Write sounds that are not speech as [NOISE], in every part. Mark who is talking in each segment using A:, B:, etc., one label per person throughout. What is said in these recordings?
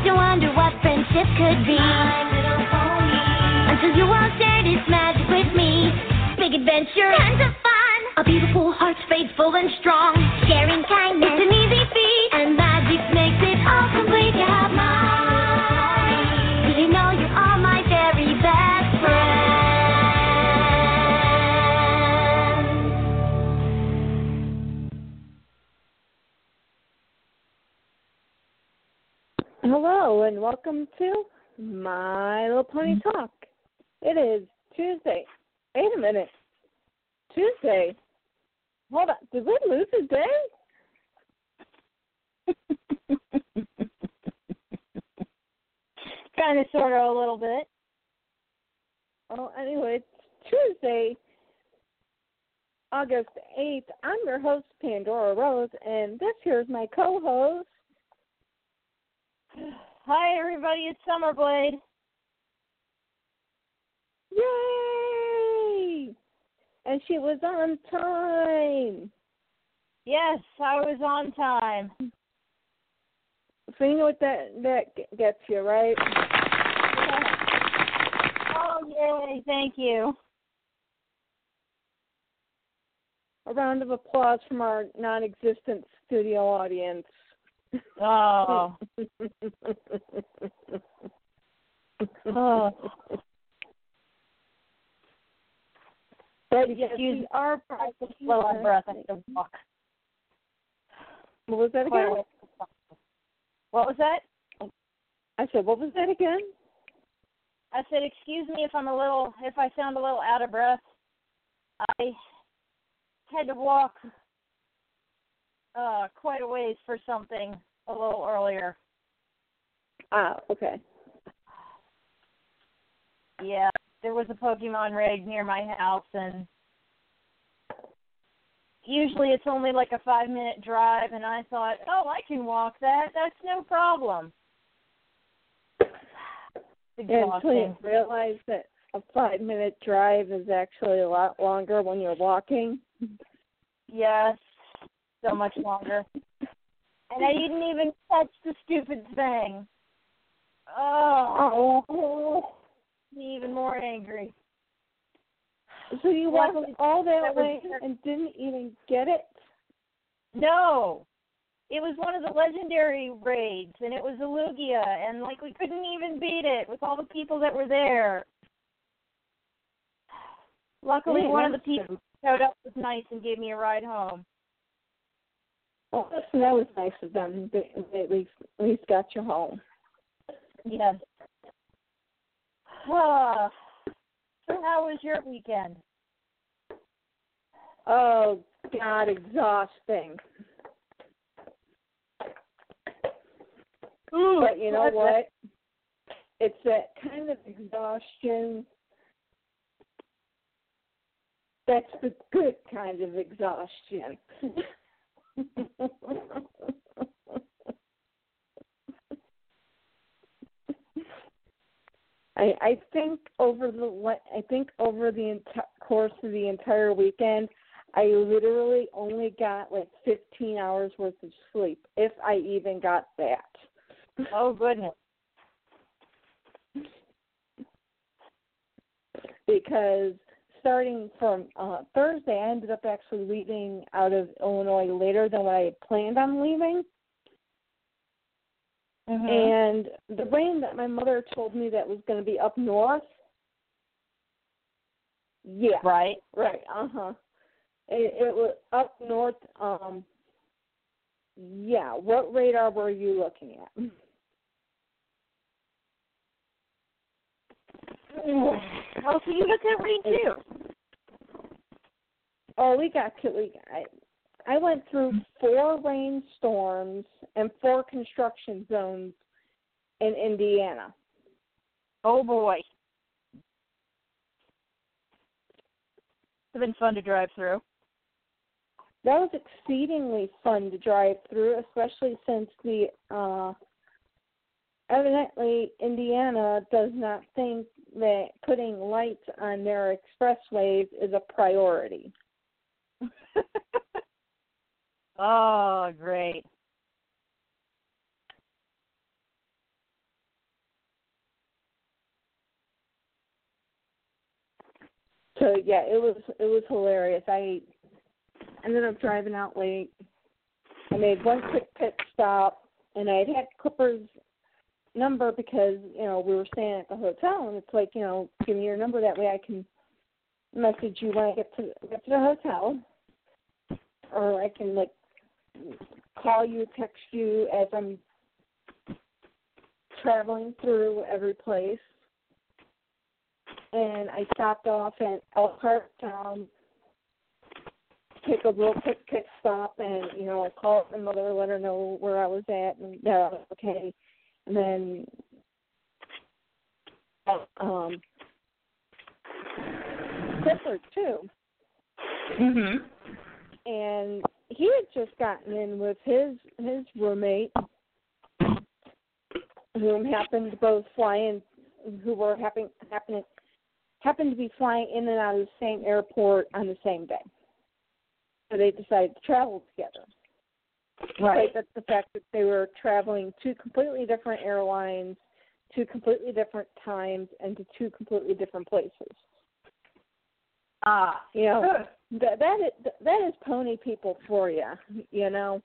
A: used to wonder what friendship could be. Little pony. Until you all shared its magic with me. Big adventure, tons of fun. A beautiful heart, faithful and strong. Sharing kindness,
B: Hello and welcome to My Little Pony mm-hmm. Talk. It is Tuesday. Wait a minute. Tuesday. Hold on. Did we lose a day? [LAUGHS]
C: kind of, sort of, a little bit.
B: Well, anyway, it's Tuesday, August 8th. I'm your host, Pandora Rose, and this here is my co host. [SIGHS]
C: Hi, everybody. It's Summerblade.
B: Yay! And she was on time.
C: Yes, I was on time.
B: So you know what that that gets you, right?
C: Oh, yay. Thank you.
B: A round of applause from our non-existent studio audience.
C: Oh. oh. [SIGHS]
B: But yes,
C: Excuse
B: we are
C: Slow on breath. I have to walk.
B: What was that again?
C: What was that?
B: I said, what was that again?
C: I said, excuse me if I'm a little, if I sound a little out of breath. I had to walk uh quite a ways for something a little earlier.
B: Ah, okay.
C: Yeah, there was a Pokemon raid near my house, and usually it's only like a five minute drive, and I thought, oh, I can walk that. That's no problem.
B: Until you realize that a five-minute drive is actually a lot longer when you're walking.
C: Yes, so much longer. And I didn't even touch the stupid thing. Oh, [LAUGHS] even more angry.
B: So you walked all that way and didn't even get it?
C: No, it was one of the legendary raids, and it was a Lugia, and like we couldn't even beat it with all the people that were there. Luckily,
B: Yeah,
C: one of the people showed up was nice and gave me a ride home.
B: Oh, listen, that was nice of them. They, they at least at least got you home.
C: Yes. Ah. so how was your weekend?
B: Oh God, exhausting. But you know what? It's that kind of exhaustion. That's the good kind of exhaustion. [LAUGHS] I I think over the I think over the enti- course of the entire weekend, I literally only got like 15 hours worth of sleep, if I even got that.
C: Oh goodness.
B: because starting from uh, Thursday, I ended up actually leaving out of Illinois later than what I had planned on leaving.
C: Mhm.
B: And the rain that my mother told me that was going to be up north. Yeah.
C: Right.
B: Right. Uh huh. It, it was up north. Um. Yeah. What radar were you looking at? [LAUGHS]
C: Oh, so you got that raid too?
B: Oh, we got to. We, I, I went through four rainstorms and four construction zones in Indiana.
C: Oh boy. It's been fun to drive through.
B: That was exceedingly fun to drive through, especially since the uh evidently Indiana does not think that putting lights on their expressways is a priority. [LAUGHS]
C: oh, great.
B: So yeah, it was it was hilarious. I ended up driving out late. I made one quick pit stop, and I had had Clipper's number because you know we were staying at the hotel, and it's like you know give me your number that way I can message you when I get to get to the hotel, or I can like call you, text you as I'm traveling through every place. And I stopped off at Elkhart Town take a real quick pit stop and you know call my mother let her know where I was at and that I was okay and then um Clifford too
C: Mhm.
B: and he had just gotten in with his his roommate whom happened to both fly in who were happen happening happened to be flying in and out of the same airport on the same day so they decided to travel together.
C: Right.
B: But the fact that they were traveling two completely different airlines, two completely different times, and to two completely different places.
C: Ah.
B: You know,
C: Good.
B: that that is that is pony people for you. You know.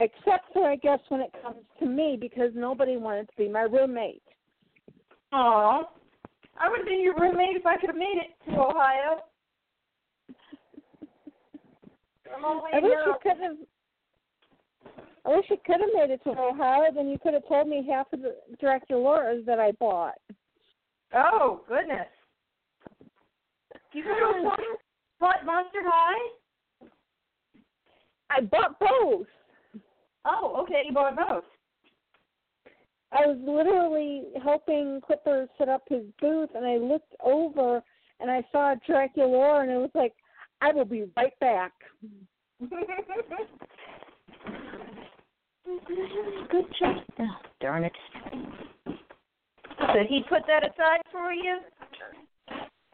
B: Except for I guess when it comes to me because nobody wanted to be my roommate.
C: Aw. I would have been your roommate if I could have made it to Ohio. I'm all the way
B: I wish you could have. I wish you could have made it to Ohio. Then you could have told me half of the Draculauras that I bought.
C: Oh, goodness. You could [LAUGHS] have bought Monster High?
B: I bought both.
C: Oh, okay, you bought both.
B: I was literally helping Clipper set up his booth, and I looked over and I saw Dracula, and it was like, I will be right back.
C: Good job. Oh, darn it. Did he put that aside for you?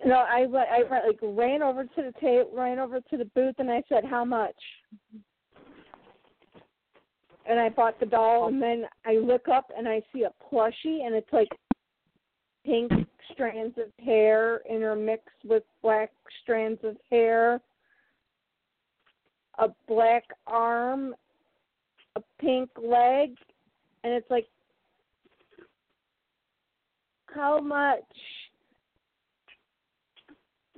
B: No, I wa- I wa- like ran over to the tape, ran over to the booth, and I said, "How much?" And I bought the doll, and then I look up and I see a plushie, and it's like pink strands of hair intermixed with black strands of hair, a black arm, a pink leg, and it's like, how much?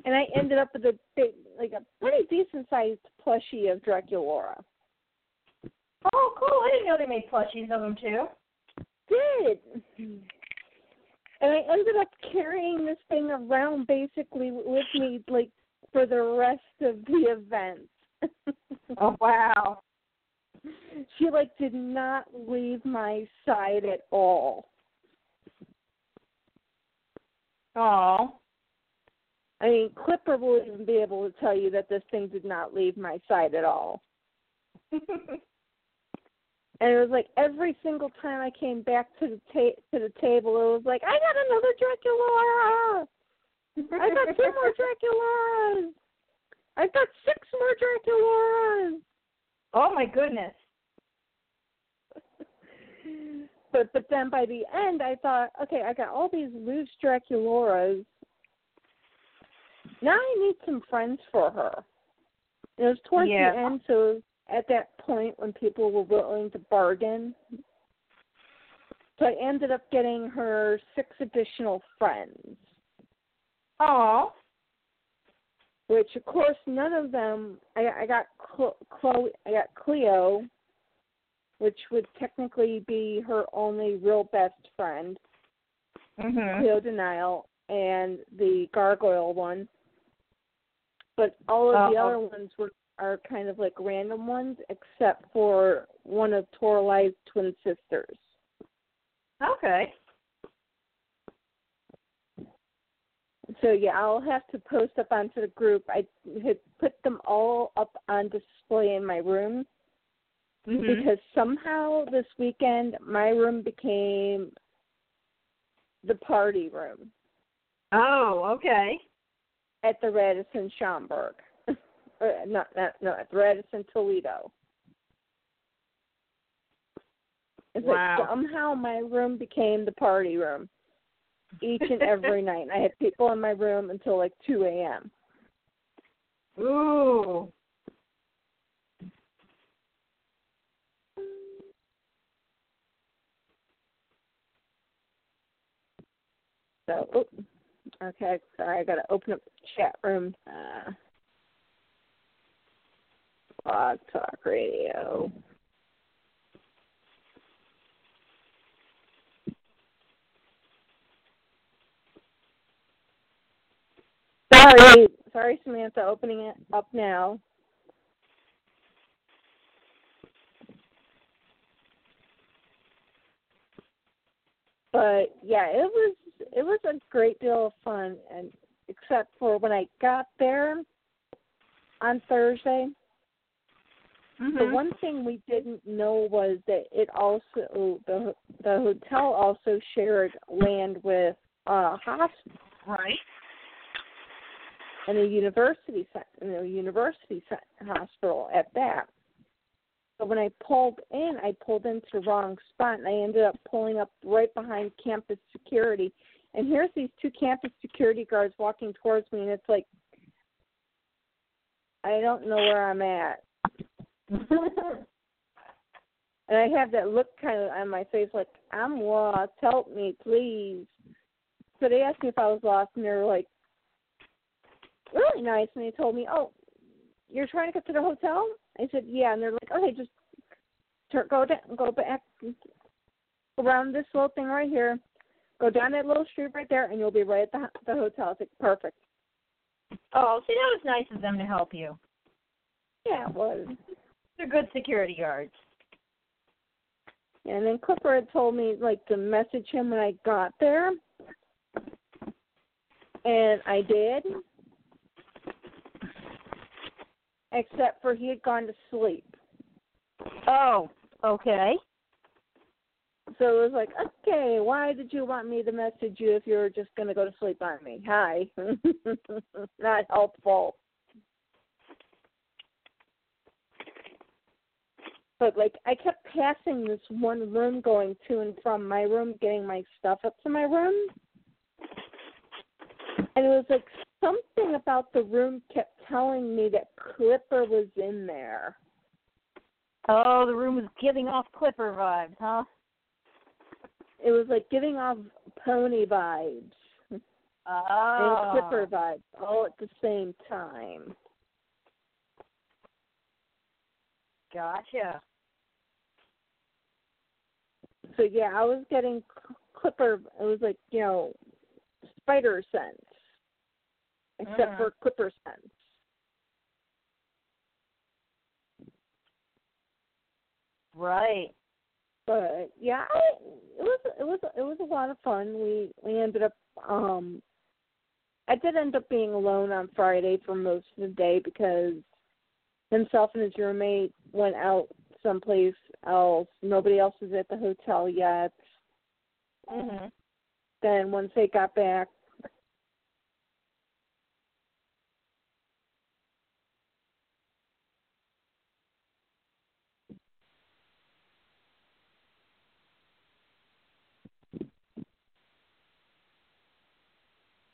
B: And I ended up with a big, like a pretty decent sized plushie of Draculaura.
C: Oh, cool. I didn't know they made plushies of them, too.
B: Did. And I ended up carrying this thing around basically with me, like for the rest of the event. [LAUGHS]
C: Oh, wow.
B: she like did not leave my side at all.
C: Oh.
B: I mean, Clipper will even be able to tell you that this thing did not leave my side at all. [LAUGHS] And it was like every single time I came back to the ta- to the table, it was like, I got another Draculaura. I got two more Draculauras. I've got six more Draculauras.
C: oh, my goodness. [LAUGHS]
B: But but then by the end, I thought, okay, I got all these loose Draculauras. Now I need some friends for her. It was towards
C: Yeah.
B: the end, so at that point when people were willing to bargain. So I ended up getting her six additional friends,
C: Oh.
B: which of course none of them. I, I got Cl- Chloe, I got Cleo, which would technically be her only real best friend.
C: Mhm.
B: Cleo de Nile, and the gargoyle one. But all of the
C: Uh-oh.
B: other ones were are kind of like random ones, except for one of Toralei's twin sisters.
C: Okay.
B: So yeah, I'll have to post up onto the group. I had put them all up on display in my room
C: Mhm.
B: because somehow this weekend my room became the party room
C: Oh, okay.
B: at the Radisson Schaumburg. Uh, not, not no, at the Radisson Toledo. It's
C: Wow.
B: like somehow my room became the party room each and every [LAUGHS] night. I had people in my room until like two a.m.
C: Ooh.
B: So, oh, okay, sorry, I got to open up the chat room. Uh, Blog Talk Radio. Sorry, sorry, Samantha, opening it up now. But yeah, it was it was a great deal of fun, and except for when I got there on Thursday, the
C: Mhm.
B: one thing we didn't know was that it also the the hotel also shared land with a hospital
C: Right.
B: and a university and a university hospital at that. So when I pulled in, I pulled into the wrong spot, and I ended up pulling up right behind campus security. And here's these two campus security guards walking towards me, and it's like, I don't know where I'm at. [LAUGHS] And I have that look kind of on my face, like I'm lost. Help me, please. So they asked me if I was lost, and they were like, really nice. And they told me, "Oh, you're trying to get to the hotel?" I said, "Yeah." And they're like, "Okay, just tur go down, go back around this little thing right here. Go down that little street right there, and you'll be right at the the hotel." It's like, "Perfect."
C: oh, see, that was nice of them to help you.
B: Yeah, it was.
C: They're good security guards.
B: And then Clipper had told me like to message him when I got there. And I did. Except for he had gone to sleep.
C: Oh, okay.
B: So it was like, okay, why did you want me to message you if you're just going to go to sleep on me? Hi. [LAUGHS] Not helpful. But like I kept passing this one room going to and from my room, getting my stuff up to my room. And it was like something about the room kept telling me that Clipper was in there.
C: Oh, the room was giving off Clipper vibes, huh?
B: It was like giving off pony vibes
C: Oh.
B: and Clipper vibes all at the same time.
C: Gotcha.
B: So yeah, I was getting Clipper. It was like you know, spider sense, except
C: Mm.
B: for Clipper sense.
C: Right.
B: But yeah, I, it was it was it was a lot of fun. We we ended up um I did end up being alone on Friday for most of the day because himself and his roommate went out someplace else. Nobody else was at the hotel yet.
C: Mhm.
B: Then once they got back,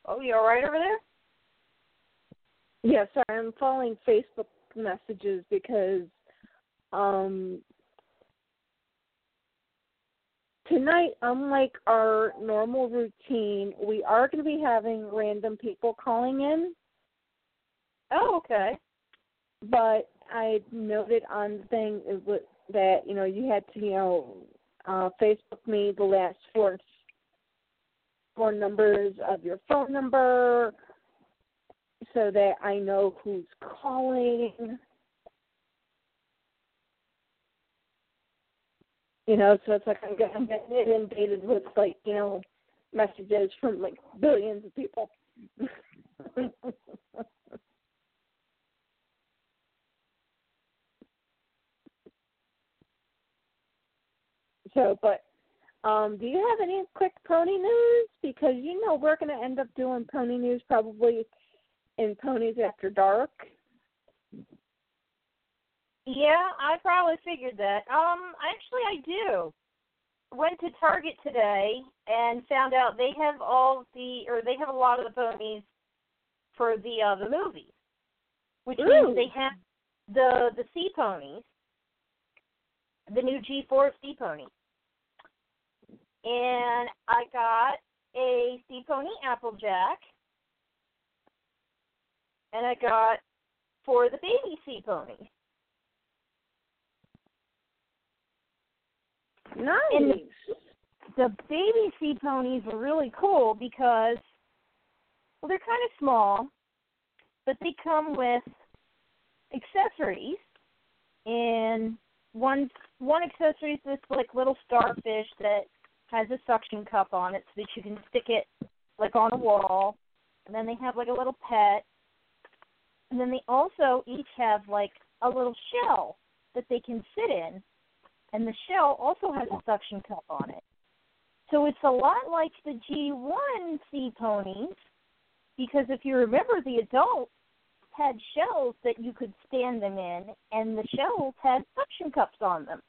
C: Oh, you all right over there?
B: Yes, I'm following Facebook messages because um tonight, unlike our normal routine, we are going to be having random people calling in,
C: Oh, okay.
B: but I noted on the thing that you know you had to you know uh Facebook me the last four four numbers of your phone number so that I know who's calling. You know, so it's like I'm getting, inundated with like you know messages from like billions of people. [LAUGHS] so, but um, do you have any quick pony news? Because you know we're going to end up doing pony news probably in Ponies After Dark.
C: Yeah, I probably figured that. Um, actually, I do. Went to Target today and found out they have all the, or they have a lot of the ponies for the uh, the movie, which
B: Ooh.
C: means they have the the sea ponies, the new G4 sea pony, and I got a sea pony Applejack, and I got for the baby sea ponies.
B: Nice.
C: And the baby sea ponies are really cool because well they're kind of small but they come with accessories and one one accessory is this like little starfish that has a suction cup on it so that you can stick it like on a wall and then they have like a little pet and then they also each have like a little shell that they can sit in and the shell also has a suction cup on it. So it's a lot like the G1 sea ponies, because if you remember, the adults had shells that you could stand them in, and the shells had suction cups on them.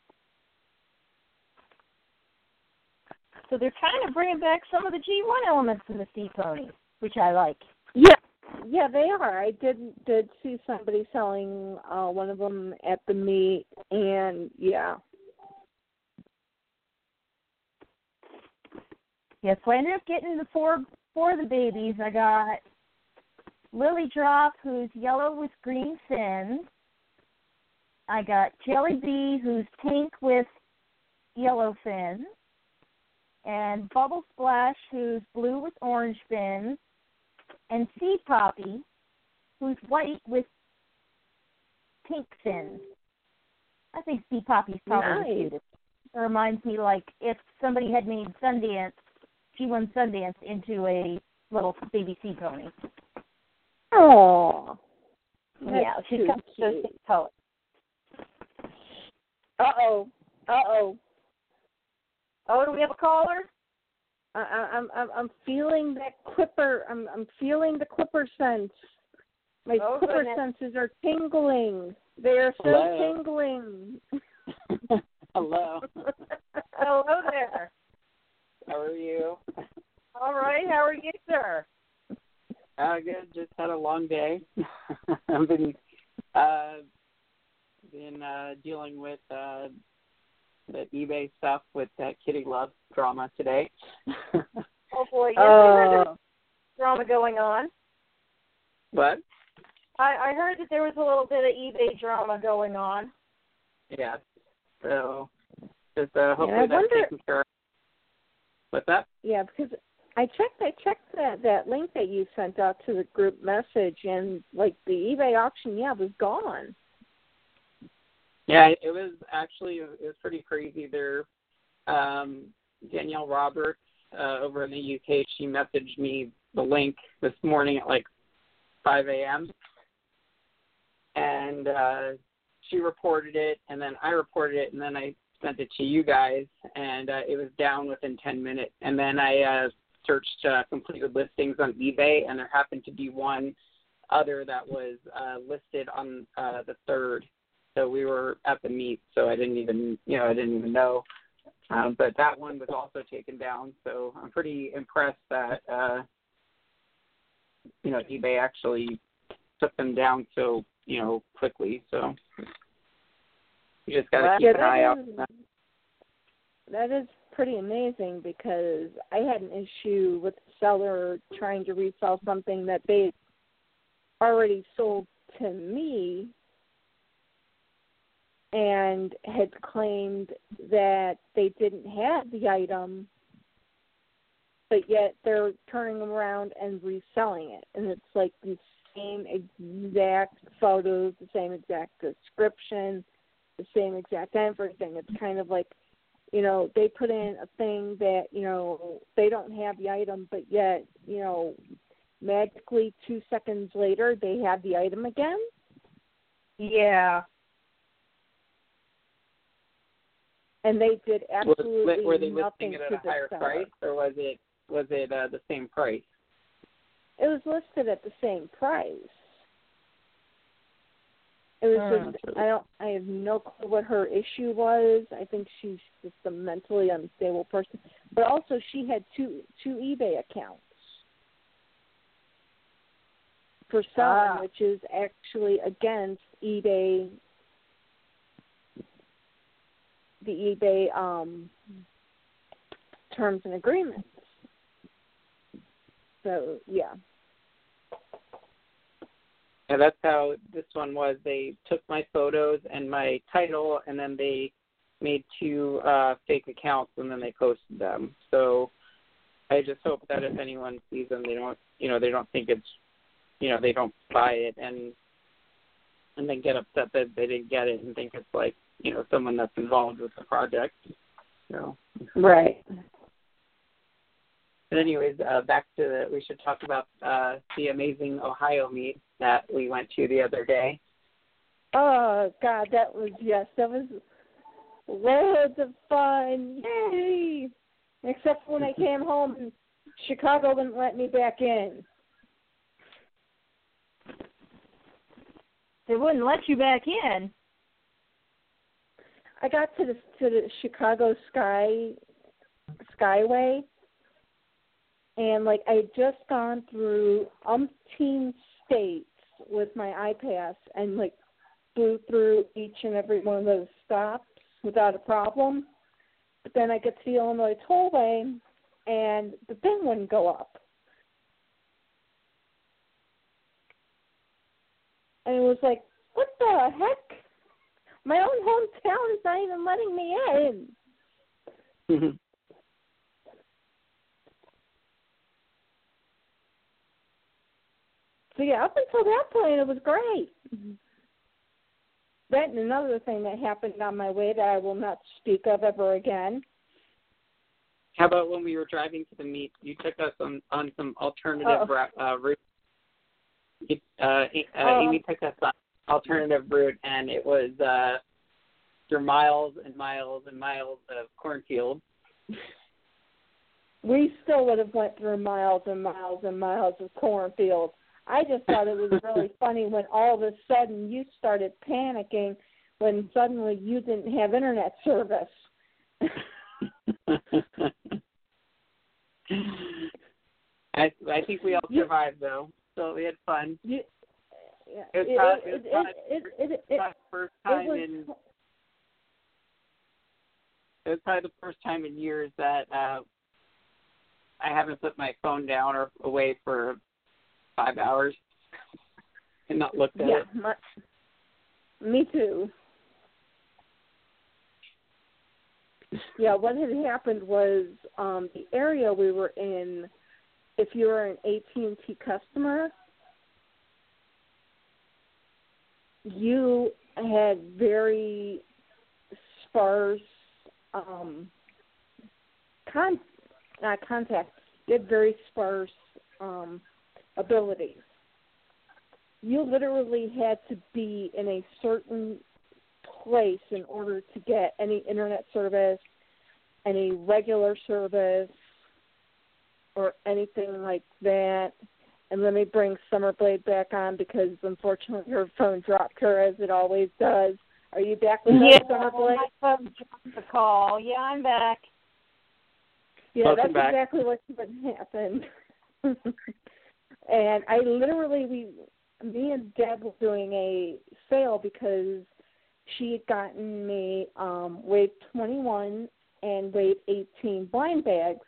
C: So they're kind of bringing back some of the G1 elements in the sea ponies, which I like.
B: Yeah, yeah, they are. I did did see somebody selling uh one of them at the meet, and yeah,
C: Yes, so I ended up getting the four of the babies. I got Lily Drop, who's yellow with green fins. I got Jelly Bee, who's pink with yellow fins. And Bubble Splash, who's blue with orange fins. And Sea Poppy, who's white with pink fins. I think Sea Poppy's probably the
B: Nice.
C: cutest. It reminds me like if somebody had made Sundance G1 Sundance into a little baby sea pony.
B: oh,
C: yeah, she's got those colors.
B: Uh oh, uh oh.
C: Oh, do we have a caller?
B: I, I, I'm I'm I'm feeling that clipper. I'm I'm feeling the clipper sense. My
C: Oh,
B: clipper
C: goodness.
B: senses are tingling. They are so
D: Hello.
B: tingling. [LAUGHS]
D: Hello.
C: Hello there.
D: How are you?
C: All right, how are you, sir?
D: Uh, good. Just had a long day. [LAUGHS] I've been uh, been uh, dealing with uh, the eBay stuff with that Kitty Love drama today.
C: Oh boy, [LAUGHS] yes, I heard there
B: Uh,
C: drama going on.
D: what?
C: I, I heard that there was a little bit of eBay drama going on.
D: Yeah. So just uh, hopefully
B: I
D: that's
B: wonder-
D: taken care of. What's that?
B: yeah, because I checked. I checked that that link that you sent out to the group message, and like the eBay auction, yeah, was gone.
D: Yeah, it was actually it was pretty crazy. There, um, Danielle Roberts uh, over in the UK, she messaged me the link this morning at like 5 a.m. and uh, she reported it, and then I reported it, and then I sent it to you guys, and uh, it was down within 10 minutes. And then I uh, searched uh, completed listings on eBay, and there happened to be one other that was uh, listed on uh, the third so we were at the meet, so I didn't even, you know, I didn't even know. Um, but that one was also taken down, so I'm pretty impressed that, uh, you know, eBay actually took them down so, you know, quickly. So you just got to
C: Well,
D: keep
B: yeah,
D: an eye out.
B: that
D: for that.
B: is that is pretty amazing because I had an issue with the seller trying to resell something that they already sold to me and had claimed that they didn't have the item but yet they're turning them around and reselling it, and it's like the same exact photos, the same exact description, the same exact everything. It's kind of like, you know, they put in a thing that you know they don't have the item, but yet you know, magically two seconds later they have the item again.
C: Yeah.
B: And they did
D: Was,
B: absolutely
D: were they
B: nothing
D: listing it at
B: to
D: a higher
B: the seller.
D: price, or was it was it uh, the same price?
B: It was listed at the same price. It was
C: Hmm.
B: just I don't I have no clue what her issue was. I think she's just a mentally unstable person. But also she had two two eBay accounts for selling,
C: Ah.
B: which is actually against eBay the eBay um terms and agreements. So yeah.
D: And that's how this one was. They took my photos and my title, and then they made two uh, fake accounts, and then they posted them. So I just hope that if anyone sees them, they don't, you know, they don't think it's, you know, they don't buy it and and then get upset that they didn't get it and think it's like, you know, someone that's involved with the project. So,
B: Right.
D: but anyways, uh, back to the, we should talk about uh, the amazing Ohio meet that we went to the other day.
B: Oh God, that was yes, that was loads of fun. Yay! Except when I came home and Chicago wouldn't let me back in.
C: They wouldn't let you back in.
B: I got to the to the Chicago Sky Skyway and like I had just gone through umpteen states with my iPass and like flew through each and every one of those stops without a problem. But then I get to the Illinois tollway and the thing wouldn't go up. And it was like, what the heck? My own hometown is not even letting me in. So yeah, up until that point, it was great. That and another thing that happened on my way that I will not speak of ever again.
D: How about when we were driving to the meet? You took us on on some alternative
B: Oh.
D: uh, route. Uh, uh. Amy took us on alternative route, and it was uh, through miles and miles and miles of cornfield.
B: We still would have went through miles and miles and miles of cornfields. I just thought it was really [LAUGHS] funny when all of a sudden you started panicking when suddenly you didn't have internet service. [LAUGHS]
D: I I think we all survived though, so we had fun.
B: You, yeah,
D: It was
B: it,
D: probably-
B: it,
D: it was
B: it,
D: first time
B: was
D: in it was probably the first time in years that uh I haven't put my phone down or away for five hours [LAUGHS] and not looked at
B: yeah,
D: it.
B: my, me too. Yeah, what had happened was um the area we were in if you were an AT&T customer, you had very sparse um con not contact. You had very sparse um abilities. You literally had to be in a certain place in order to get any internet service, any regular service, or anything like that. And let me bring Summerblade back on because unfortunately her phone dropped her as it always does. Are you back with
C: Yeah,
B: us, Summerblade?
C: my phone dropped the call. Yeah, I'm back.
B: Yeah,
D: Welcome
B: that's
D: back.
B: exactly what what happened. [LAUGHS] and I literally we me and Deb were doing a sale because she had gotten me um wave twenty one and wave eighteen blind bags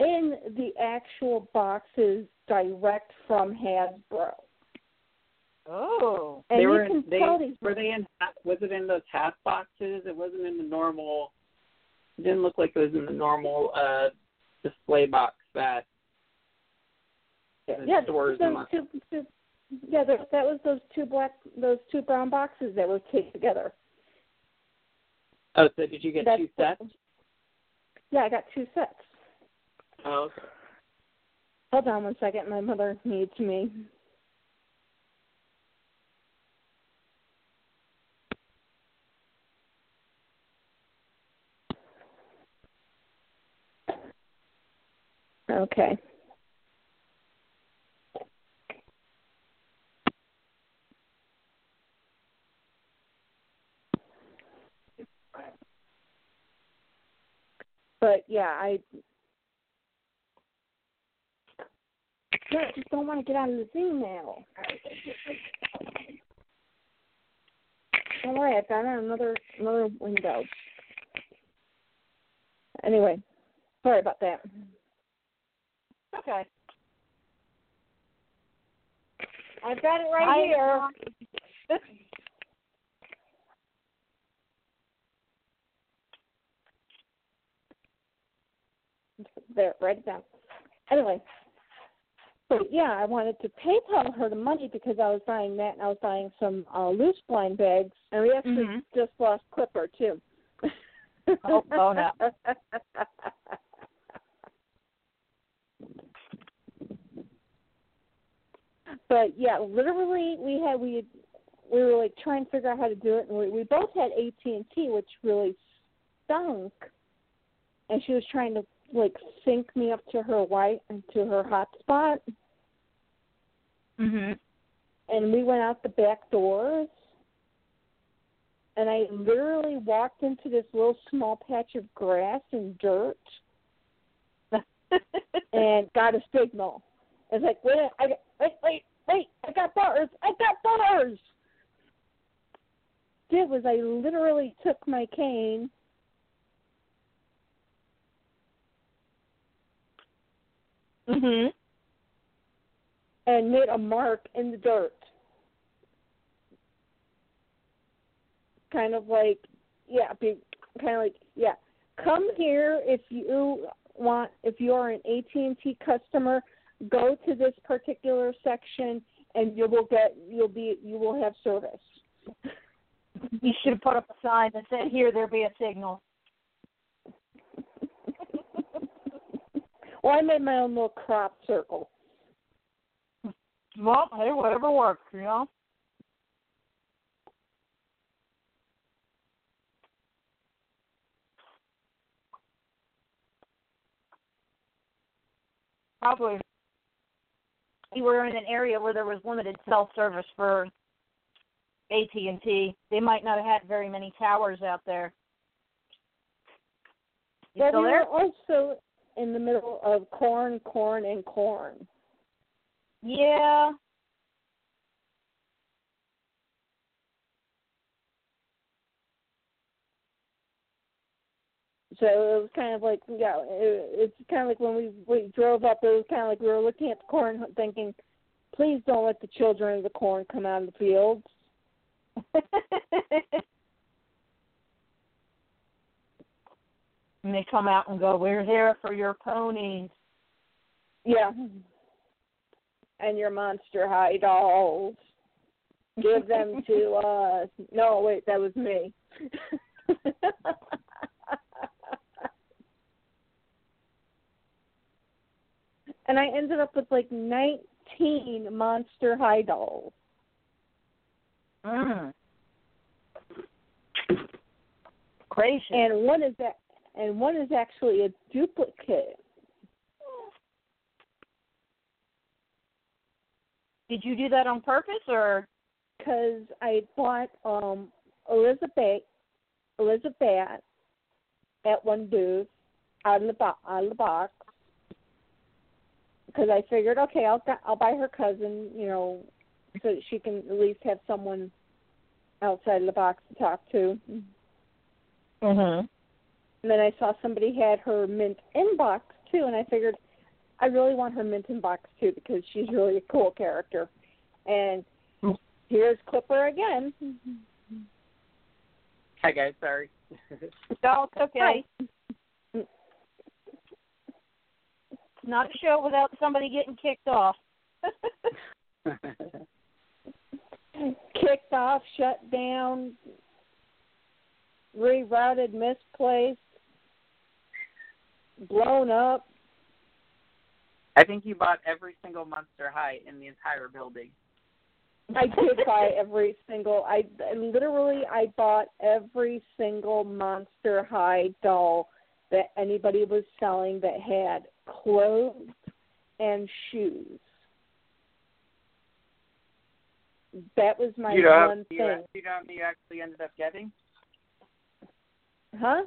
B: in the actual boxes direct from Hasbro.
C: Oh.
B: And
D: they
B: you
D: were
B: can
D: in, they
B: tell these
D: were they in was it in those half boxes? It wasn't in the normal it didn't look like it was in the normal uh display box that
B: yeah,
D: stores
B: those
D: them.
B: two, two, yeah, that, that was those two black, those two brown boxes that were taped together.
D: Oh, so did you get
B: That's
D: two sets?
B: Yeah, I got two sets.
D: Oh, okay.
B: Hold on one second. My mother needs me. Okay. But yeah, I I just don't want to get out of this email. Don't worry, I found another another window. Anyway, sorry about that.
C: Okay.
B: I've got it right
C: I-
B: here. there, write it down. Anyway, so yeah, I wanted to PayPal her the money because I was buying that and I was buying some uh, loose blind bags, and we actually
C: Mhm.
B: just lost Clipper too. [LAUGHS]
C: Oh, oh, no.
B: but yeah, literally, we had we we were like trying to figure out how to do it, and we, we both had AT and T, which really stunk. And she was trying to like sync me up to her white and to her hotspot,
C: Mhm.
B: and we went out the back doors. And I literally walked into this little small patch of grass and dirt [LAUGHS] and got a signal. It's like, wait, I, wait, wait, wait, I got bars, I got bars. Did was I literally took my cane
C: Mhm.
B: and made a mark in the dirt. Kind of like, yeah, be, kind of like, yeah. Come here if you want. If you are an AT and T customer, go to this particular section, and you will get. You'll be. You will have service.
C: You should have put up a sign that said, "Here, there be a signal."
B: Well, I made my own little crop circle.
C: Well, hey, whatever works, you know. Probably you were in an area where there was limited cell service for AT and T. They might not have had very many towers out there. You still there?
B: also in the middle of corn, corn, and corn.
C: Yeah.
B: So it was kind of like, yeah, it, it's kind of like when we we drove up. It was kind of like we were looking at the corn, thinking, "Please don't let the children of the corn come out of the fields." [LAUGHS]
C: and they come out and go, "We're here for your ponies."
B: Yeah. And your monster high dolls. Give them to [LAUGHS] us. No, wait, that was me. [LAUGHS] and I ended up with like 19 monster high dolls.
C: Mm. Gracious.
B: And one is that and one is actually a duplicate.
C: Did you do that on purpose or?
B: because I bought um Elizabeth Elizabeth at one booth out of the bo- out of the box because I figured okay I'll I'll buy her cousin you know so that she can at least have someone outside of the box to talk to.
C: Mhm.
B: And then I saw somebody had her mint inbox too, and I figured I really want her mint inbox too because she's really a cool character. And here's Clipper again.
D: Hi guys, sorry. [LAUGHS]
C: No, it's okay. Hi. not a show without somebody getting kicked off. [LAUGHS]
B: Kicked off, shut down, rerouted, misplaced, blown up.
D: I think you bought every single Monster High in the entire building.
B: I did [LAUGHS] buy every single. I literally I bought every single Monster High doll that anybody was selling that had clothes and shoes. That was my
D: you know,
B: one
D: you,
B: thing.
D: you know how many you actually ended up getting?
B: Huh?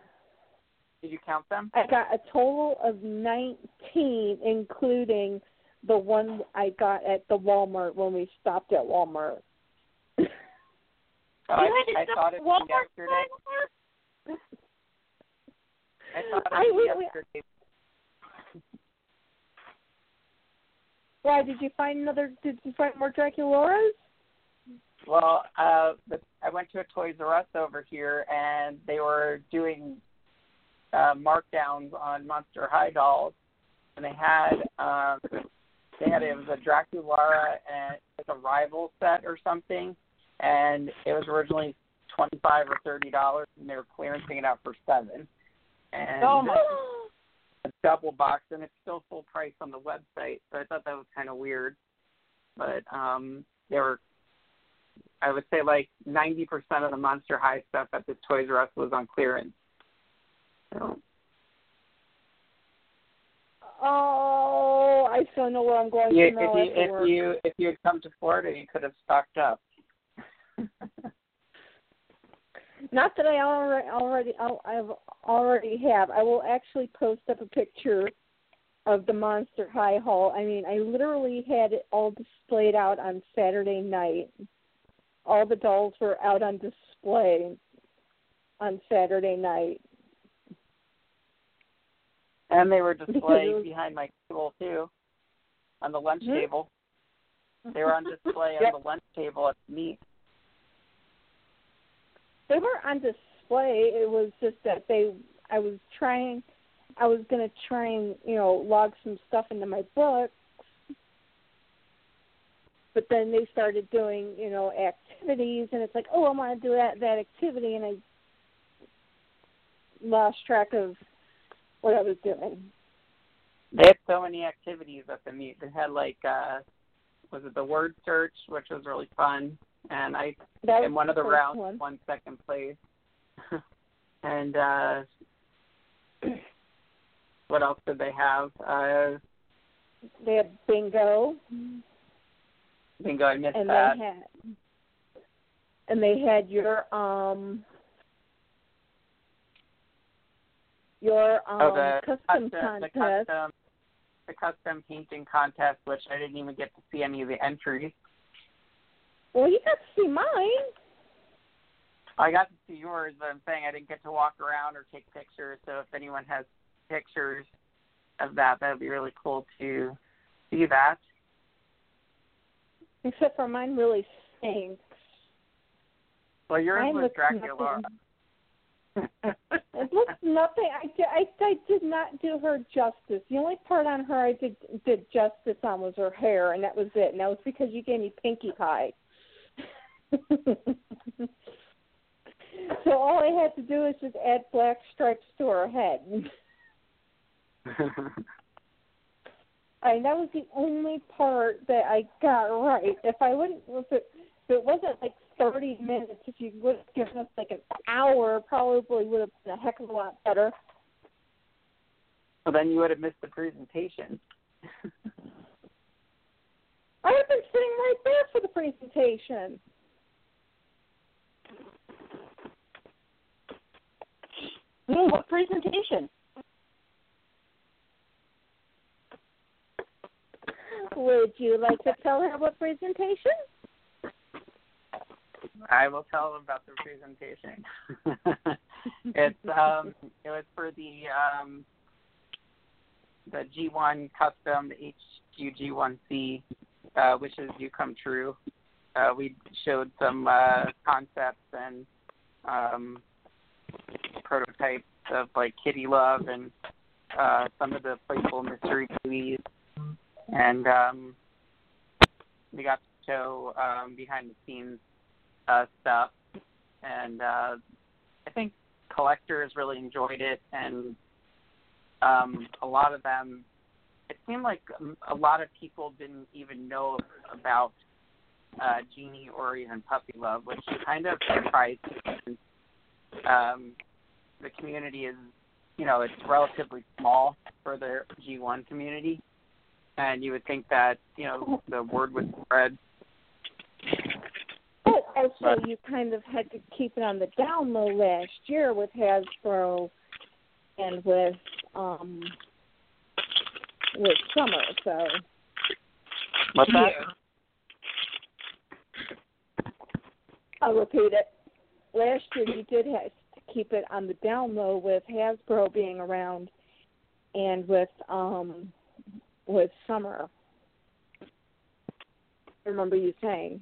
D: Did you count them?
B: I got a total of 19, including the one I got at the Walmart when we stopped at Walmart.
D: Oh, I, I thought it
C: Walmart
D: yesterday.
C: for
D: I thought
B: I
D: it yesterday.
B: Why did you find another? Did you find more Draculauras?
D: Well, uh, I went to a Toys R Us over here, and they were doing uh, markdowns on Monster High dolls, and they had um, they had it was a Draculaura and like a rival set or something, and it was originally twenty five or thirty dollars, and they were clearancing it out for seven. And
C: Oh my!
D: a double box, and it's still full price on the website. So I thought that was kind of weird. But um, they were, I would say, like ninety percent of the Monster High stuff at this Toys R Us was on clearance. So
B: Oh, I still know where I'm going
D: you, if you if
B: work.
D: you if you had come to Florida, you could have stocked up. [LAUGHS]
B: Not that I already already I've already have. I will actually post up a picture of the Monster High haul. I mean, I literally had it all displayed out on Saturday night. All the dolls were out on display on Saturday night.
D: And they were displayed behind my table too, on the lunch table. They were on display on [LAUGHS] the lunch table at meet.
B: They were on display. It was just that they I was trying I was gonna try and, you know, log some stuff into my book but then they started doing, you know, activities and it's like, Oh, I wanna do that that activity and I lost track of what I was doing.
D: They had so many activities at the meet. They had like uh was it the word search, which was really fun. And I
B: That
D: in one of the rounds
B: one.
D: won second place. [LAUGHS] and uh [CLEARS THROAT] what else did they have? Uh
B: They had bingo
D: bingo, I missed
B: and
D: that.
B: they had and they had your um your um
D: oh, the
B: custom
D: the
B: contest.
D: custom the custom painting contest, which I didn't even get to see any of the entries.
B: Well, you got to see mine.
D: I got to see yours, but I'm saying I didn't get to walk around or take pictures. So if anyone has pictures of that, that would be really cool to see that.
B: Except for mine really stinks.
D: Well, yours
B: Mine
D: was Dracula.
B: nothing. It looks nothing. I, I I did not do her justice. The only part on her I did did justice on was her hair, and that was it. And that was because you gave me pinkie pie. [LAUGHS] so all I had to do is just add black stripes to her head. [LAUGHS] I that was the only part that I got right. If I wouldn't, if it, if it wasn't like thirty minutes, if you would have given us like an hour, probably would have been a heck of a lot better.
D: well, then you would have missed the presentation. [LAUGHS]
B: I would have been sitting right there for the presentation.
C: Hmm, what presentation?
B: Would you like to tell her what presentation?
D: I will tell them about the presentation. [LAUGHS] it's um it was for the um the G1 custom HQG1C uh wishes you come true. Uh we showed some uh concepts and um prototypes of like Kitty Love and uh, some of the playful mystery babies, and um, we got to show um, behind the scenes uh, stuff, and uh, I think collectors really enjoyed it, and um, a lot of them. It seemed like a lot of people didn't even know about uh, Genie or even Puppy Love, which kind of surprised me. Um, the community is, you know, it's relatively small for the G1 community, and you would think that, you know, the word would spread.
B: But also, you kind of had to keep it on the down low last year with Hasbro and with um with Summer. So
D: What's that?
B: I'll repeat it. Last year, you did have to keep it on the down low with Hasbro being around and with um with Summer. I remember you saying.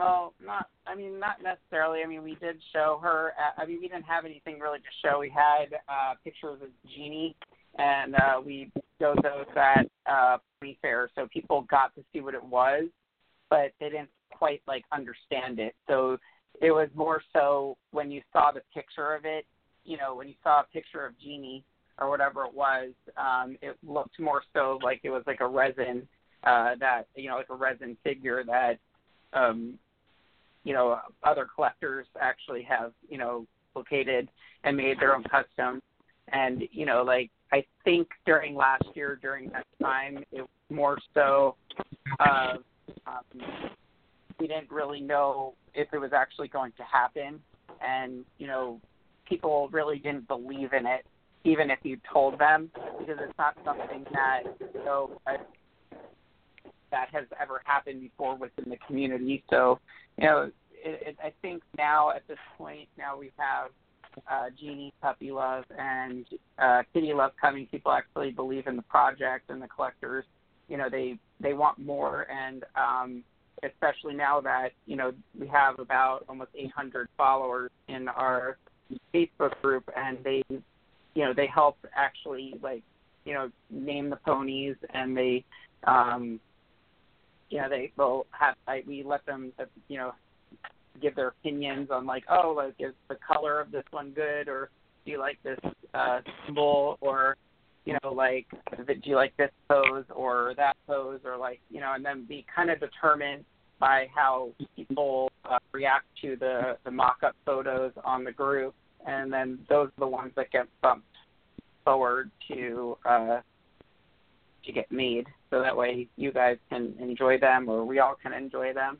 D: Well, not. I mean, not necessarily. I mean, we did show her. At, I mean, we didn't have anything really to show. We had uh, pictures of Genie, and uh, we showed those at uh, Fair, so people got to see what it was, but they didn't quite like understand it. So it was more so when you saw the picture of it. You know, when you saw a picture of Genie or whatever it was, um, it looked more so like it was like a resin uh, that you know, like a resin figure that um, you know other collectors actually have you know located and made their own custom. And you know, like I think during last year, during that time, it was more so uh, um, we didn't really know if it was actually going to happen, and you know, people really didn't believe in it, even if you told them, because it's not something that you know that has ever happened before within the community. So, you know, it, it, I think now at this point, now we have uh, Genie, Puppy Love, and uh, Kitty Love coming. People actually believe in the project, and the collectors, you know, they they want more, and um, especially now that you know we have about almost 800 followers in our Facebook group, and they, you know, they help actually like, you know, name the ponies, and they, um, you know, they will have. I, we let them, you know, give their opinions on like, oh, like is the color of this one good, or do you like this uh, symbol, or you know, like do you like this pose or that pose, or like you know, and then be kind of determined by how people uh, react to the the mock-up photos on the group, and then those are the ones that get bumped forward to uh, to get made, so that way you guys can enjoy them, or we all can enjoy them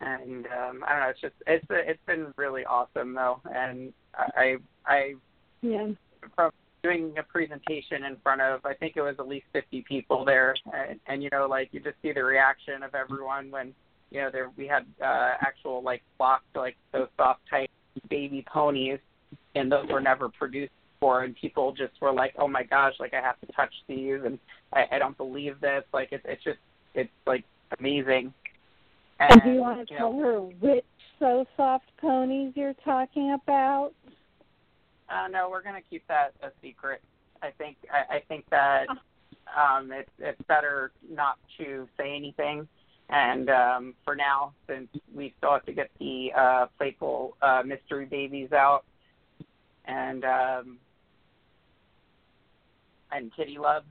D: and um I don't know. It's just it's it's been really awesome though, and I I
B: Yeah.
D: from doing a presentation in front of I think it was at least 50 people there, and, and you know like you just see the reaction of everyone when you know there we had uh, actual like blocked like those soft type baby ponies, and those were never produced before, and people just were like, oh my gosh, like I have to touch these, and I, I don't believe this. Like it's it's just it's like amazing.
B: And do you want to
D: you
B: tell
D: know,
B: her which so soft ponies you're talking about?
D: Uh, no, we're gonna keep that a secret. I think I, I think that um, it's it's better not to say anything. And um, for now, since we still have to get the uh, playful uh, mystery babies out, and um, and Kitty Love,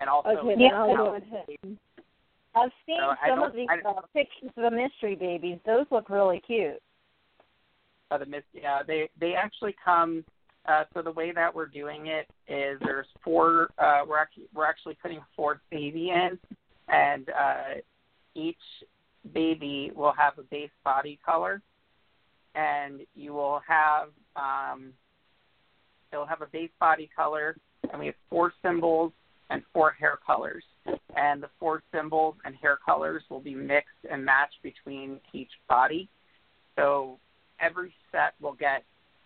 D: and also
B: Okay,
C: Yeah,
B: I'll
C: no.
B: go ahead.
C: I've seen
D: So
C: some of these
D: I
C: uh, pictures of the mystery babies. Those look really cute.
D: uh, the yeah they they actually come uh so the way that we're doing it is there's four uh we're actually we're actually putting a fourth baby in and uh each baby will have a base body color and you will have um it'll have a base body color and we have four symbols and four hair colors and the four symbols and hair colors will be mixed and matched between each body so every set will get,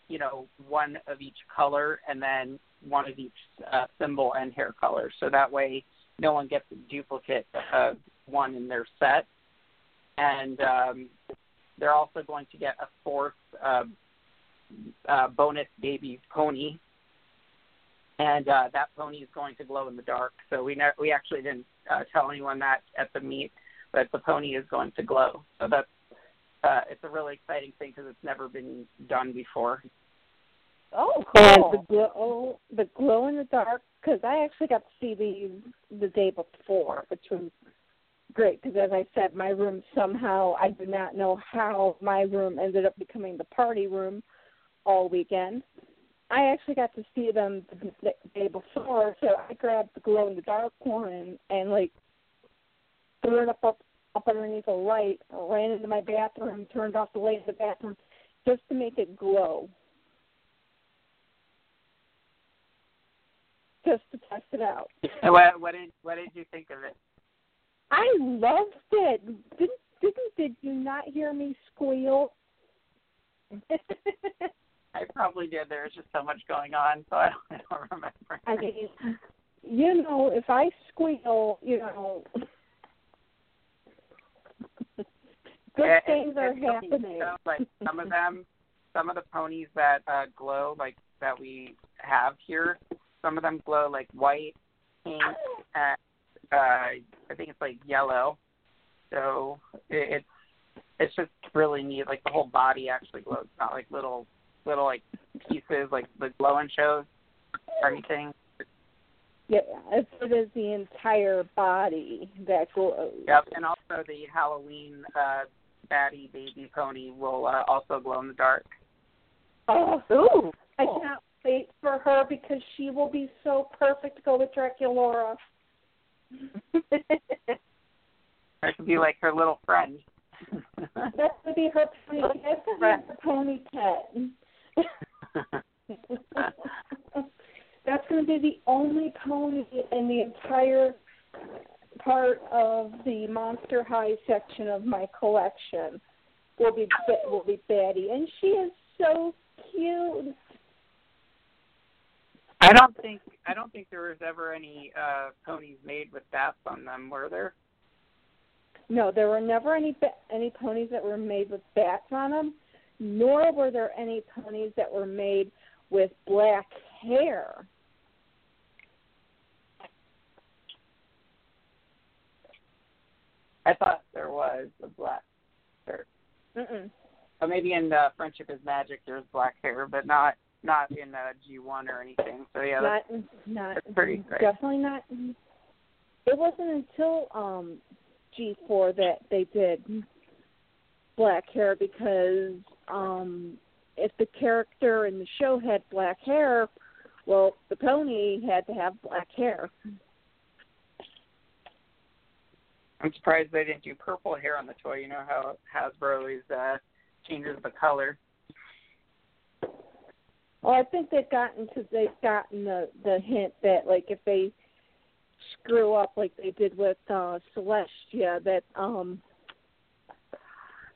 D: you know, one of each color and then one of each uh, symbol and hair color. So that way, no one gets a duplicate of one in their set. And um, they're also going to get a fourth uh, uh, bonus baby pony. and uh, that pony is going to glow in the dark. So we ne- we actually didn't uh, tell anyone that at the meet, but the pony is going to glow. So that's uh, it's a really exciting thing because it's never been done before.
C: Oh,
B: And the
C: cool.
B: glow, the glow in the dark, because I actually got to see these the day before, which was great. Because as I said, my room somehow I do not know how my room ended up becoming the party room all weekend. I actually got to see them the day before, so I grabbed the glow in the dark one and like threw it up up up underneath a light, ran into my bathroom, turned off the light in the bathroom just to make it glow. Just to test it out.
D: And [LAUGHS] what, what did what did you think of it?
B: I loved it. Didn't didn't did you not hear me squeal? [LAUGHS]
D: I probably did. There was just so much going on, so I don't, [LAUGHS] I don't remember.
B: I mean, you know, if I squeal, you know, good
D: Yeah, it-
B: things are
D: funny,
B: happening.
D: so, like some of them, some of the ponies that uh, glow, like that we have here, some of them glow like white, pink, and uh, I think it's like yellow. So it, it's it's just really neat. Like the whole body actually glows, not like little little like pieces like the glow glowing shows or anything.
B: Yeah, it is the entire body that glows.
D: Yep, and also the Halloween uh, baddie baby pony will uh, also glow in the dark.
B: Oh,
C: Ooh.
B: I cannot wait for her because she will be so perfect to go with Draculaura. [LAUGHS]
D: That could be like her little friend. [LAUGHS]
B: that gonna be her pony. That's gonna be her pony pet. [LAUGHS] That's going to be the only pony in the entire part of the Monster High section of my collection. Will be will be Betty, and she is so cute.
D: I don't think I don't think there was ever any uh ponies made with bats on them, were there?
B: No, there were never any any ponies that were made with bats on them, nor were there any ponies that were made with black hair.
D: I thought there was a black hair.
B: Mm-mm.
D: Maybe in uh, Friendship is Magic there's black hair, but not not in uh, G one or anything. So yeah, that's,
B: not not
D: that's pretty great.
B: definitely not. It wasn't until um G four that they did black hair because um if the character in the show had black hair, well, the pony had to have black hair.
D: I'm surprised they didn't do purple hair on the toy. You know how Hasbro always uh, changes the color.
B: Well, I think they've gotten to they've gotten the the hint that like if they screw up like they did with uh Celestia that um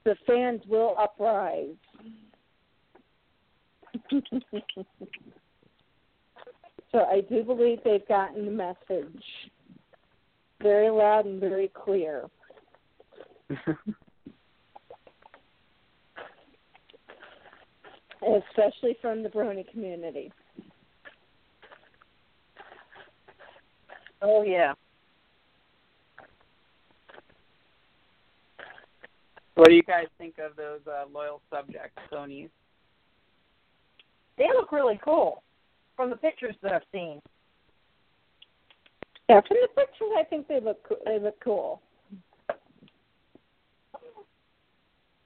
B: the fans will uprise. [LAUGHS] so I do believe they've gotten the message very loud and very clear. [LAUGHS] Especially from the Brony community.
C: oh yeah.
D: what do you guys think of those uh, loyal subjects, ponies?
C: They look really cool from the pictures that I've seen.
B: Yeah, from the pictures, I think they look co- they look cool.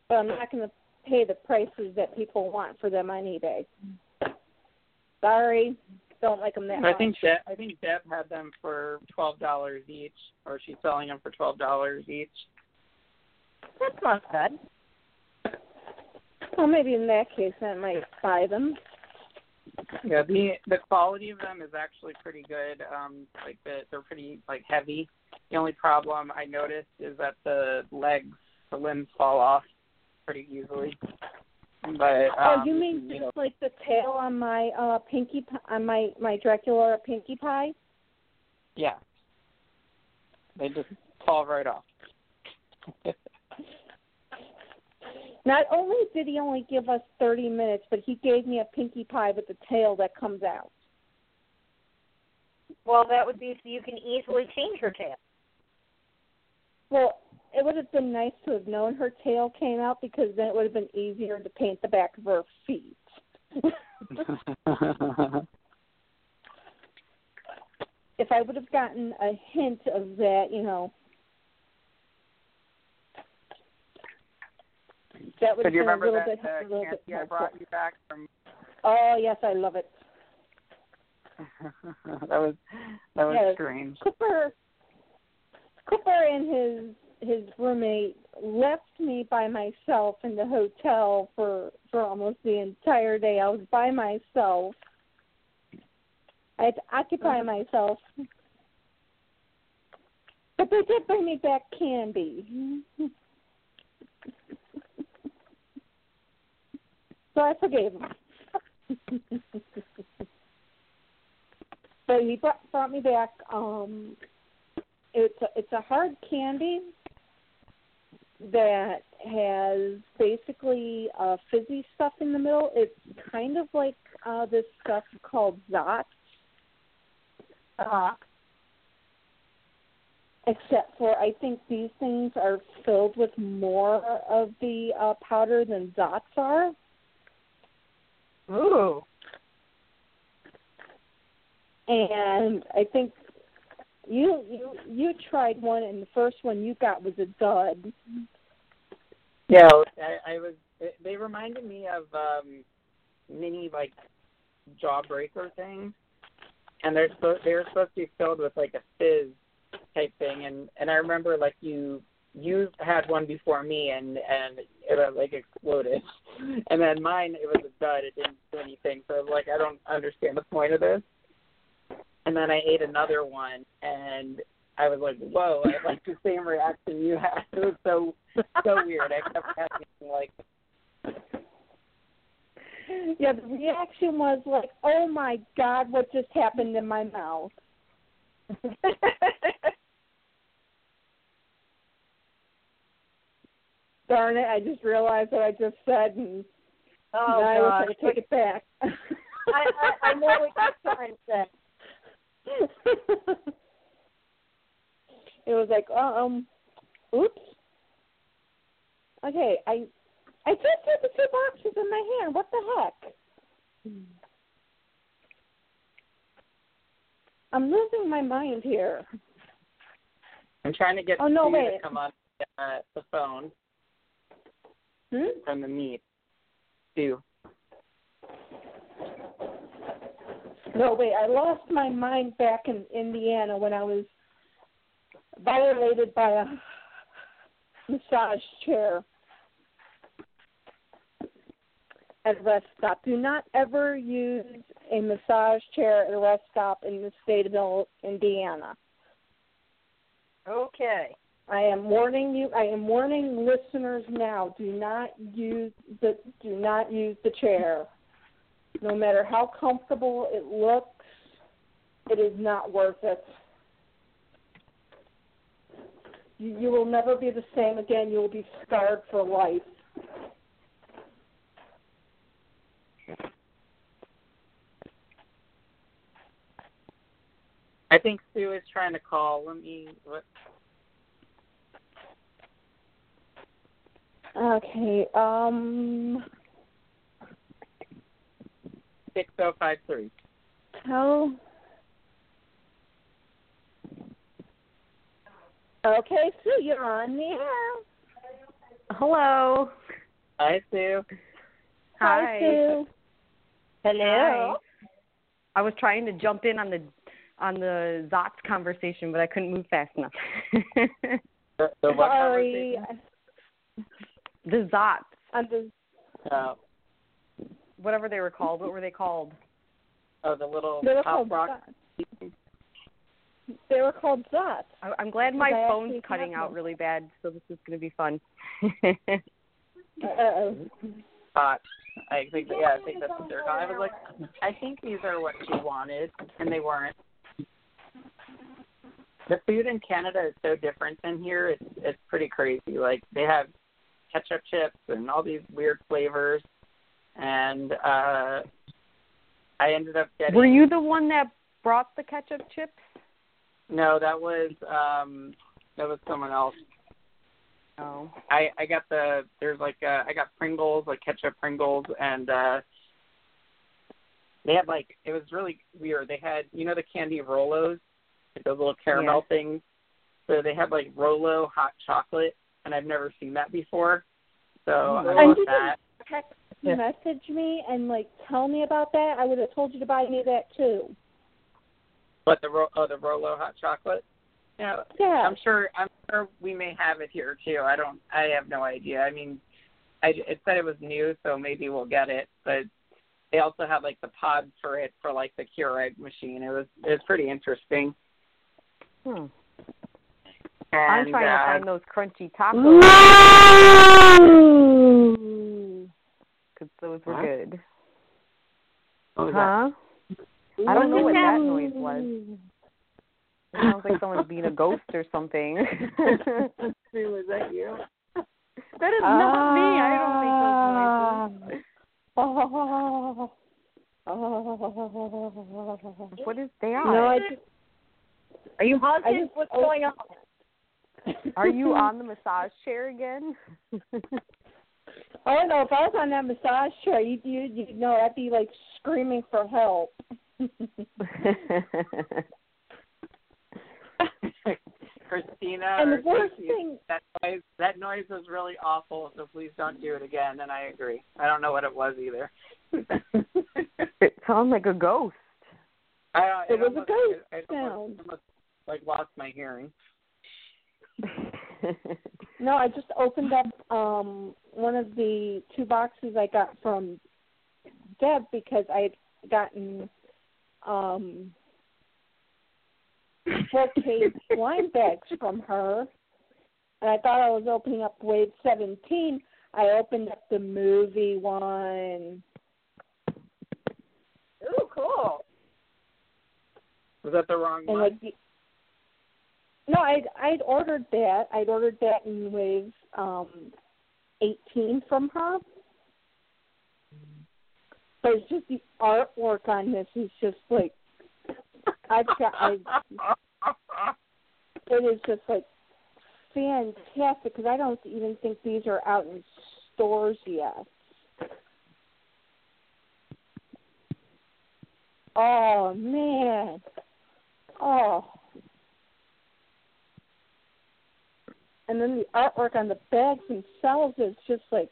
B: But I'm not going to pay the prices that people want for them on eBay. Sorry, don't like them that
D: I
B: much.
D: think Deb, I think Deb had them for twelve dollars each, or she's selling them for twelve dollars each.
C: That's not bad.
B: Well, maybe in that case, I might buy them.
D: Yeah, the the quality of them is actually pretty good. Um, like the, they're pretty like heavy. The only problem I noticed is that the legs, the limbs fall off pretty easily. But
B: oh,
D: um,
B: you mean
D: you
B: just
D: know,
B: like the tail on my uh Pinkie P- on my my Dracula Pinkie Pie?
D: yeah, they just fall right off. [LAUGHS]
B: Not only did he only give us 30 minutes, but he gave me a Pinkie Pie with the tail that comes out.
C: Well, that would be so you can easily change her tail.
B: Well, it would have been nice to have known her tail came out because then it would have been easier to paint the back of her feet. [LAUGHS] if I would have gotten a hint of that, you know, that would
D: so do you
B: been a
D: remember
B: little
D: that
B: bit,
D: uh,
B: a little bit
D: I brought you back from?
B: Oh yes, I love it. [LAUGHS]
D: that was that was strange.
B: Cooper Cooper and his his roommate left me by myself in the hotel for for almost the entire day. I was by myself. I had to occupy myself. But they did bring me back candy. [LAUGHS] so I forgave him. [LAUGHS] but he brought, brought me back um it's a, it's a hard candy that has basically uh, fizzy stuff in the middle. It's kind of like uh, this stuff called Zot,
C: Uh,
B: except for I think these things are filled with more of the uh, powder than Zotz are.
C: Ooh.
B: And I think you you you tried one, and the first one you got was a dud.
D: Yeah, I, I was. They reminded me of um mini like jawbreaker things, and they're supposed they're supposed to be filled with like a fizz type thing, and and I remember like you you had one before me, and and it like exploded, [LAUGHS] and then mine it was a dud. It didn't do anything, so I was like I don't understand the point of this. And then I ate another one, and I was like, "Whoa!" I like the same reaction you had. [LAUGHS] It was so so weird. I kept having like,
B: Yeah, the reaction was like, "Oh my God, what just happened in my mouth?" [LAUGHS] Darn it! I just realized what I just said, and
C: oh
B: now I
C: gosh.
B: wish I could take it back. [LAUGHS]
C: I, I I know what you're trying to say.
B: it was like, uh, um, oops. Okay, I I just had the two boxes in my hand. What the heck? I'm losing my mind here.
D: I'm trying to get
B: Oh, no,
D: Sue
B: wait.
D: to come on uh, the phone
B: Hmm?
D: from the meet Sue.
B: No, wait, I lost my mind back in Indiana when I was violated by a massage chair at a rest stop. Do not ever use a massage chair at a rest stop in the state of Indiana.
C: Okay.
B: I am warning you. I am warning listeners now. Do not use the. Do not use the chair. No matter how comfortable it looks, it is not worth it. You, you will never be the same again. You will be scarred for life.
D: I think Sue is trying to call. Let me.
B: Okay. Um.
D: Six zero five three.
B: Tell. Okay, Sue, you're on the air.
E: Hello.
D: Hi, Sue.
B: Hi,
E: Hi.
B: Sue.
C: Hello.
E: I was trying to jump in on the on the Zotz conversation, but I couldn't move fast enough. [LAUGHS]
D: The, the what
B: Sorry.
D: Conversation?
E: the Zotz,
B: I'm just
D: Oh,
E: whatever they were called. What were they called?
D: oh, the little
B: They were
D: pop
B: called
D: rock.
B: Zotz. They were called Zotz.
E: I, I'm glad my phone's cutting out
B: them.
E: really bad, so this is going to be fun.
B: Uh-oh.
D: Hot. I think yeah, I think that's what they're called. I was like, I think these are what she wanted, and they weren't. The food in Canada is so different than here. It's it's pretty crazy. Like they have ketchup chips and all these weird flavors, and uh I ended up getting.
E: were you the one that brought the ketchup chips?
D: No, that was um that was someone else.
E: Oh.
D: I I got the there's like uh I got Pringles, like ketchup Pringles and uh they had like it was really weird. They had you know the candy Rolos, like those little caramel things. So they had like Rolo hot chocolate and I've never seen that before. So I
B: And
D: bought
B: you
D: that.
B: didn't text message me and like tell me about that. I would have told you to buy me that too.
D: But the oh the Rolo hot chocolate. Yeah,
B: Yeah.
D: I'm sure I'm sure we may have it here too. I don't I have no idea. I mean, I it said it was new, so maybe we'll get it. But they also have like the pods for it for like the Keurig machine. It was it was pretty interesting.
E: Hmm.
D: And,
E: I'm trying to
D: uh,
E: find those crunchy tacos because those were
D: What?
E: good.
D: what that?
E: Huh? I don't know what that noise was. It sounds like someone's being a ghost or something. [LAUGHS]
D: was that you? [LAUGHS]
E: That is not me. I don't think those noises.
B: Oh. Oh.
E: What is that?
B: No, I just,
F: Are you haunted?
B: just
F: What's going on?
E: Are you [LAUGHS] on the massage chair again?
B: Oh, I don't know if I was on that massage chair, you'd, you you know I'd be like screaming for help.
D: Christina
B: and the worst
D: Casey,
B: thing,
D: that noise that noise was really awful, so please don't do it again and I agree. I don't know what it was either.
E: it sounds like a ghost.
D: I, I
B: It was a ghost
D: I, I
B: sound.
D: almost, almost like lost my hearing. [LAUGHS]
B: no, I just opened up um one of the two boxes I got from Deb because I had gotten um four case blind bags from her, and I thought I was opening up Wave 17. I opened up the movie one.
F: Ooh, cool.
D: Was that the wrong
B: And
D: one?
B: like, the- no, I'd I'd ordered that. I'd ordered that in Wave um, 18 from her. But it's just the artwork on this is just like I've got. I, it is just like fantastic because I don't even think these are out in stores yet. Oh man. Oh. And then the artwork on the bags themselves is just like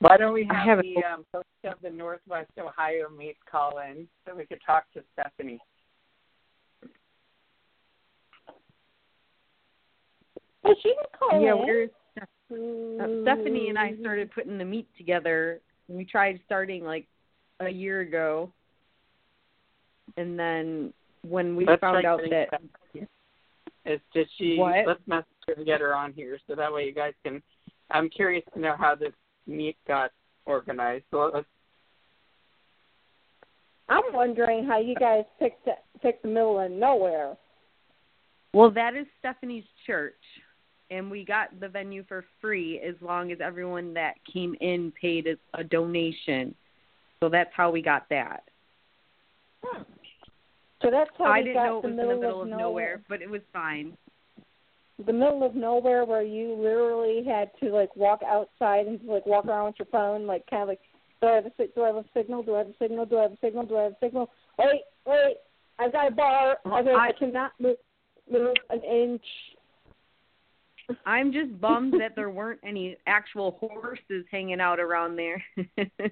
D: Why don't we have
E: have
D: the um, host of the Northwest Ohio meet call in so we could talk to Stephanie?
B: well she can call
E: yeah,
B: in.
E: we're uh, Stephanie and I started putting the meet together. We tried starting like a year ago, and then when we
D: Let's
E: found out
D: getting
E: that
D: Stephanie. Is did she?
E: What?
D: Let's message her and get her on here so that way you guys can. I'm curious to know how this meet got organized. So let's.
B: I'm wondering how you guys picked the, picked the middle of nowhere.
E: well, that is Stephanie's church, and we got the venue for free as long as everyone that came in paid a, a donation. So that's how we got that.
B: So that's how
E: I
B: we
E: didn't
B: got
E: know it
B: the
E: was in the
B: middle, of,
E: of nowhere, but it was fine.
B: The middle of nowhere where you literally had to like walk outside and like walk around with your phone, like kind of like, do I have a do I have a signal? Do I have a signal? Do I have a signal? Do I have a signal? Wait, wait, I've got a bar.
E: Well,
B: I,
E: I-
B: cannot move move an inch.
E: I'm just bummed that there weren't any actual horses hanging out around there. [LAUGHS]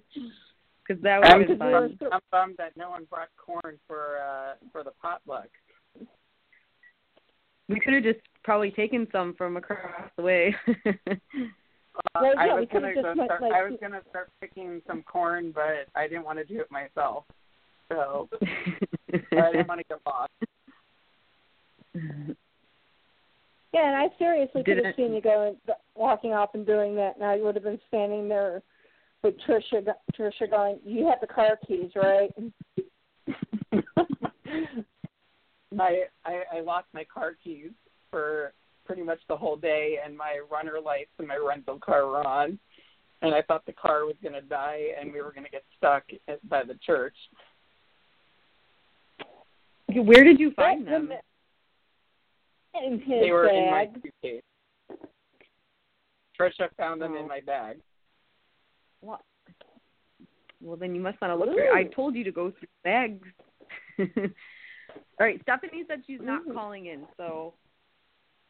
E: Because that would have been fun.
D: bummed, I'm bummed that no one brought corn for uh for the potluck.
E: We could have just probably taken some from across the way.
D: Uh,
B: Well,
D: I was gonna
B: just
D: go
B: went,
D: start.
B: like,
D: I was gonna start picking some corn, but I didn't want to do it myself. So I didn't want to get lost.
B: Yeah, and I seriously could have
E: Didn't-
B: seen you going walking off and doing that, and I would have been standing there with Trisha. go- Trisha going, "You have the car keys, right?" [LAUGHS]
D: I, I I lost my car keys for pretty much the whole day, and my runner lights and my rental car were on. and I thought the car was going to die and we were going to get stuck at, by the church.
E: Where did you find them?
B: In his
D: they were in my
B: bag.
D: suitcase. Trisha found them
E: Oh.
D: in my bag.
E: Well, then you must not have looked. Very, I told you to go through bags. [LAUGHS] All right, Stephanie said she's not
B: Ooh.
E: calling in, so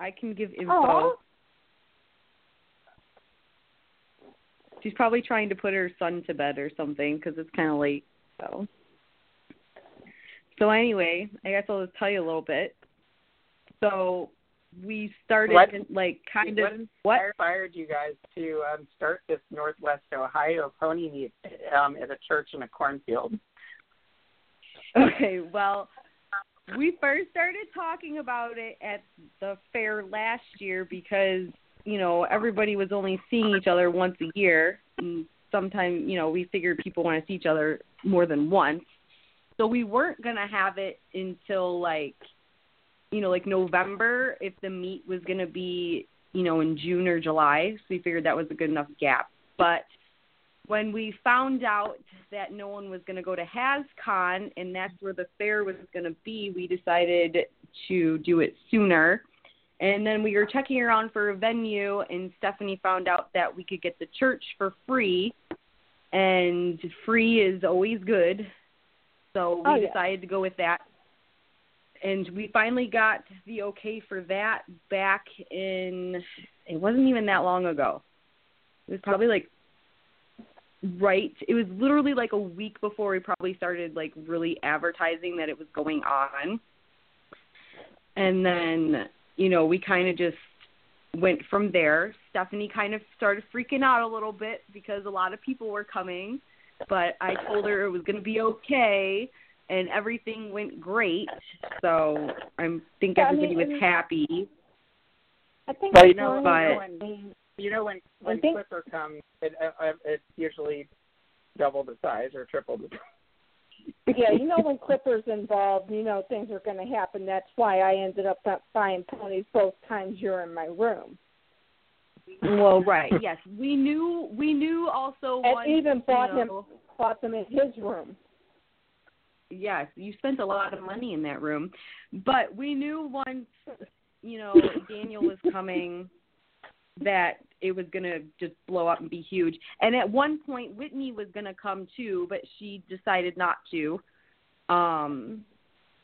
E: I can give info.
B: Aw.
E: She's probably trying to put her son to bed or something because it's kind of late. So, so anyway, I guess I'll just tell you a little bit. So we started
D: What-
E: like kind
D: what
E: of what?
D: inspired you guys to um, start this Northwest Ohio pony meet um, at a church in a cornfield?
E: Okay, well, we first started talking about it at the fair last year because, you know, everybody was only seeing each other once a year. And sometimes, you know, we figured people want to see each other more than once. So we weren't going to have it until like, you know, like November if the meet was going to be, you know, in June or July. So we figured that was a good enough gap. But when we found out that no one was going to go to HasCon and that's where the fair was going to be, we decided to do it sooner. And then we were checking around for a venue, and Stephanie found out that we could get the church for free, and free is always good. So we
B: Oh, yeah.
E: decided to go with that. And we finally got the okay for that back in, it wasn't even that long ago. It was probably like right it was literally like a week before we probably started like really advertising that it was going on. And then you know we kind of just went from there. Stephanie kind of started freaking out a little bit because a lot of people were coming but i told her it was going to be okay and everything went great so i think
B: Yeah, I
E: everybody
B: mean,
E: was happy
B: I think
D: Well, you know,
B: only
E: but-
B: when-
D: You know, when when
B: think-
D: Clipper comes, it, uh, it's usually double the size or triple the size.
B: yeah, you know when Clipper's involved, you know things are going to happen. That's why I ended up not buying ponies both times you're in my room,
E: well right yes we knew we knew also
B: and
E: once,
B: even bought
E: you
B: him bought them in his room.
E: Yes, you spent a lot of money in that room. But we knew once, you know, Daniel was coming that it was going to just blow up and be huge. And at one point Whitney was going to come too, but she decided not to. Um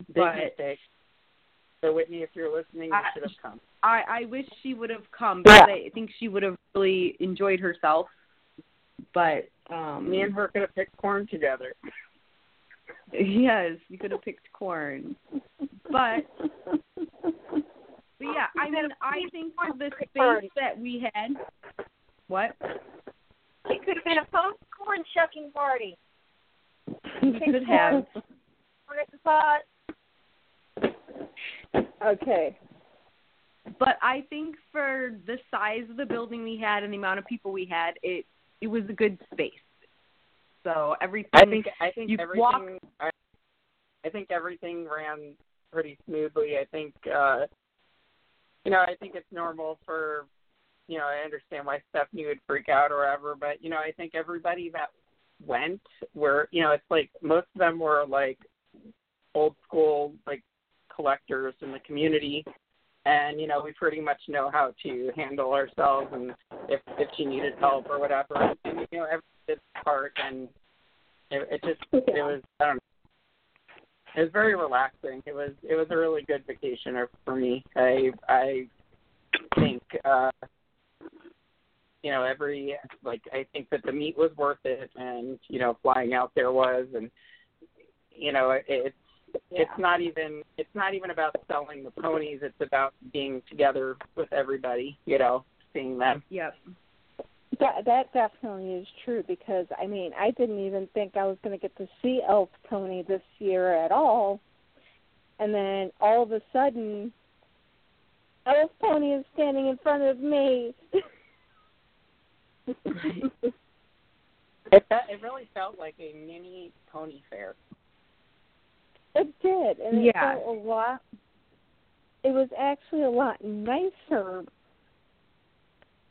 D: Big
E: but
D: mistake. So Whitney, if you're listening, you
E: I-
D: should have come.
E: I I wish she would have come because I think she would have really enjoyed herself. But um
D: Me and her could have picked corn together. [LAUGHS]
E: yes, you could have picked corn. But But yeah, I mean, I think for the space that we had, what
C: It could have been a post corn shucking party. [LAUGHS]
E: we could have.
C: Corn the pot.
B: okay.
E: But I think for the size of the building we had and the amount of people we had, it it was a good space. So everything.
D: I think I think everything.
E: walk-
D: I, I think everything ran pretty smoothly. I think uh you know I think it's normal for you know I understand why Stephanie would freak out or whatever, but you know I think everybody that went were you know it's like most of them were like old school like collectors in the community and you know we pretty much know how to handle ourselves and if if she needed help or whatever and you know every did part and it, it just it was I don't know. It was very relaxing. It was it was a really good vacation for me. I I think uh you know every like I think that the meet was worth it and you know flying out there was and you know it, it's it's not even it's not even about selling the ponies. It's about being together with everybody you know seeing them.
E: Yep.
B: That that definitely is true because I mean I didn't even think I was going to get to see Elf Pony this year at all, and then all of a sudden, Elf Pony is standing in front of me. [LAUGHS]
D: it fe- it really felt like a mini pony fair
B: It did, and it
E: Yeah.
B: felt a lot. It was actually a lot nicer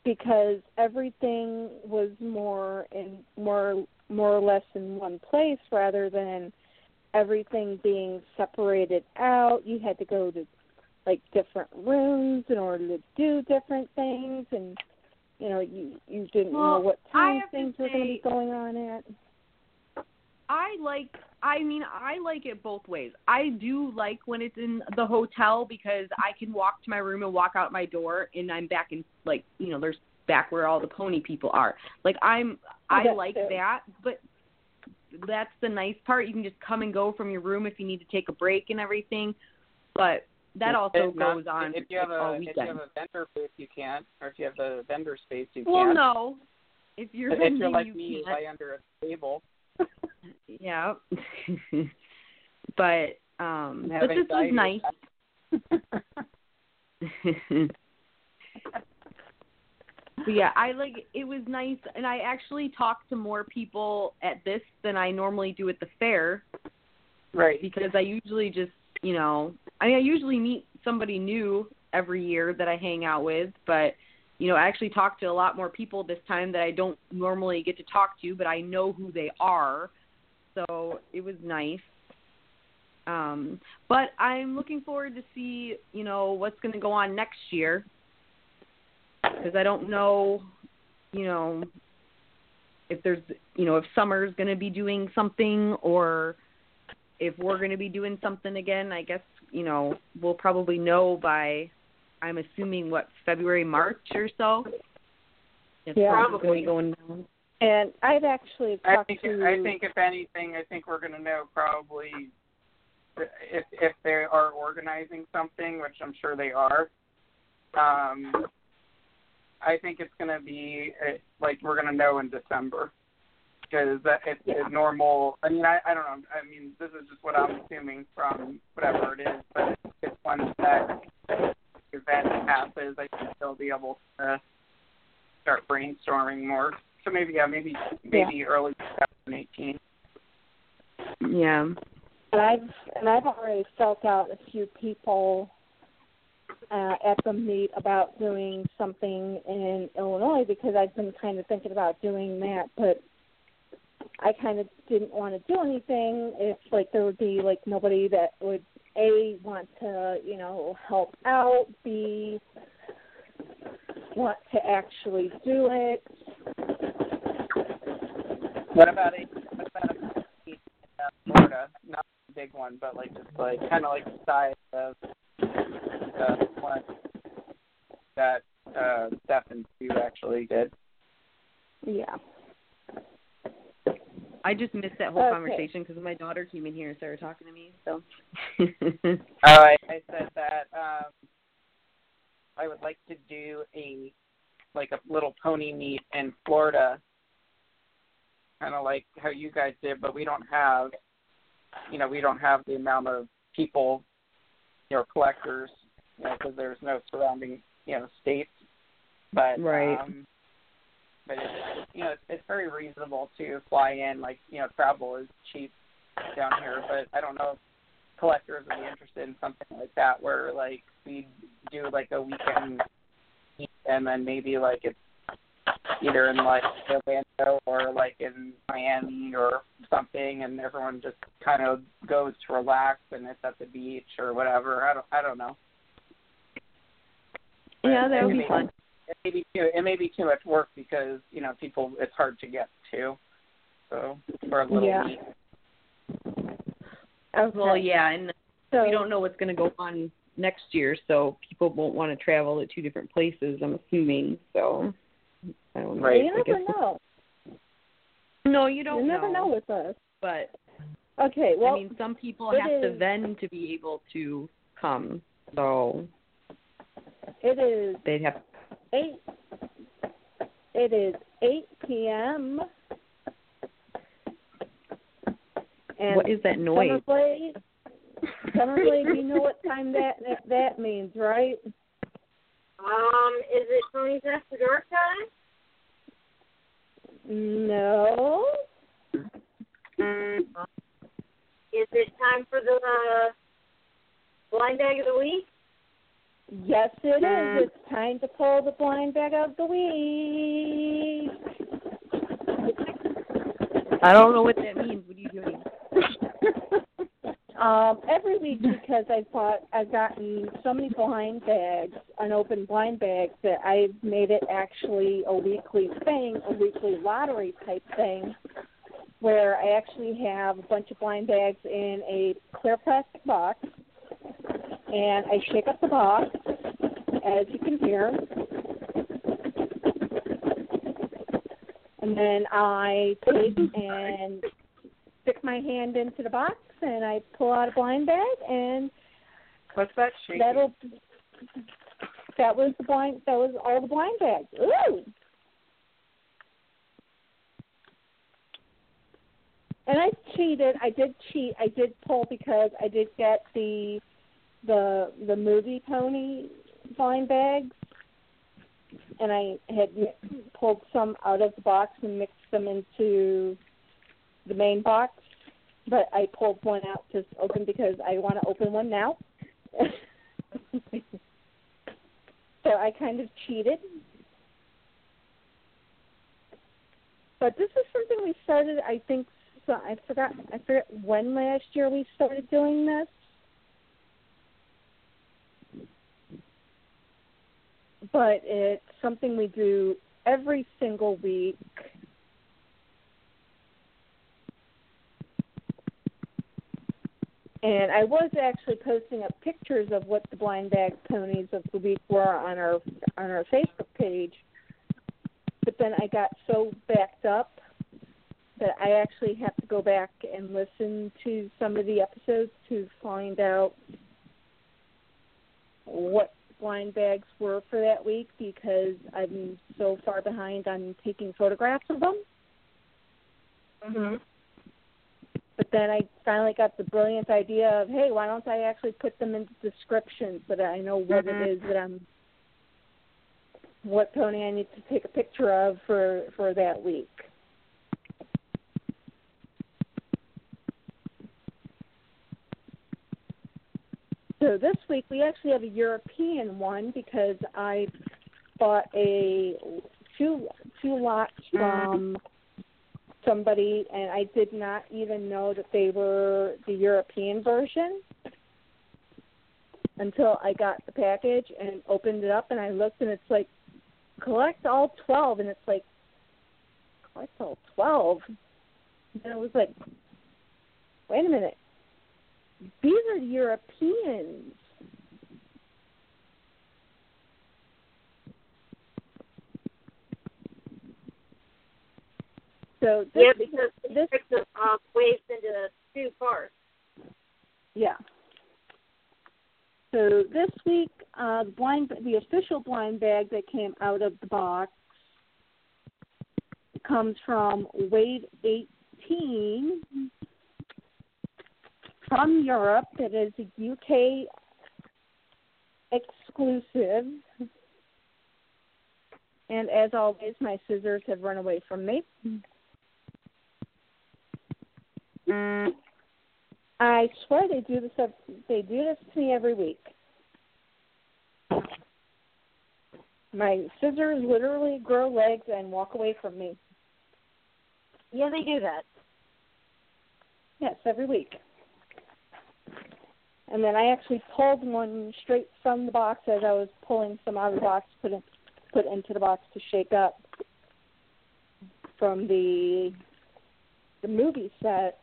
B: because everything was more in more more or less in one place rather than everything being separated out. You had to go to like different rooms in order to do different things and you know, you you didn't
E: Well,
B: know what time things were going to be going on at.
E: I like I mean I like it both ways. I do like when it's in the hotel because I can walk to my room and walk out my door and I'm back in like you know there's back where all the pony people are. Like I'm I like that, but that's the nice part. You can just come and go from your room if you need to take a break and everything. But that also
D: If not-
E: goes on
D: If you have
E: like, all
D: a if you have a vendor booth, you can't, or if you have the vendor space, you
E: well,
D: can't.
E: Well no. If you're
D: if you're like
E: you
D: me, you
E: can't.
D: lie under a table.
E: Yeah. [LAUGHS] but um but this was nice. [LAUGHS] Yeah, I like it was nice and I actually talked to more people at this than I normally do at the fair
D: right.
E: because I usually just, you know, I mean I usually meet somebody new every year that I hang out with, but you know, I actually talked to a lot more people this time that I don't normally get to talk to, but I know who they are. So it was nice. Um, but I'm looking forward to see, you know, what's going to go on next year because I don't know, you know, if there's, you know, if Summer's going to be doing something or if we're going to be doing something again. I guess, you know, we'll probably know by, I'm assuming, what, February, March or so? If
B: Yeah.
D: Probably.
E: going down.
B: And I've actually
D: I think
B: to
D: I think if anything, I think we're going to know probably if if they are organizing something, which I'm sure they are. Um, I think it's going to be uh, like we're going to know in December because it's
B: Yeah.
D: normal. I mean, I I don't know. I mean, this is just what I'm assuming from whatever it is, but it's once that event passes, I think they'll be able to start brainstorming more. So maybe yeah, maybe maybe early 2018.
E: Yeah.
B: and I've and I've already felt out a few people uh, at the meet about doing something in Illinois because I've been kind of thinking about doing that, but I kind of didn't want to do anything if like there would be like nobody that would a want to you know help out, b want to actually do it.
D: What about a what about a in uh, Florida? Not a big one, but like just like kind of like the size of the one that uh, Steph and Sue actually did.
B: Yeah.
E: I just missed that whole
B: Okay.
E: conversation because my daughter came in here and started talking to me. So.
D: Uh, I, I said that um, I would like to do a like a little pony meet in Florida, kind of like how you guys did, but we don't have, you know, we don't have the amount of people, you know, collectors, you know, because there's no surrounding, you know, states. But
E: Right.
D: um, but it's you know it's, it's very reasonable to fly in. Like you know, travel is cheap down here, but I don't know if collectors would be interested in something like that where like we do like a weekend and then maybe like it's either in like Orlando or like in Miami or something and everyone just kind of goes to relax and it's at the beach or whatever. I don't I don't know.
E: yeah, that would be fun.
D: It may be too it may be too much work because, you know, people it's hard to get to. So for a little
B: Yeah.
D: meet.
B: Okay.
E: Oh, well, yeah, and
B: so,
E: we don't know what's going to go on next year, so people won't want to travel to two different places. I'm assuming. So I don't know.
D: Right.
B: You never know.
E: No, you don't
B: You never know with us.
E: But
B: Okay, well,
E: I mean, some people
B: it
E: have to
B: is-
E: vend to be able to come, so
B: it is
E: they'd have.
B: eight. It is eight p.m. And
E: what is that noise?
B: Summerblade, Summerblade, you know what [LAUGHS] time that that, that means, right?
F: Um, is it Tony's After Dark time?
B: No.
F: Mm. Is it time for the uh, blind bag of the week?
B: Yes, it
D: Mm.
B: It's time to pull the blind bag of the week.
E: I don't know what that means. What are you doing?
B: Um, every week [LAUGHS] because I thought I've gotten so many blind bags, unopened blind bags, that I've made it actually a weekly thing, a weekly lottery type thing, where I actually have a bunch of blind bags in a clear plastic box, and I shake up the box, as you can hear, and then I take and stick my hand into the box and I pull out a blind bag and
D: What's that shaking?
B: that'll that was the blind that was all the blind bags. Ooh. And I cheated. I did cheat. I did pull because I did get the the the movie pony blind bags and I had pulled some out of the box and mixed them into the main box, but I pulled one out just open because I want to open one now. [LAUGHS] so I kind of cheated. But this is something we started. I think so. I forgot. I forget when last year we started doing this. But it's something we do every single week. And I was actually posting up pictures of what the blind bag ponies of the week were on our on our Facebook page. But then I got so backed up that I actually have to go back and listen to some of the episodes to find out what blind bags were for that week because I'm so far behind on taking photographs of them.
F: Mhm.
B: Then I finally got the brilliant idea of, hey, why don't I actually put them in the description so that I know what
F: Mhm.
B: it is that I'm, what pony I need to take a picture of for for that week. So this week we actually have a European one because I bought a two two lots from somebody and I did not even know that they were the European version until I got the package and opened it up and I looked and it's like collect all twelve and it's like collect all twelve. And I was like wait a minute. These are Europeans. So this,
F: Yeah, because
B: this
F: the uh, waves into two parts.
B: Yeah. So this week, uh, the blind, the official blind bag that came out of the box comes from Wave 18 from Europe. It is a UK exclusive. And as always, my scissors have run away from me. Mm, I swear they do this. They do this to me every week. My scissors literally grow legs and walk away from me.
F: Yeah, they do that.
B: Yes, every week. And then I actually pulled one straight from the box as I was pulling some out of the box, put it, put into the box to shake up from the the movie set.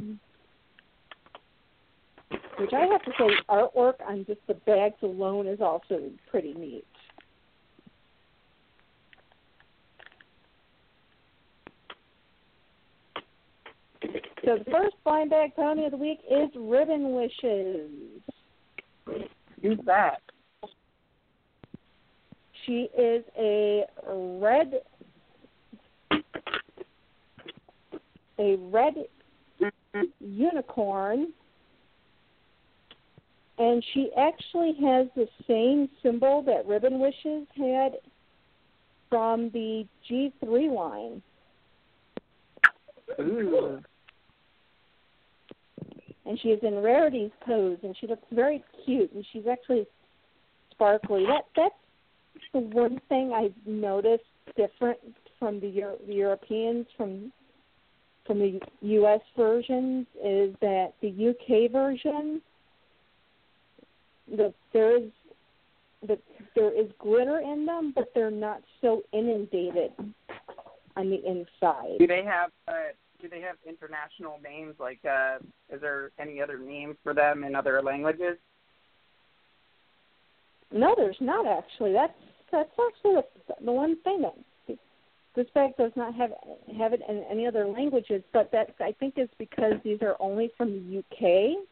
B: Which I have to say, artwork on just the bags alone is also pretty neat. So the first blind bag pony of the week is Ribbon Wishes.
D: Who's that?
B: She is a red a red mm-hmm. unicorn and she actually has the same symbol that Ribbon Wishes had from the G3 line.
D: Ooh.
B: and she is in rarities pose and she looks very cute and she's actually sparkly. That that's the one thing I've noticed different from the, Euro- the Europeans from from the U.S. versions is that the UK version, the there is the there is glitter in them, but they're not so inundated on the inside.
D: Do they have uh, do they have international names? Like, uh, is there any other names for them in other languages?
B: No, there's not actually. That's that's actually the, the one thing that this bag does not have have it in any other languages. But that I think is because these are only from the UK.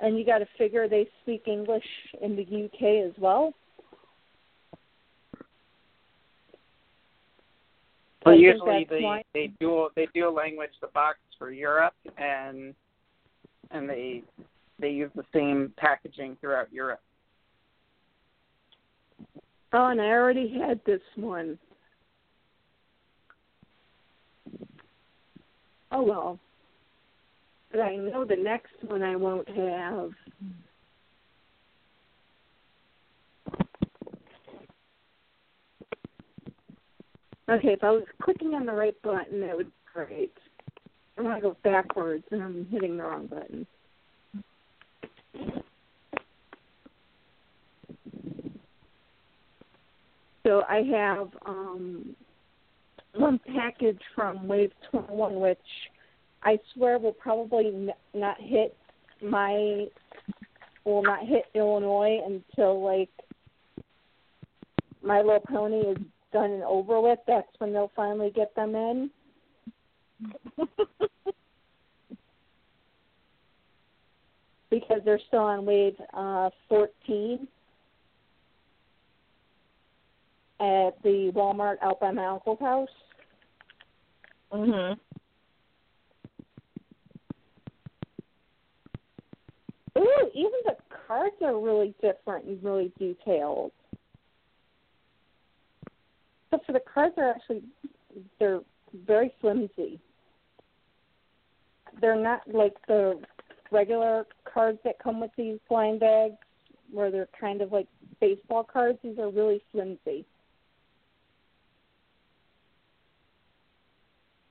B: And you got to figure they speak English in the UK as well.
D: Well,
B: I
D: usually they
B: why-
D: they dual they dual language the box for Europe and and they they use the same packaging throughout Europe.
B: Oh, and I already had this one. Oh well. But I know the next one I won't have. Okay, if I was clicking on the right button, that would be great. I want to go backwards, and I'm hitting the wrong button. So I have um, one package from Wave 21, which I swear will probably n- not hit my will not hit Illinois until like My Little Pony is done and over with. That's when they'll finally get them in. [LAUGHS] because they're still on wave uh, 14 at the Walmart out by my uncle's house.
C: Mhm.
B: Ooh, even the cards are really different and really detailed. Except for the cards are actually they're very flimsy. They're not like the regular cards that come with these blind bags where they're kind of like baseball cards. These are really flimsy.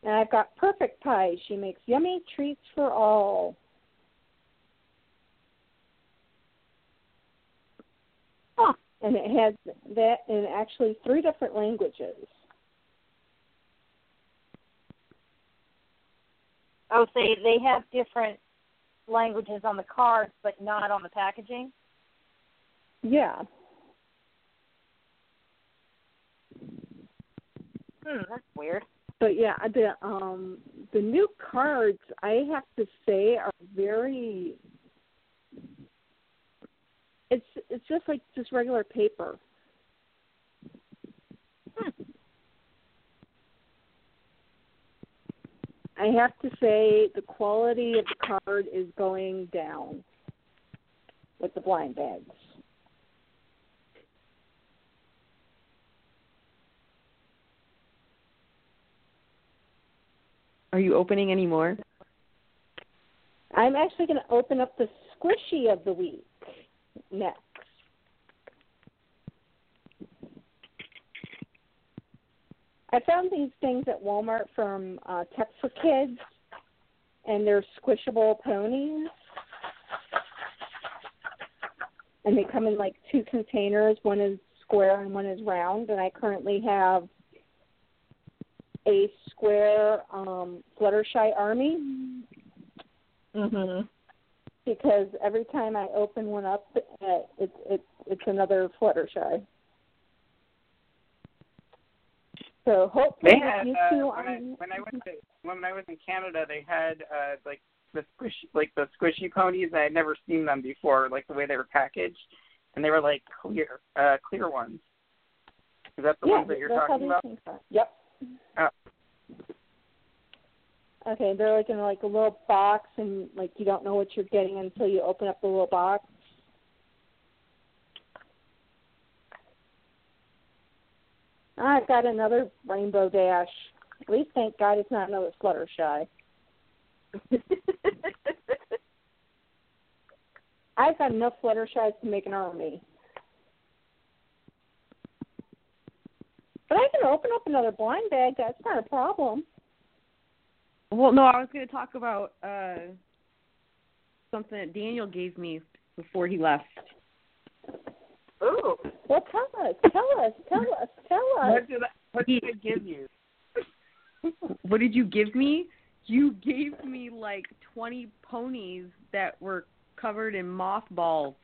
B: And I've got Perfect Pie. She makes yummy treats for all.
C: Huh.
B: And it has that in actually three different languages.
C: Oh, so they have different languages on the cards, but not on the packaging.
B: Yeah.
C: Hmm, that's weird.
B: But yeah, the um the new cards I have to say are very it's it's just like just regular paper. I have to say the quality of the card is going down with the blind bags.
E: Are you opening any more?
B: I'm actually going to open up the squishy of the week next. I found these things at Walmart from uh, Tech for Kids, and they're squishable ponies. And they come in like two containers. One is square and one is round. And I currently have a square um, Fluttershy Army
C: Mhm.
B: because every time I open one up, uh, it's it's it's another Fluttershy. So hopefully,
D: They had
B: you
D: uh,
B: two
D: when I when I went to when I was in Canada, they had uh like the squish like the squishy ponies. I had never seen them before, like the way they were packaged, and they were like clear uh clear ones. Is that the
B: yeah,
D: ones that you're talking about?
B: Yep.
D: Oh.
B: Okay, they're like in like a little box, and like you don't know what you're getting until you open up the little box. I've got another Rainbow Dash. At least thank God it's not another Fluttershy. [LAUGHS] I've got enough Fluttershy's to make an army. But I can open up another blind bag. That's not a problem.
E: Well, no, I was going to talk about uh something that Daniel gave me before he left.
D: Ooh.
B: Well, tell us, tell us, tell us, tell us.
D: What did I, what did I give you? [LAUGHS]
E: What did you give me? You gave me like 20 ponies that were covered in mothballs.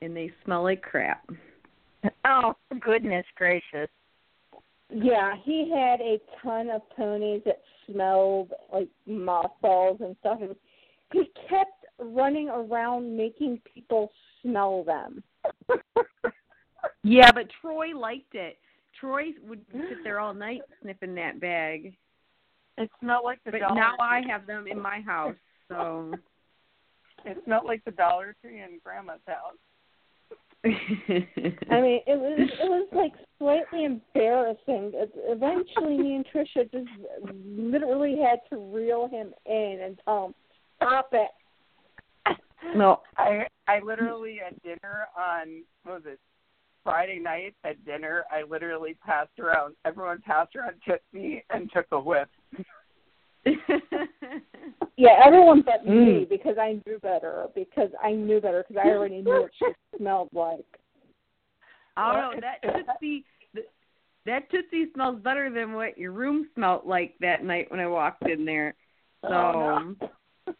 E: And they smell like crap. [LAUGHS]
C: Oh, goodness gracious.
B: Yeah, he had a ton of ponies that smelled like mothballs and stuff, and he kept running around making people smell them. [LAUGHS]
E: Yeah, but Troy liked it. Troy would sit there all night sniffing that bag.
D: It smelled like the
E: But
D: Dollar
E: now I have them in my house, so [LAUGHS]
D: It smelled like the Dollar Tree in Grandma's house. [LAUGHS]
B: I mean, it was it was like slightly embarrassing. It- Eventually, me and Trisha just literally had to reel him in and tell him, "Stop it."
E: no.
D: I I literally at dinner on what was it Friday night at dinner I literally passed around everyone passed around Tootsie and took a whiff. [LAUGHS]
B: Yeah, everyone but
E: Mm.
B: me because I knew better. Because I knew better because I already knew what she [LAUGHS] smelled like.
E: I don't know that tootsie. That tootsie smells better than what your room smelled like that night when I walked in there. So
D: Oh, no.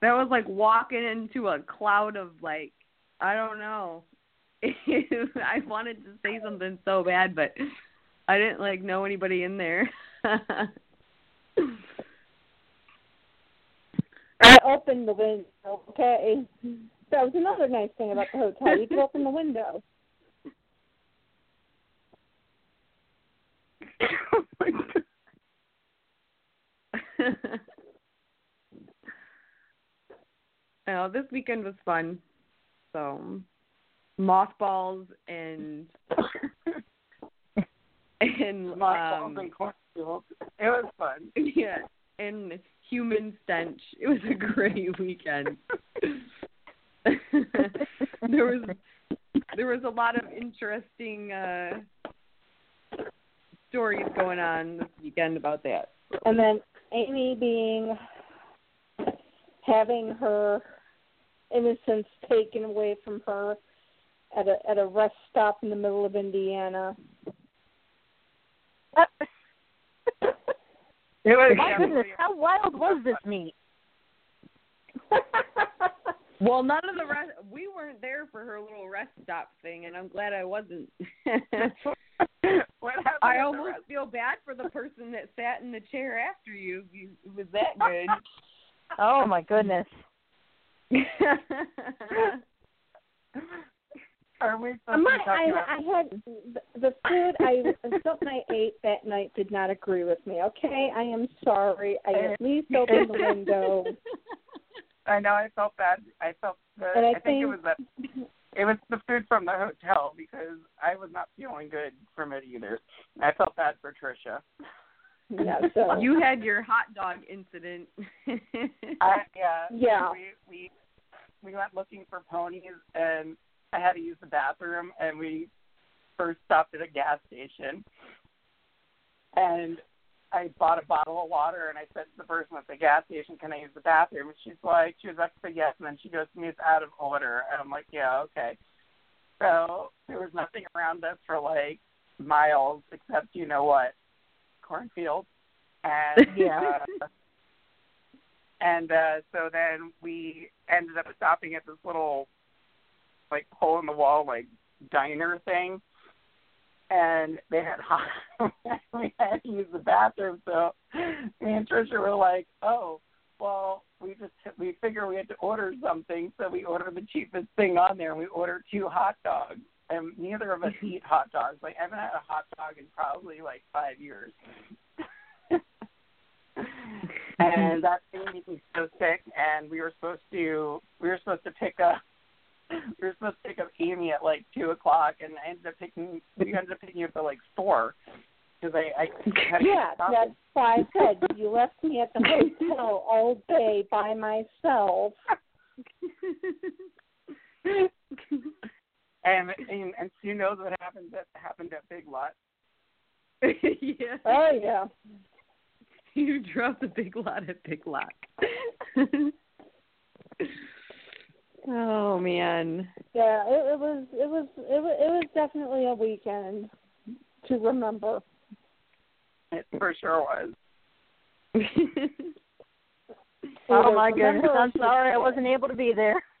E: that was like walking into a cloud of like I don't know. [LAUGHS] I wanted to say something so bad, but I didn't like know anybody in there.
B: I opened the window. Okay, that was another nice thing about the hotel. You could open the window. [LAUGHS]
E: oh, my god. well, this weekend was fun. So mothballs and [LAUGHS] and
D: Mothballs
E: um
D: and cornfields. It was fun. [LAUGHS]
E: yeah, and human stench. It was a great weekend. [LAUGHS] there was there was a lot of interesting uh stories going on this weekend about that.
B: And then Amy being having her innocence taken away from her at a at a rest stop in the middle of Indiana.
D: It was
C: My goodness, how wild was this meet? [LAUGHS]
E: Well, none of the rest we weren't there for her little rest stop thing, and I'm glad I wasn't.
D: what happened
E: I almost
D: rest-
E: feel bad for the person that sat in the chair after you. You it was that [LAUGHS] good.
C: Oh my goodness. [LAUGHS]
D: Are we supposed
B: My,
D: to be talking about
B: I, I had the, the food I something I ate that night did not agree with me. Okay, I am sorry. I at least opened the [LAUGHS] window.
D: I know I felt bad. I felt the,
B: And I
D: I, think, it was that it was the food from the hotel because I was not feeling good from it either. I felt bad for Tricia.
B: Yeah, [LAUGHS] so
E: you had your hot dog incident.
D: I, yeah.
B: Yeah.
D: We we we went looking for ponies and I had to use the bathroom and we first stopped at a gas station and I bought a bottle of water and I said to the person at the gas station, Can I use the bathroom? And she's like she was say yes and then she goes to me, It's out of order and I'm like, Yeah, okay. So there was nothing around us for like miles except you know what, cornfields, and [LAUGHS]
B: Yeah.
D: uh, and uh so then we ended up stopping at this little like hole in the wall like diner thing. And they had hot [LAUGHS] we had to use the bathroom. So me and Trisha were like, Oh, well we just we figure we had to order something. So we ordered the cheapest thing on there. And we ordered two hot dogs. And neither of us [LAUGHS] eat hot dogs. Like I haven't had a hot dog in probably like five years. [LAUGHS] and that thing made me so sick. And we were supposed to we were supposed to pick up [LAUGHS] we were supposed to pick up Amy at like two o'clock and I ended up picking we ended up picking you up at like four because I I had to [LAUGHS]
B: yeah,
D: stop
B: that's why I said you left me at the hotel all day by myself. [LAUGHS]
D: and, and and Sue knows what happened that happened at Big Lot.
E: yeah.
B: Oh yeah.
E: You dropped the big lot at Big Lot. Oh man.
B: Yeah, it, it was it was it was it was definitely a weekend to remember.
D: It for sure was. [LAUGHS]
C: Oh my goodness! I'm sorry I wasn't able to be there. [LAUGHS]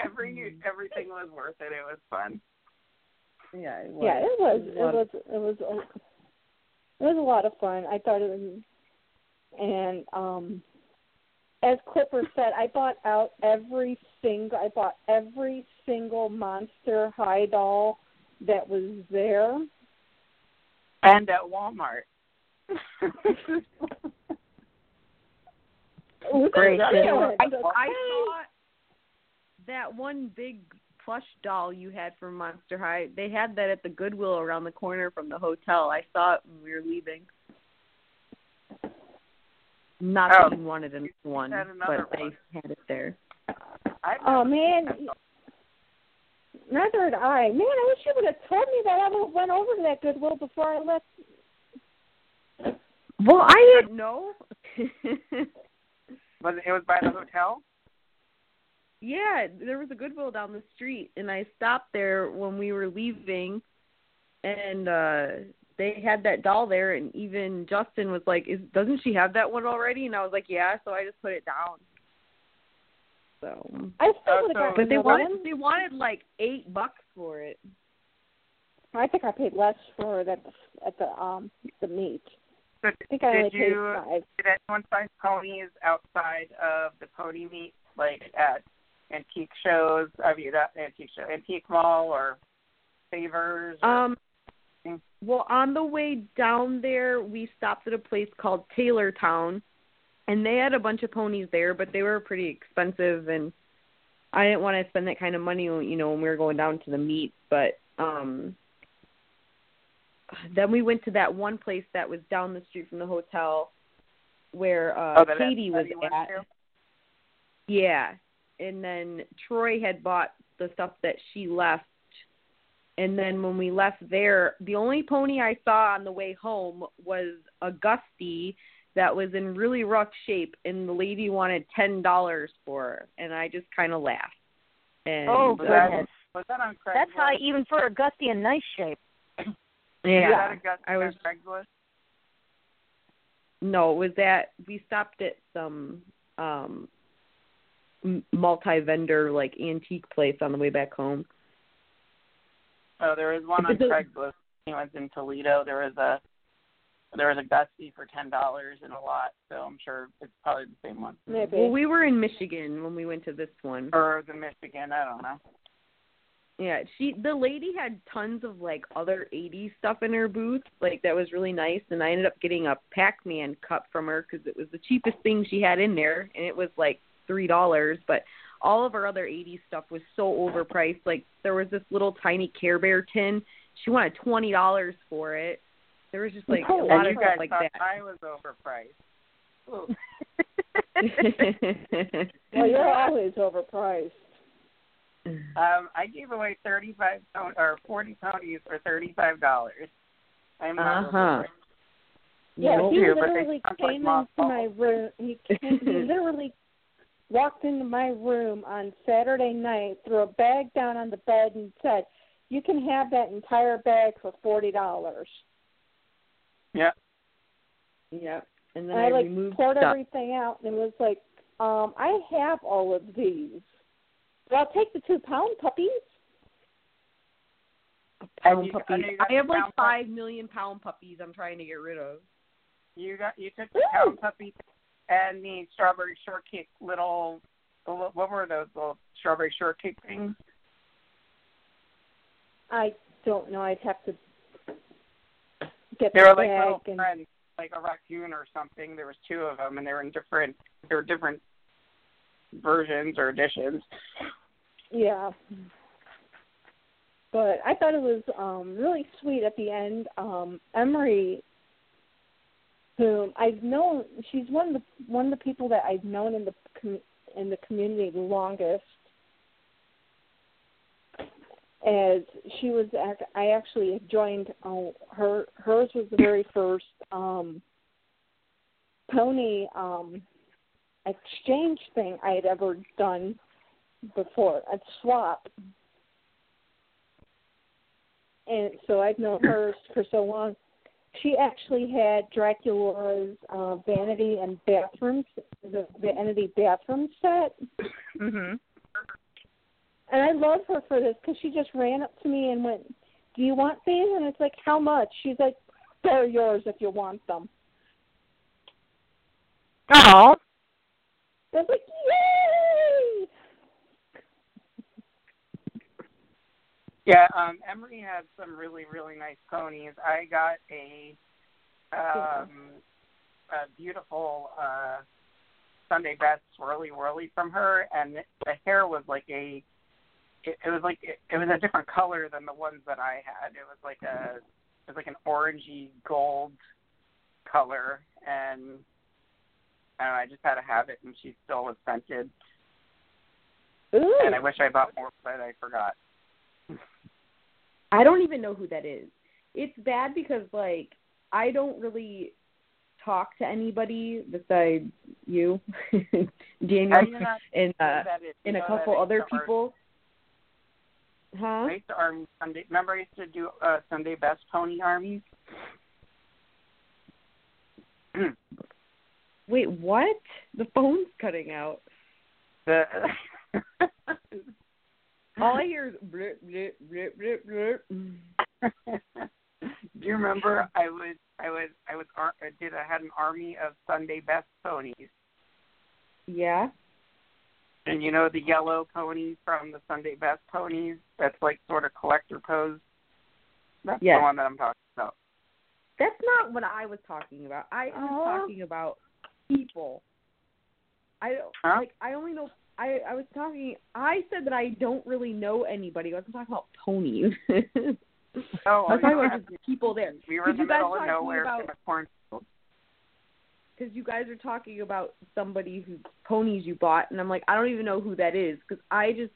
D: Every everything was worth it. It was fun.
E: yeah, it was.
B: Yeah, it was it
E: Lot
B: was it was a- it was a lot of fun. I thought it was, and um, as Clipper said, I bought out every single I bought every single Monster High doll that was there.
D: And at Walmart. [LAUGHS]
C: Great.
E: I, I saw that one big plush doll you had from Monster High. They had that at the Goodwill around the corner from the hotel. I saw it when we were leaving. Not
D: Oh.
E: that you wanted a one,
D: had
E: but
D: another
E: they had it there.
B: Oh man, neither did I. Man, I wish you would have told me that. I would have went over to that Goodwill before I left.
E: Well, I didn't know. [LAUGHS]
D: was it, it was by the hotel.
E: yeah, there was a Goodwill down the street, and I stopped there when we were leaving, and uh they had that doll there, and even Justin was like, "Is doesn't she have that one already?" And I was like, "Yeah," so I just put it down. So,
B: I still would have
D: so-
E: but they
B: another
E: wanted
B: one.
E: they wanted like eight bucks for it.
B: I think I paid less for it at the at the um the meet.
D: So
B: I think I only
D: did
B: paid
D: you
B: five.
D: did anyone find ponies outside of the pony meet, like at antique shows? I mean, not antique show, antique mall or favors. Or,
E: Um, well, on the way down there, we stopped at a place called Taylor Town, and they had a bunch of ponies there, but they were pretty expensive, and I didn't want to spend that kind of money, you know, when we were going down to the meet. But um, then we went to that one place that was down the street from the hotel, where uh,
D: oh,
E: Katie was at.
D: to?
E: Yeah. And then Troy had bought the stuff that she left. And then when we left there, the only pony I saw on the way home was a Gusty that was in really rough shape and the lady wanted ten dollars for her and I just kinda laughed. And
C: Oh,
D: Was that,
C: goodness.
D: was that on Craigslist?
C: That's high even for a gusty in nice shape. [CLEARS THROAT]
E: yeah.
D: Was that a Gus-
E: I was
D: Craigslist?
E: no, it was that we stopped at some um multi vendor like antique place on the way back home.
D: Oh, there was one on
E: the-
D: Craigslist. He was in Toledo. There was a there was a Gusty for ten dollars and a lot, so I'm sure it's probably the same one.
B: Maybe.
E: Well, we were in Michigan when we went to this one.
D: Or the Michigan, I don't know.
E: Yeah, she the lady had tons of like other 80s stuff in her booth, like that was really nice. And I ended up getting a Pac-Man cup from her because it was the cheapest thing she had in there, and it was like three dollars. But all of her other 80s stuff was so overpriced. Like there was this little tiny Care Bear tin, she wanted twenty dollars for it. There was just like a
B: Oh,
E: lot
D: and
E: of
D: you guys
E: stuff like
D: thought
E: that.
D: I was overpriced. Ooh. [LAUGHS]
B: Well, you're always overpriced.
D: Um, I gave away thirty-five pon- or forty ponies for thirty-five dollars. I'm not
E: Uh-huh.
D: overpriced.
B: Yeah,
D: No,
B: he
D: too, but they
B: literally
D: sound
B: came
D: mothballs.
B: into my room. He, came, he [LAUGHS] literally walked into my room on Saturday night, threw a bag down on the bed, and said, "You can have that entire bag for forty dollars."
D: Yeah.
E: yeah, and then
B: And
E: I,
B: I like
E: removed
B: poured
E: stuff.
B: everything out, and it was like, um, "I have all of these. But I'll take the two pound puppies."
D: And
E: Pound
D: you-
E: puppies.
D: I know you got
E: I have like
D: pound pup-
E: five million pound puppies. I'm trying to get rid of.
D: You got you took the
B: Ooh.
D: pound puppy and the strawberry shortcake little. What were those little strawberry shortcake things?
B: I don't know. I'd have to get
D: They
B: the
D: were like little
B: and
D: friends, like a raccoon or something. There was two of them, and they were in different. They were different versions or editions.
B: Yeah. But I thought it was um really sweet at the end. Um Emery whom I've known. She's one of the one of the people that I've known in the in the community the longest. As she was, act- I actually joined uh, her. Hers was the very first um, pony um, exchange thing I had ever done before. A swap, and so I've known her for so long. She actually had Draculaura's uh, vanity and bathroom, the vanity bathroom set,
C: Mhm.
B: and I love her for this because she just ran up to me and went, "Do you want these?" And it's like, "How much?" She's like, "They're yours if you want them."
C: Oh.
B: I was like, "Yay!"
D: Yeah, um, Emery had some really, really nice ponies. I got a um a beautiful uh Sundae Best swirly whirly from her and the hair was like a it, it was like it, it was a different color than the ones that I had. It was like a it was like an orangey gold color and I don't know, I just had to have it and she still was scented
B: Ooh.
D: and I wish I bought more but I forgot.
E: I don't even know who that is. It's bad because like I don't really talk to anybody besides you, [LAUGHS] Daniel,
D: How do you not
E: and uh, and a
D: you know that
E: couple other people. Huh?
D: I used to arm Sunday. Remember, I used to do uh, Sundae Best pony armies.
E: Wait, what? The phone's cutting out.
D: the [LAUGHS]
E: All I [LAUGHS] hear is blip, blip, blip, blip, blip. [LAUGHS]
D: do you remember? I was I was I was I did I had an army of Sundae Best ponies,
E: Yeah.
D: and you know the yellow ponies from the Sundae Best ponies. That's like sort of collector pose. That's
E: Yes.
D: the one that I'm talking about.
E: That's not what I was talking about. I was
B: Aw. Oh.
E: talking about people. I don't
D: Huh?
E: like. I only know. I I was talking. I said that I don't really know anybody. I wasn't talking about ponies. [LAUGHS]
D: Oh,
E: I was talking about just people there.
D: we were in the
E: you guys
D: middle of nowhere
E: about-
D: in a cornfield.
E: Because you guys are talking about somebody who ponies you bought, and I'm like, I don't even know who that is. Because I just,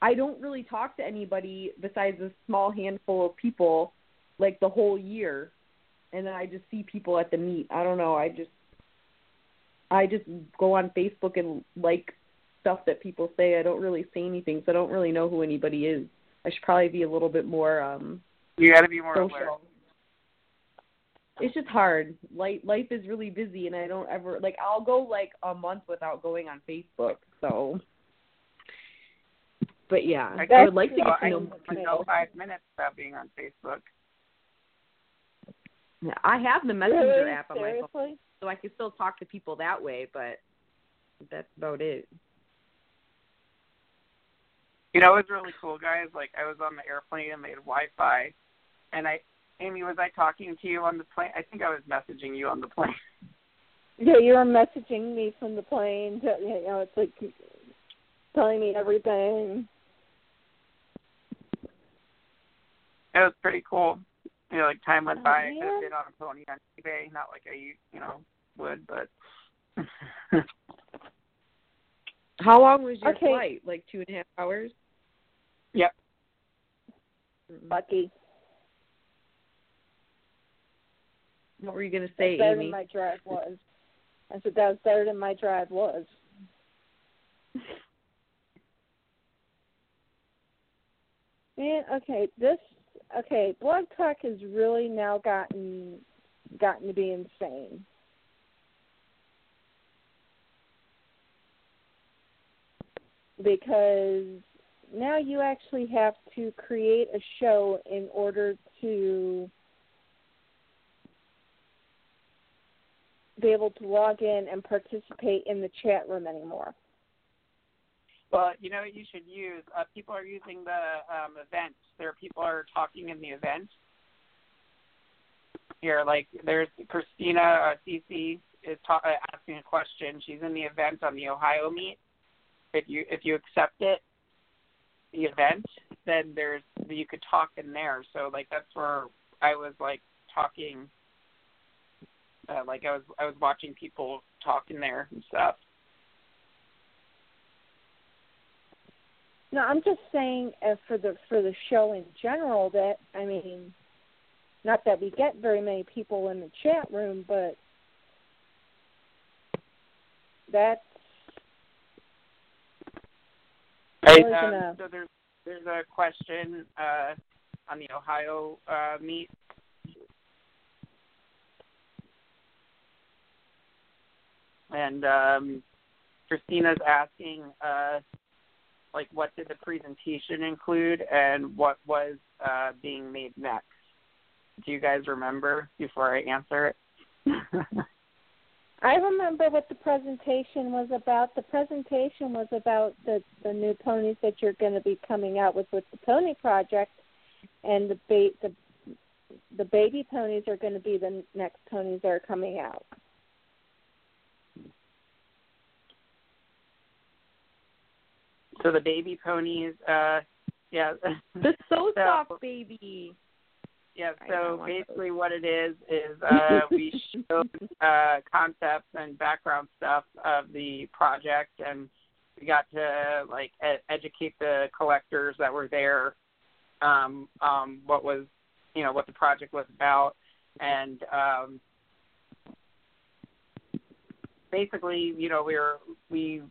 E: I don't really talk to anybody besides a small handful of people, like the whole year, and then I just see people at the meet. I don't know. I just, I just go on Facebook and like stuff that people say. I don't really say anything, so I don't really know who anybody is. I should probably be a little bit more um
D: You got to be more
E: social.
D: aware.
E: It's just hard. Life life is really busy, and I don't ever like. I'll go like a month without going on Facebook. So, but yeah,
D: I
E: I would like to get
D: I
E: to know
D: can
E: more
D: go
E: people.
D: five minutes without being on Facebook.
E: I have the Messenger
B: Really?
E: app on my phone, so I can still talk to people that way. But that's about it.
D: You know, it was really cool, guys. Like, I was on the airplane and they had Wi-Fi, and I, Amy, was I talking to you on the plane? I think I was messaging you on the plane. [LAUGHS]
B: Yeah, you were messaging me from the plane. To, you know, it's like telling me everything.
D: It was pretty cool. You know, like time went
B: Oh,
D: by. I could have been on a pony on eBay, not like I, you know, would, but. [LAUGHS]
E: How long was your
B: Okay.
E: flight? Like two and a half hours.
D: yep. Mm-hmm.
B: Lucky.
E: What were you gonna say,
B: That's better
E: Amy?
B: than my drive was. I said that was better than my drive was. Man, okay, this okay, Blog Talk has really now gotten gotten to be insane. Because now you actually have to create a show in order to be able to log in and participate in the chat room anymore.
D: Well, you know you should use? Uh, people are using the um, event. There are people are talking in the event. Here, like there's Christina uh, CC is ta- uh, asking a question. She's in the event on the Ohio meet. If you if you accept it, the event, then there's you could talk in there. So like that's where I was like talking Uh, like I was I was watching people talking there and stuff.
B: No, I'm just saying uh, for the for the show in general that I mean, not that we get very many people in the chat room, but that's
D: Um, so there's there's a question uh, on the Ohio uh, meet. And um, Christina's asking, uh, like, what did the presentation include, and what was uh, being made next? Do you guys remember before I answer it? [LAUGHS]
B: I remember what the presentation was about. The presentation was about the the new ponies that you're going to be coming out with with the Pony Project, and the ba- the the baby ponies are going to be the next ponies that are coming out.
D: so the baby ponies, uh, yeah.
E: The [LAUGHS] so
D: So-
E: soft baby.
D: Yeah, so basically what it is is uh, [LAUGHS] we showed uh, concepts and background stuff of the project, and we got to like ed- educate the collectors that were there um, um, what was you know what the project was about, and um, basically you know we were we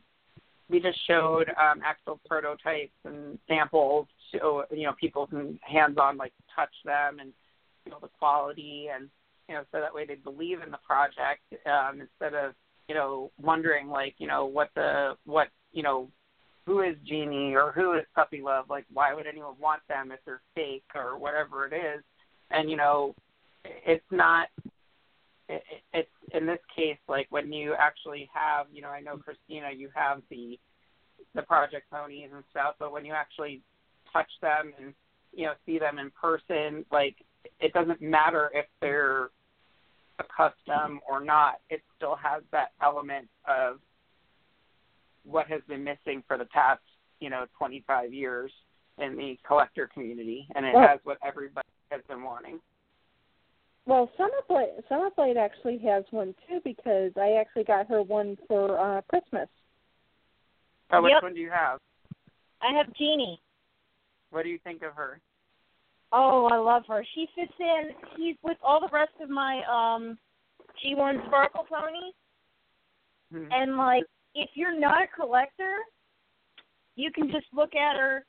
D: we just showed um, actual prototypes and samples so you know people can hands on like touch them and feel the quality and you know so that way they believe in the project um, instead of you know wondering like you know what the what you know who is Genie or who is Puppy Love? Like why would anyone want them if they're fake or whatever it is? And you know it's not it, in this case like when you actually have you know I know Christina you have the the project ponies and stuff but when you actually touch them and you know see them in person like it doesn't matter if they're a custom or not it still has that element of what has been missing for the past you know 25 years in the collector community and it
B: Well-
D: has what everybody has been wanting
B: Well, Summerblade Summerblade actually has one too because I actually got her one for uh Christmas.
D: oh which
C: Yep.
D: one do you have
C: I have Genie.
D: what do you think of her
C: Oh, I love her. She fits in. She's with all the rest of my um G1 Sparkle ponies.
D: Hmm.
C: And like, if you're not a collector, you can just look at her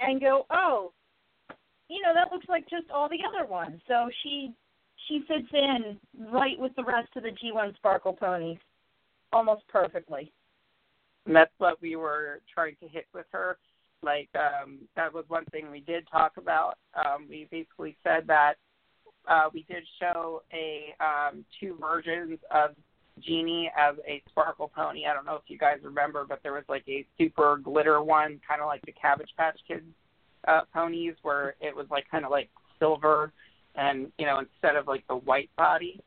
C: and go, "Oh, you know, that looks like just all the other ones." So she she fits in right with the rest of the G1 Sparkle ponies, almost perfectly.
D: and that's what we were trying to hit with her. Like um, that was one thing we did talk about. Um, we basically said that uh, we did show a um, two versions of Genie as a sparkle pony. I don't know if you guys remember, but there was like a super glitter one, kind of like the Cabbage Patch Kids uh, ponies, where it was like kind of like silver, and you know instead of like the white body.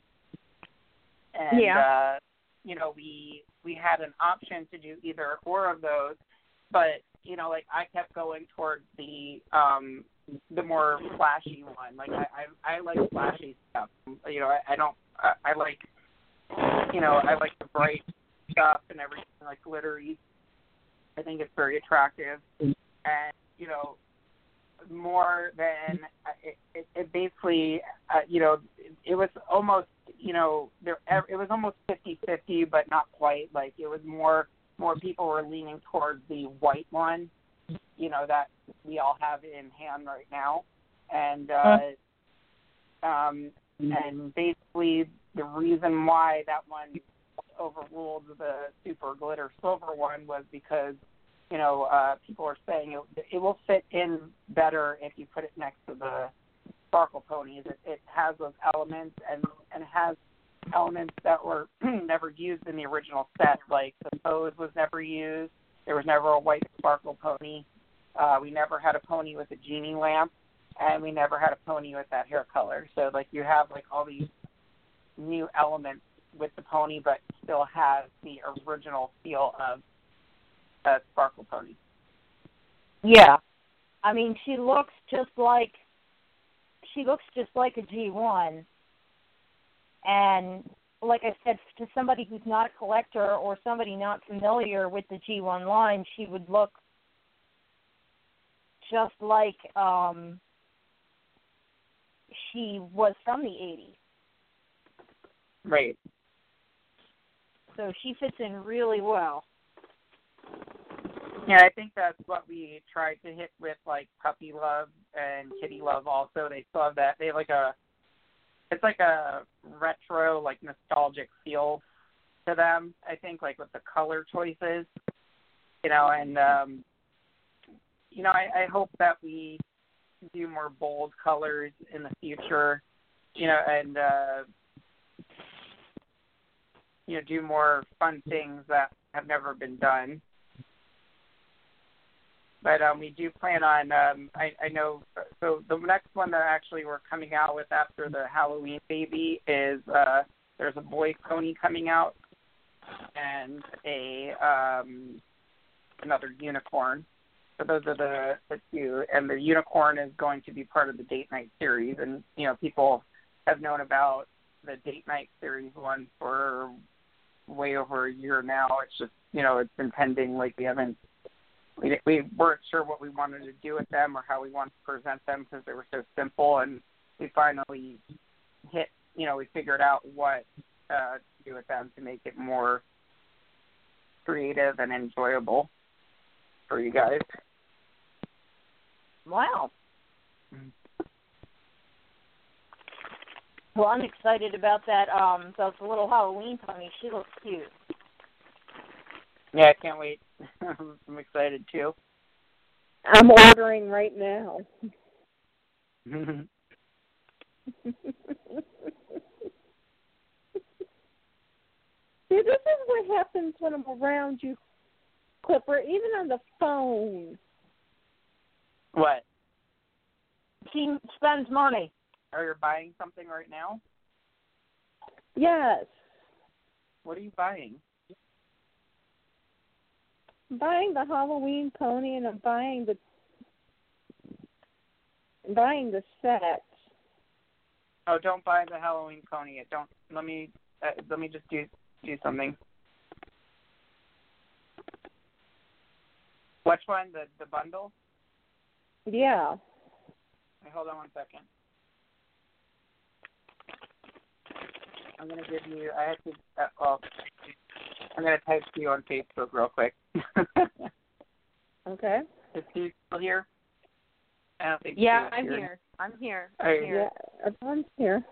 D: And
C: Yeah.
D: uh, you know we we had an option to do either or of those, but you know like I kept going towards the um the more flashy one. Like I I, I like flashy stuff. You know I, I don't I, I like you know I like the bright stuff and everything like glittery. I think it's very attractive, and you know more than it, it, it basically uh, you know it, was almost you know there it was almost fifty fifty but not quite. Like it was more more people were leaning towards the white one you know that we all have in hand right now. And uh um and basically the reason why that one overruled the super glitter silver one was because you know uh people are saying it, it will fit in better if you put it next to the sparkle ponies. It, it has those elements and and has elements that were [CLEARS THROAT] never used in the original set like the pose was never used. There was never a white sparkle pony. Uh we never had a pony with a genie lamp and we never had a pony with that hair color. So like you have like all these new elements with the pony but still has the original feel of a sparkle pony
C: Yeah. I mean, she looks just like she looks just like a G1. And like I said, to somebody who's not a collector or somebody not familiar with the G1 line, she would look just like um she was from the 80s.
D: Right.
C: So she fits in really well.
D: Yeah, I think that's what we tried to hit with like Puppy Love and Kitty Love also. They still have that they have like a it's like a retro, like nostalgic feel to them, I think, like with the color choices. You know, and um you know, I, I hope that we do more bold colors in the future, you know, and uh you know, do more fun things that have never been done. But um, we do plan on. Um, I, I know. So the next one that actually we're coming out with after the Halloween baby is uh, there's a boy pony coming out and a um, another unicorn. So those are the, the two, and the unicorn is going to be part of the date night series. And you know, people have known about the date night series one for way over a year now. It's just you know, it's been pending. Like we haven't we we weren't sure what we wanted to do with them or how we wanted to present them because they were so simple, and we finally hit. You know, we figured out what uh, to do with them to make it more creative and enjoyable for you guys.
C: Wow. Well, I'm excited about that. Um, so it's a little Halloween pony. She looks cute.
D: Yeah, I can't wait. [LAUGHS] I'm excited too.
B: I'm ordering right now. [LAUGHS] See, this is what happens when I'm around you, Clipper, even on the phone.
D: what?
C: She spends money.
D: Are you buying something right now?
B: Yes.
D: What are you buying?
B: I'm buying the Halloween pony and I'm buying the buying the set.
D: Oh, don't buy the Halloween pony yet. Don't. Let me. Uh, let me just do do something. Which one? The the bundle?
B: Yeah.
D: Wait, hold on one second. I'm gonna give you. I have to. Uh, well, I'm gonna type to you on Facebook real quick. [LAUGHS]
B: Okay.
D: Is he still here? I don't think.
E: Yeah, I'm here. I'm here. I'm
D: you-
E: here.
B: Yeah, everyone's here.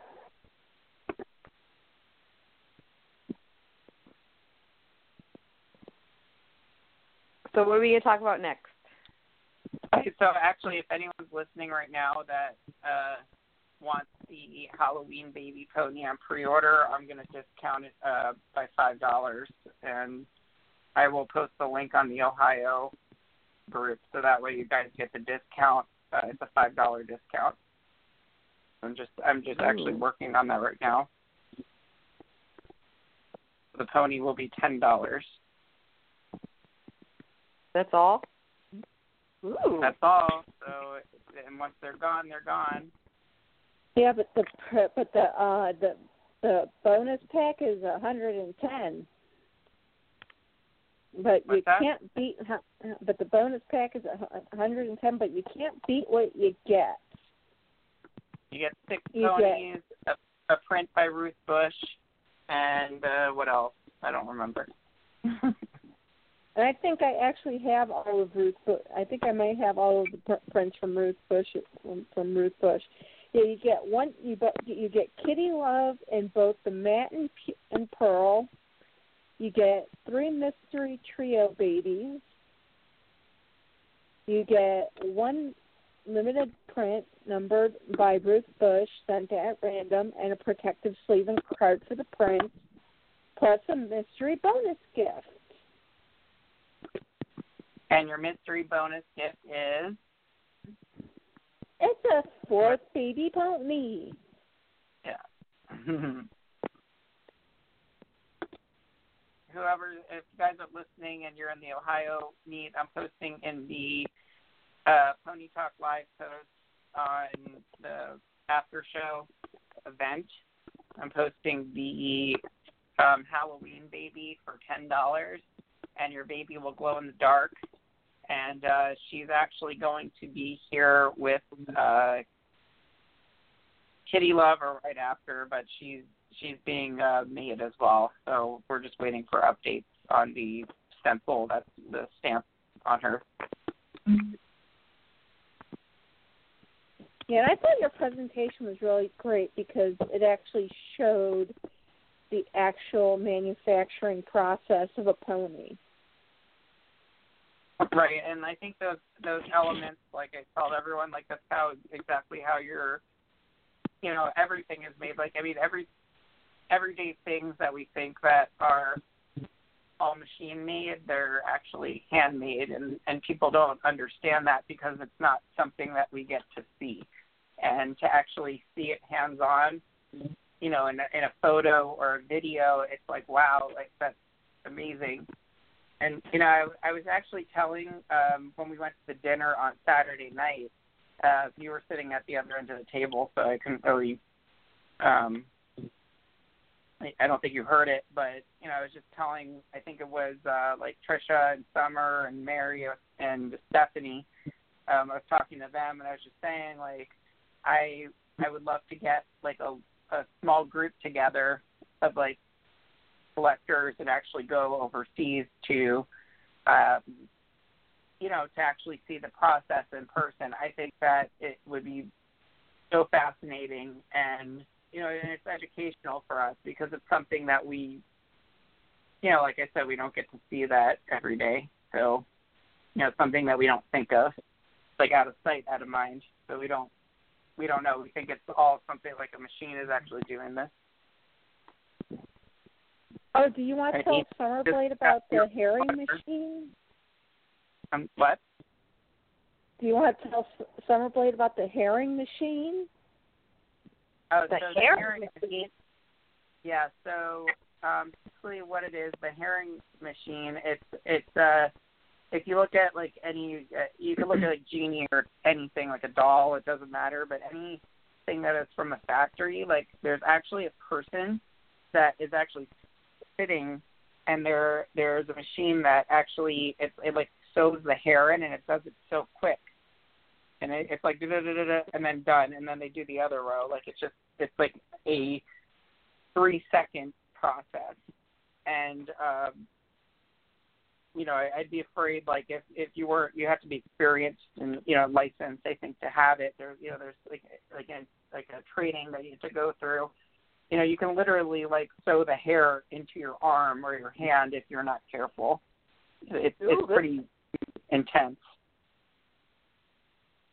E: So what are we gonna talk about next?
D: Okay, so actually, if anyone's listening right now that uh, wants the Halloween baby pony on pre-order, I'm going to discount it uh, by five dollars, and I will post the link on the Ohio group, so that way you guys get the discount. Uh, it's a five dollar discount. I'm just I'm just actually working on that right now. The pony will be ten dollars.
E: That's all. Ooh.
D: That's all. So, and once they're gone, they're gone.
B: Yeah, but the but the uh the the bonus pack is a hundred and ten. But you
D: that?
B: can't beat. But the bonus pack is a hundred and ten. But you can't beat what you get.
D: You get six
B: You get-
D: a, a print by Ruth Bush, and uh, what else? I don't remember.
B: And [LAUGHS] I think I actually have all of Ruth. I think I may have all of the prints from Ruth Bush from, from Ruth Bush. Yeah, you get one. You you get Kitty Love in both the matte and, and pearl. You get three mystery trio babies. You get one limited print numbered by Ruth Bush sent at random and a protective sleeve and card for the print, plus a mystery bonus gift.
D: And your mystery bonus gift is
B: It's a fourth baby pony.
D: yeah. [LAUGHS] Whoever, if you guys are listening and you're in the Ohio meet, I'm posting in the uh, Pony Talk Live post on the after show event. I'm posting the um, Halloween baby for ten dollars, and your baby will glow in the dark. And uh, she's actually going to be here with uh, Kitty Lover right after, but she's she's being uh, made as well. So we're just waiting for updates on the stencil. That's the stamp on her.
B: Yeah, and I thought your presentation was really great because it actually showed the actual manufacturing process of a pony.
D: Right, and I think those those elements, like I told everyone, like that's how exactly how your, you know, everything is made. Like I mean, every everyday things that we think that are all machine made, they're actually handmade, and and people don't understand that because it's not something that we get to see, and to actually see it hands on, you know, in a, in a photo or a video, it's like wow, like that's amazing. And you know, I, I was actually telling um, when we went to the dinner on Saturday night. Uh, you were sitting at the other end of the table, so I couldn't really. Um, I- I don't think you heard it, but you know, I was just telling. I think it was uh, like Trisha and Summer and Mary and Stephanie. Um, I was talking to them, and I was just saying like, I I would love to get like a a small group together of like collectors that actually go overseas to, um, you know, to actually see the process in person. I think that it would be so fascinating and you know, and it's educational for us because it's something that we, you know, like I said, we don't get to see that every day. So, you know, something that we don't think of, it's like out of sight, out of mind. So we don't, we don't know. We think it's all something like a machine is actually doing this.
B: Oh, do you want to tell Summerblade about the herring machine?
D: Um, what?
B: Do you want to tell S- Summerblade about the herring machine?
D: Oh,
C: The
D: so
C: herring
D: the herring machine. Yeah. So um, basically, what it is, the herring machine. It's it's uh, if you look at like any, uh, you can look at like genie or anything like a doll. It doesn't matter, but anything that is from a factory, like there's actually a person that is actually sitting, and there there's a machine that actually it it like sews the hair in, and it does it so quick and it, it's like da da da da and then done, and then they do the other row. Like it's just it's like a three second process, and um, you know I, I'd be afraid like if if you were you have to be experienced and you know licensed I think to have it. There you know there's like like a like a training that you have to go through. You know you can literally like sew the hair into your arm or your hand if you're not careful. It's it's pretty intense.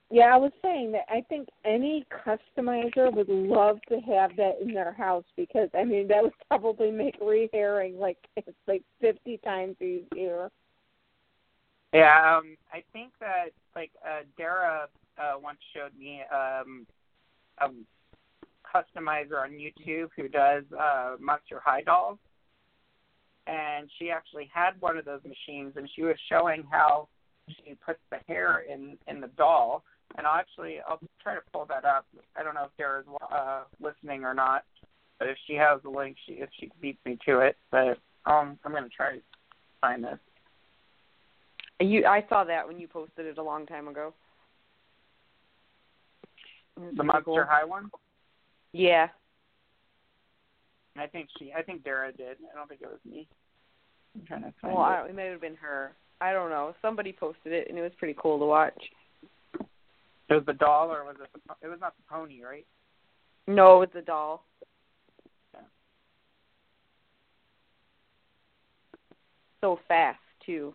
B: Yeah, I was saying that I think any customizer would love to have that in their house because I mean that would probably make rehairing like [LAUGHS] it's like fifty times easier.
D: Yeah, um, I think that like uh, Dara uh, once showed me um, a customizer on YouTube who does uh, Monster High dolls, and she actually had one of those machines, and she was showing how she puts the hair in in the doll. And I'll actually I'll try to pull that up. I don't know if Dara's uh, listening or not, but if she has the link, she if she beats me to it. But um, I'm gonna try to find this.
E: You, I saw that when you posted it a long time ago.
D: The Monster High one.
E: Yeah.
D: I think she. I think Dara did. I don't think it was me. I'm trying to find
E: Well,
D: it.
E: I, it may have been her. I don't know. Somebody posted it, and it was pretty cool to watch.
D: It was the doll, or was it? The, it was not the pony, right?
E: No, it was the doll. Yeah. So fast too.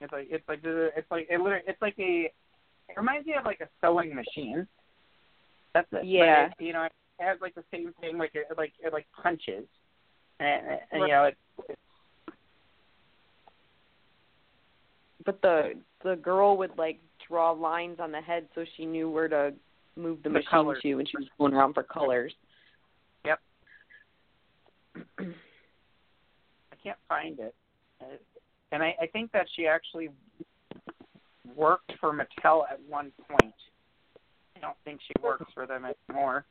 D: It's like it's like it's like it literally, it's like a. It reminds me of like a sewing machine. That's it.
E: Yeah.
D: it, you know, it has like the same thing, like it like it like punches, and, and you know it. It's,
E: But the the girl would like draw lines on the head so she knew where to move the,
D: The
E: machine
D: colors.
E: to when she was going around for colors.
D: Yep. I can't find it, and I, I think that she actually worked for Mattel at one point. Don't think she works for them anymore.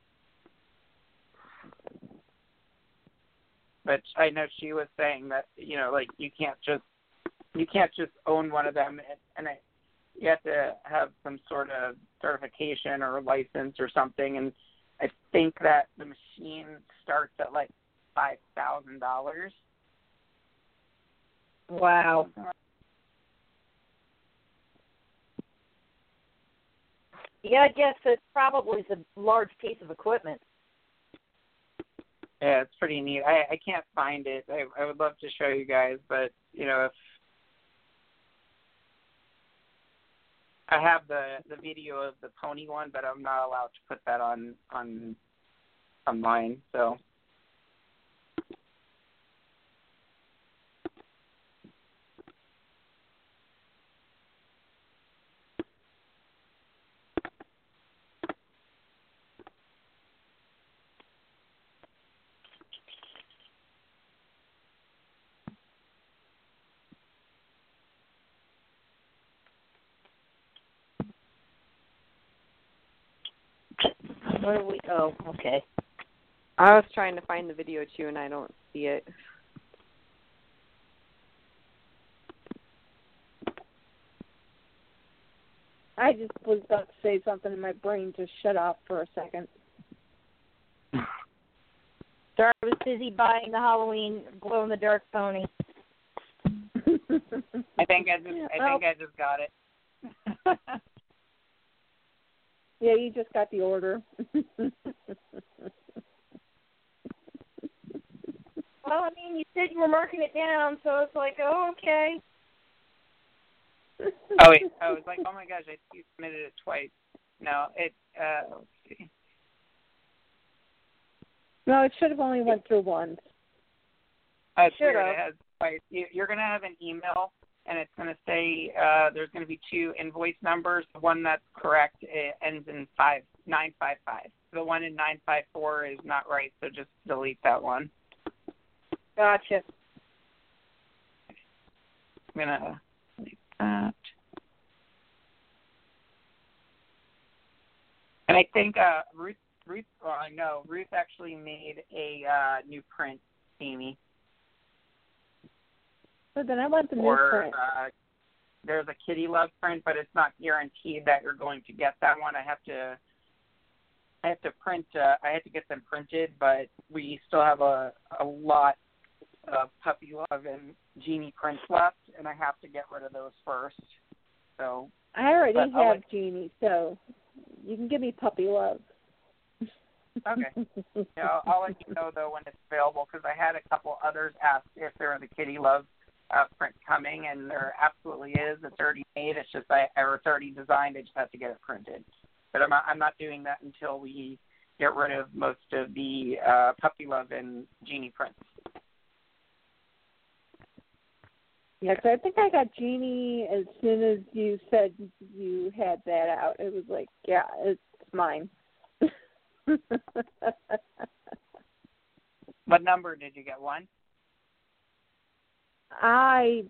D: But I know she was saying that you know like you can't just you can't just own one of them and, and I, you have to have some sort of certification or license or something and I think that the machine starts at like five thousand dollars.
C: Wow. Yeah, I guess it probably is a large piece of equipment.
D: Yeah, it's pretty neat. I I can't find it. I I would love to show you guys, but you know if I have the the video of the pony one, but I'm not allowed to put that on on online. So
C: What are we? Oh, okay.
E: I was trying to find the video too, and I don't see it.
B: I just was about to say something and my brain just shut off for a second.
C: Sorry, I was busy buying the Halloween glow in the dark pony. [LAUGHS]
D: I think I just I think I just got it. [LAUGHS]
B: yeah, you just got the order. [LAUGHS]
C: Well, I mean, you said you were marking it down, so it's like, oh, okay.
D: oh wait, [LAUGHS] I was like, oh my gosh, I you submitted it twice. No, it uh let's see.
B: no, it should have only went through once.
D: Uh, it's
C: Should've.
D: weird. It has twice. You, you're gonna have an email, and it's gonna say uh, there's gonna be two invoice numbers. The one that's correct ends in five nine five five. The one in nine five four is not right, so just delete that one.
C: Gotcha.
D: I'm gonna delete that. And I think uh, Ruth Ruth well, no Ruth actually made a uh, new print, Amy.
B: So then I want the new
D: or
B: print.
D: uh, there's a Kitty Love print, but it's not guaranteed that you're going to get that one. I have to I have to print uh, I have to get them printed, but we still have a a lot of Puppy Love and Genie prints left, and I have to get rid of those first. So
B: I already
D: but
B: have
D: let-
B: Genie, so you can give me puppy love.
D: okay, [LAUGHS] you know, I'll let you know though when it's available because I had a couple others ask if there was a Kitty Love print coming, and there absolutely is. a already made. It's just I or it's already designed. I just have to get it printed. But I'm not, I'm not doing that until we get rid of most of the uh, Puppy Love and Genie prints.
B: Yeah, 'cause I think I got Genie as soon as you said you had that out. It was like, yeah, it's mine. [LAUGHS]
D: What number did you get? One.
B: I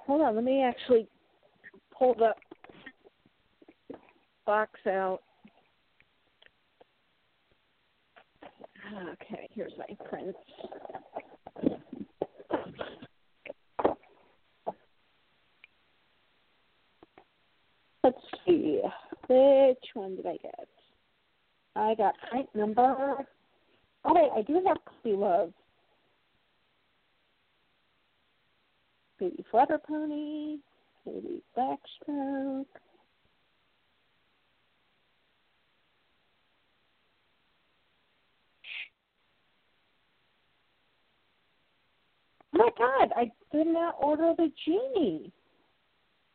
B: hold on. Let me actually pull the box out. Okay, here's my prints. Let's see. Which one did I get? I got print number. Oh wait, I do have Puppy Love. Baby Flutter Pony, Baby Backstroke. Oh my god, I did not order the genie.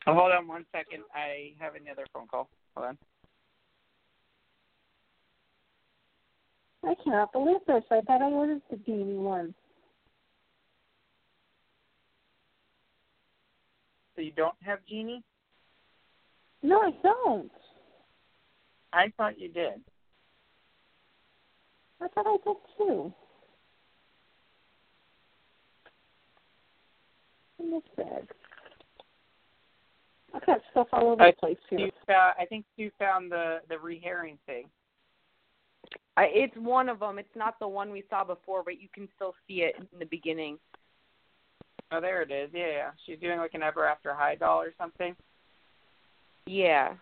D: Oh, hold on one second. I have another phone call. Hold on.
B: I cannot believe this. I thought I ordered the genie one.
D: So you don't have Genie?
B: No, I don't.
D: I thought you did.
B: I thought I did too. In this bag. I've got stuff all over
D: I
B: the place here.
D: You, uh, I think you found the the rehairing thing.
E: I, it's one of them. It's not the one we saw before, but you can still see it in the beginning.
D: Oh, there it is. Yeah, yeah. She's doing like an ever after high doll or something.
E: Yeah.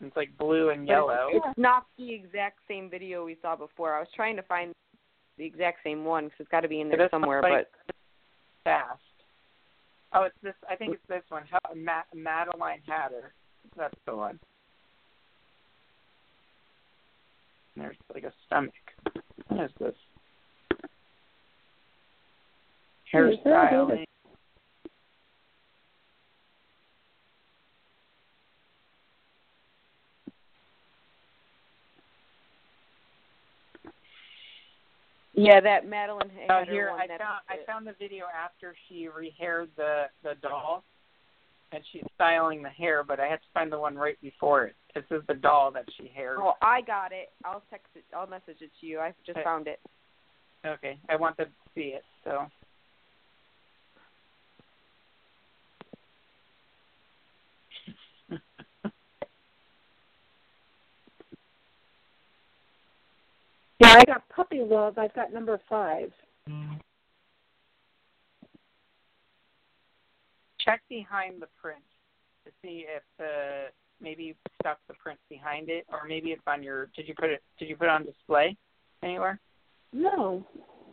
D: It's like blue and
E: But
D: yellow.
E: It's, it's not the exact same video we saw before. I was trying to find the exact same one because it's got to be in
D: It
E: somewhere.
D: like-
E: but
D: fast. Oh, it's this. I think it's this one. Ma- Madeline Hatter. That's the one. And There's like a stomach. What is this?
B: Hmm, is there a
D: Hairstyling.
E: yeah, that Madeline
D: Oh,
E: Hatter
D: here
E: one.
D: I
E: that's
D: found I found the video after she rehaired the the doll, and she's styling the hair. But I had to find the one right before it. This is the doll that she haired.
E: Oh, I got it. I'll text it. I'll message it to you. I just
D: Okay.
E: found it.
D: Okay, I want to see it. So
B: Yeah, I got puppy love. I've got number five.
D: check behind the print to see if the maybe you stuck the print behind it, or maybe it's on your. Did you put it? Did you put it on display anywhere?
B: No,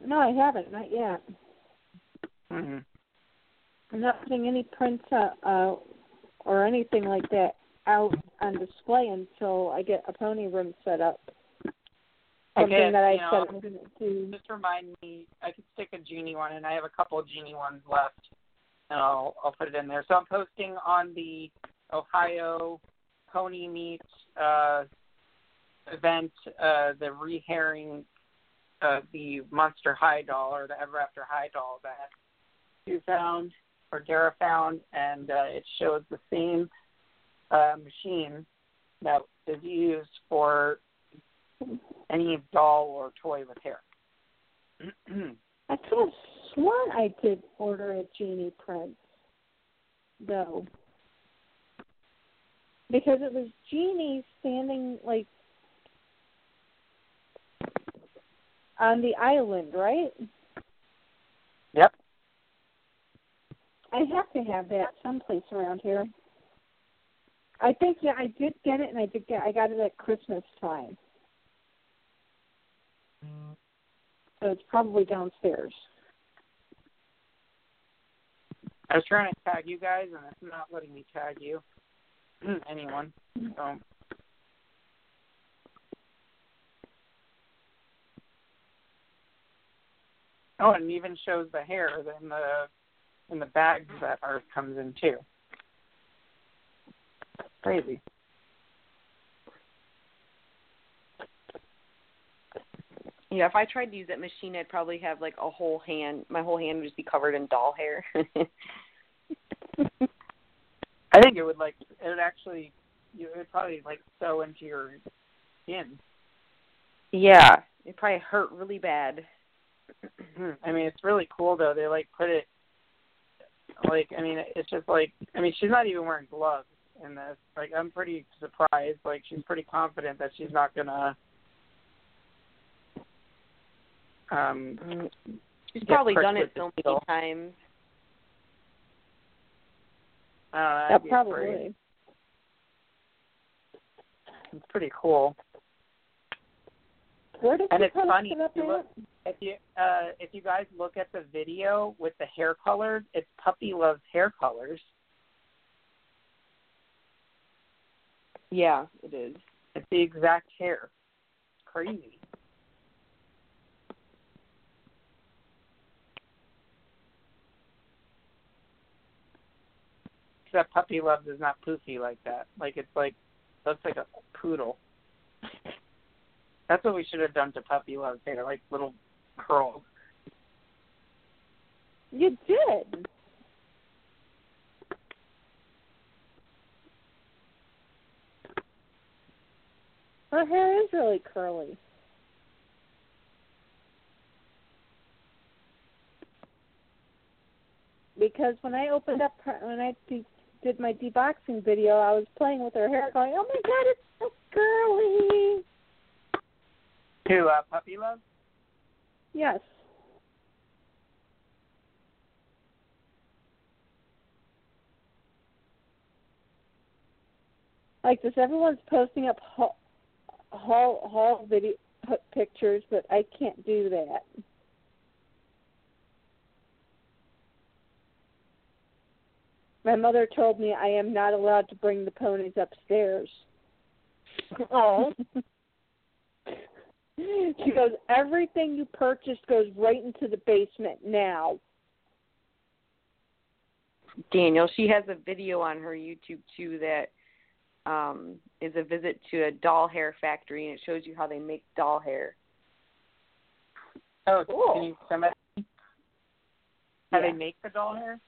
B: no, I haven't. Not yet.
D: Mm-hmm.
B: I'm not putting any prints uh, uh, or anything like that out on display until I get a pony room set up. Something
D: Okay,
B: that I
D: you know,
B: said I'm to do.
D: Just remind me. I could stick a genie one, and I have a couple of genie ones left, and I'll I'll put it in there. So I'm posting on the Ohio Pony Meet uh, event uh, the rehairing uh, the Monster High doll or the Ever After High doll that you found or Dara found, and uh, it shows the same uh, machine that is used for any doll or toy with hair. [CLEARS THROAT]
B: I could have sworn I did order a genie prince, though, because it was genie standing like on the island, right?
D: yep.
B: I have to have that someplace around here. I think yeah, I did get it, and I did get I got it at Christmas time, so it's probably downstairs.
D: I was trying to tag you guys, and it's not letting me tag you. [CLEARS THROAT] Anyone. So. Oh, and even shows the hair in the in the bags that ours comes in too. Crazy.
E: Yeah, if I tried to use that machine, I'd probably have like a whole hand. My whole hand would just be covered in doll hair. [LAUGHS]
D: I think it would like it would actually you it would probably like sew into your skin.
E: yeah, it probably hurt really bad. [CLEARS THROAT]
D: I mean, it's really cool though. They like put it like I mean, it's just like I mean, she's not even wearing gloves in this. Like I'm pretty surprised. Like she's pretty confident that she's not gonna um
E: Mm, She's probably done it so many
D: needle.
E: times.
D: I
B: Yeah,
D: that'd
B: probably.
D: pretty- It's pretty cool.
B: Where did
D: And
B: you
D: it's
B: post
D: funny,
B: it up
D: if you look- If you uh if you guys look at the video with the hair colors, it's Puppy Love's hair colors.
E: Yeah, it is.
D: It's the exact hair. Crazy. Except Puppy Love is not poofy like that. Like it's like looks like a poodle. That's what we should have done to Puppy Love's hair, like little curls.
B: You did. Her hair is really curly. Because when I opened up her, when I did my deboxing video, I was playing with her hair, going, "Oh my god, it's so curly."
D: Who, uh, Puppy Love?
B: Yes. Like this, everyone's posting up haul haul, haul video pictures, but I can't do that. My mother told me I am not allowed to bring the ponies upstairs.
C: Oh. [LAUGHS]
B: she goes, everything you purchased goes right into the basement now.
E: Daniel, she has a video on her YouTube too that um is a visit to a doll hair factory and it shows you how they make doll hair.
D: Oh,
C: Cool.
D: can you send that? How
E: Yeah.
D: they make the doll hair?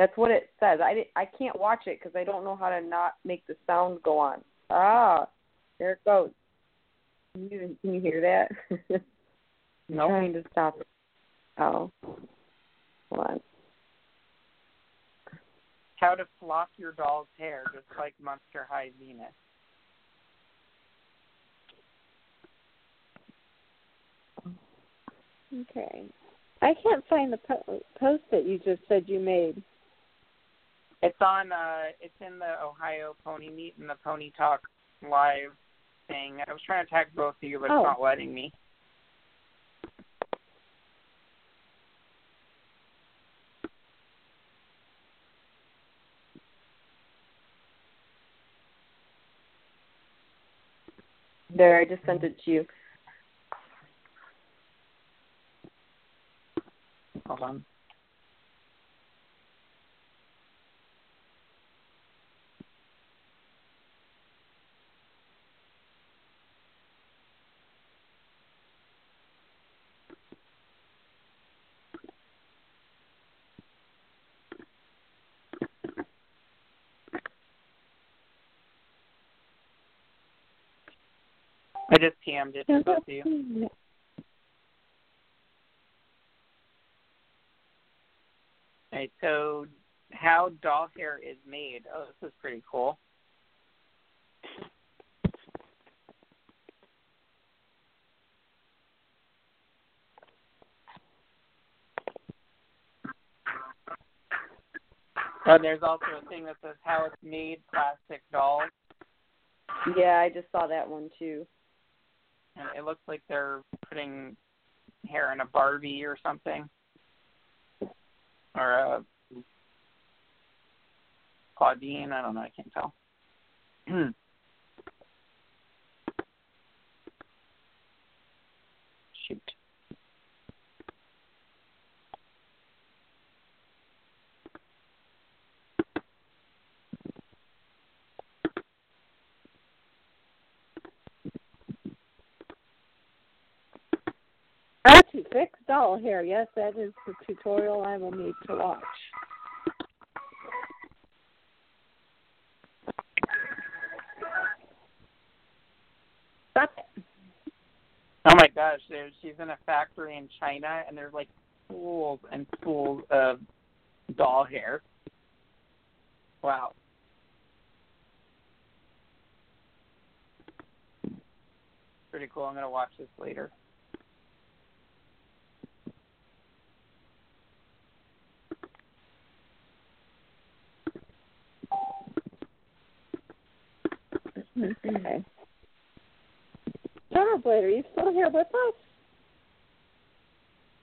E: That's what it says. I I can't watch it because I don't know how to not make the sound go on. Ah, there it goes. Can you, can you hear that? I'm [LAUGHS]
D: Nope.
E: trying to stop it. Oh, hold on.
D: How to flock your doll's hair, just like Monster High Venus.
B: Okay. I can't find the po- post that you just said you made.
D: It's on. uh It's in the Ohio Pony Meet and the Pony Talk live thing. I was trying to tag both of you, but
B: Oh.
D: it's not letting me.
E: There, I just sent it to you.
D: Hold on. Just PM'd it to both of you. Alright, so how doll hair is made. Oh, this is pretty cool. Oh, and there's also a thing that says how it's made plastic dolls.
E: Yeah, I just saw that one too.
D: And it looks like they're putting hair in a Barbie or something. Or a Clawdeen, I don't know, I can't tell. [CLEARS THROAT] Shoot.
B: How to fix doll hair. Yes, that is the tutorial I will need to watch. Stop it.
D: Oh my gosh, there's she's in a factory in China and there's like pools and pools of doll hair. Wow. Pretty cool. I'm gonna watch this later.
B: Okay. Summerblade, are you still here with us?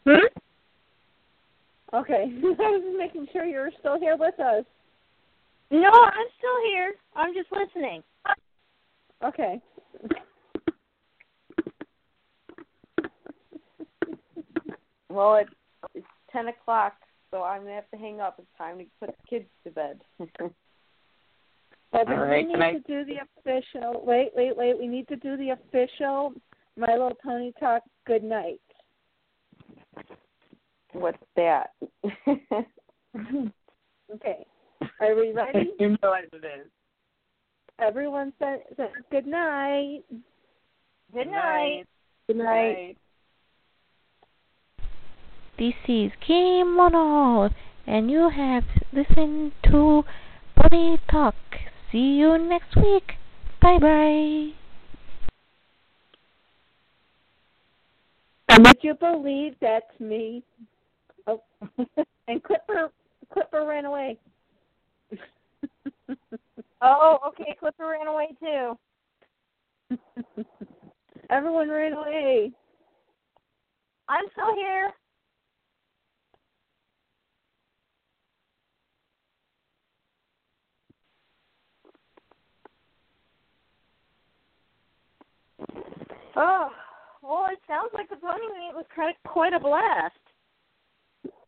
C: Hmm?
B: Okay. [LAUGHS] I was just making sure you were still here with us.
C: No, I'm still here. I'm just listening.
B: Okay.
E: Well, it's it's ten o'clock, so I'm gonna have to hang up. It's time to put the kids to bed. [LAUGHS]
B: Well, then
D: All right,
B: we
D: can
B: need
D: I-
B: to do the official. Wait, wait, wait. We need to do the official My Little Pony Talk good night.
E: What's that? [LAUGHS]
B: Okay. Are we ready? [LAUGHS]
D: you know what it is.
B: Everyone says, says good night.
C: Good night.
E: Good night.
G: This is Kim Mono, and you have listened to Pony Talk. See you next week. Bye bye.
B: Would you believe that's me? Oh, [LAUGHS] and Clipper Clipper ran away. [LAUGHS]
C: Oh, okay. Clipper ran away too. [LAUGHS]
B: Everyone ran away.
C: I'm still here. Oh, well, it sounds like the pony meet was quite quite a blast.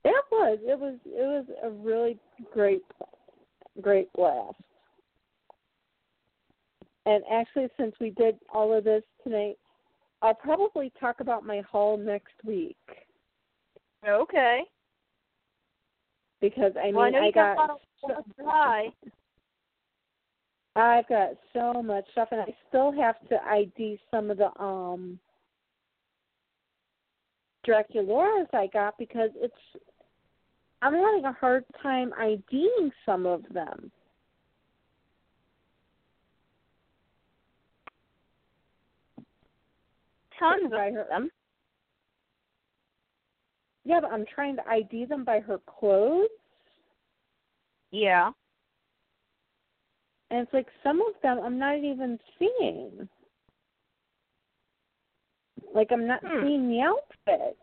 B: It was. It was. It was a really great, great blast. And actually, since we did all of this tonight, I'll probably talk about my haul next week
C: Okay.
B: because I mean
C: well, I you
B: got.
C: got a [LAUGHS] lot of stuff to buy.
B: I've got so much stuff, and I still have to ID some of the um Draculaura's I got because it's I'm having a hard time IDing some of them.
C: Tons
B: by
C: of
B: her.
C: them.
B: Yeah, but I'm trying to ID them by her clothes,
C: Yeah.
B: And it's like some of them I'm not even seeing. Like I'm not
C: Hmm.
B: seeing the outfit.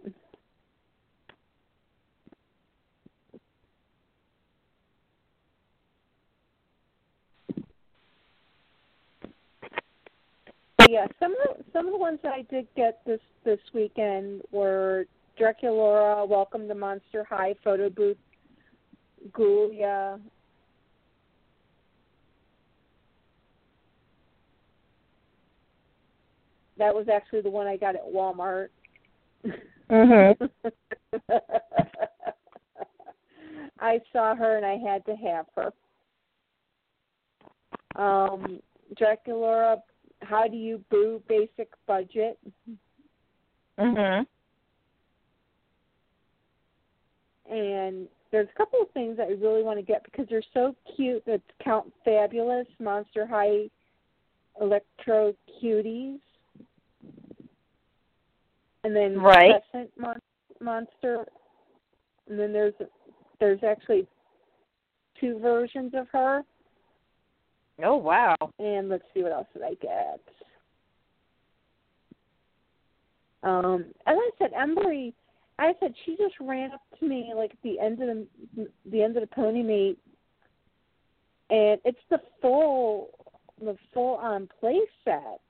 B: But yeah, some of the, some of the ones that I did get this this weekend were Draculaura, Welcome to Monster High photo booth, Ghoulia. That was actually the one I got at Walmart.
C: Mhm. [LAUGHS]
B: I saw her and I had to have her. Um, Draculaura, how do you boo basic budget?
C: Mhm.
B: And there's a couple of things that I really want to get because they're so cute. That's Count Fabulous, Monster High, Electro Cuties, and then
C: Right.
B: Crescent Mon- Monster. And then there's there's actually two versions of her.
C: Oh wow.
B: And let's see what else did I get. Um, as I said, Embry, I said she just ran up to me like at the end of the the end of the pony meet, and it's the full the full on play set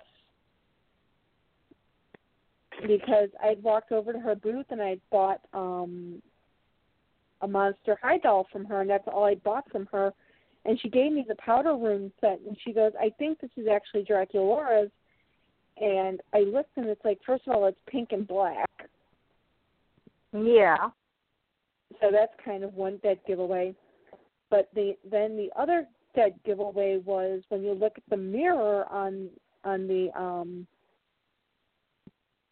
B: because I'd walked over to her booth and I'd bought um a Monster High doll from her, and that's all I bought from her. And she gave me the powder room set, and she goes, "I think this is actually Draculaura's." And I looked, and it's like, first of all, it's pink and black,
C: Yeah.
B: so that's kind of one dead giveaway. But the then the other dead giveaway was when you look at the mirror on on the um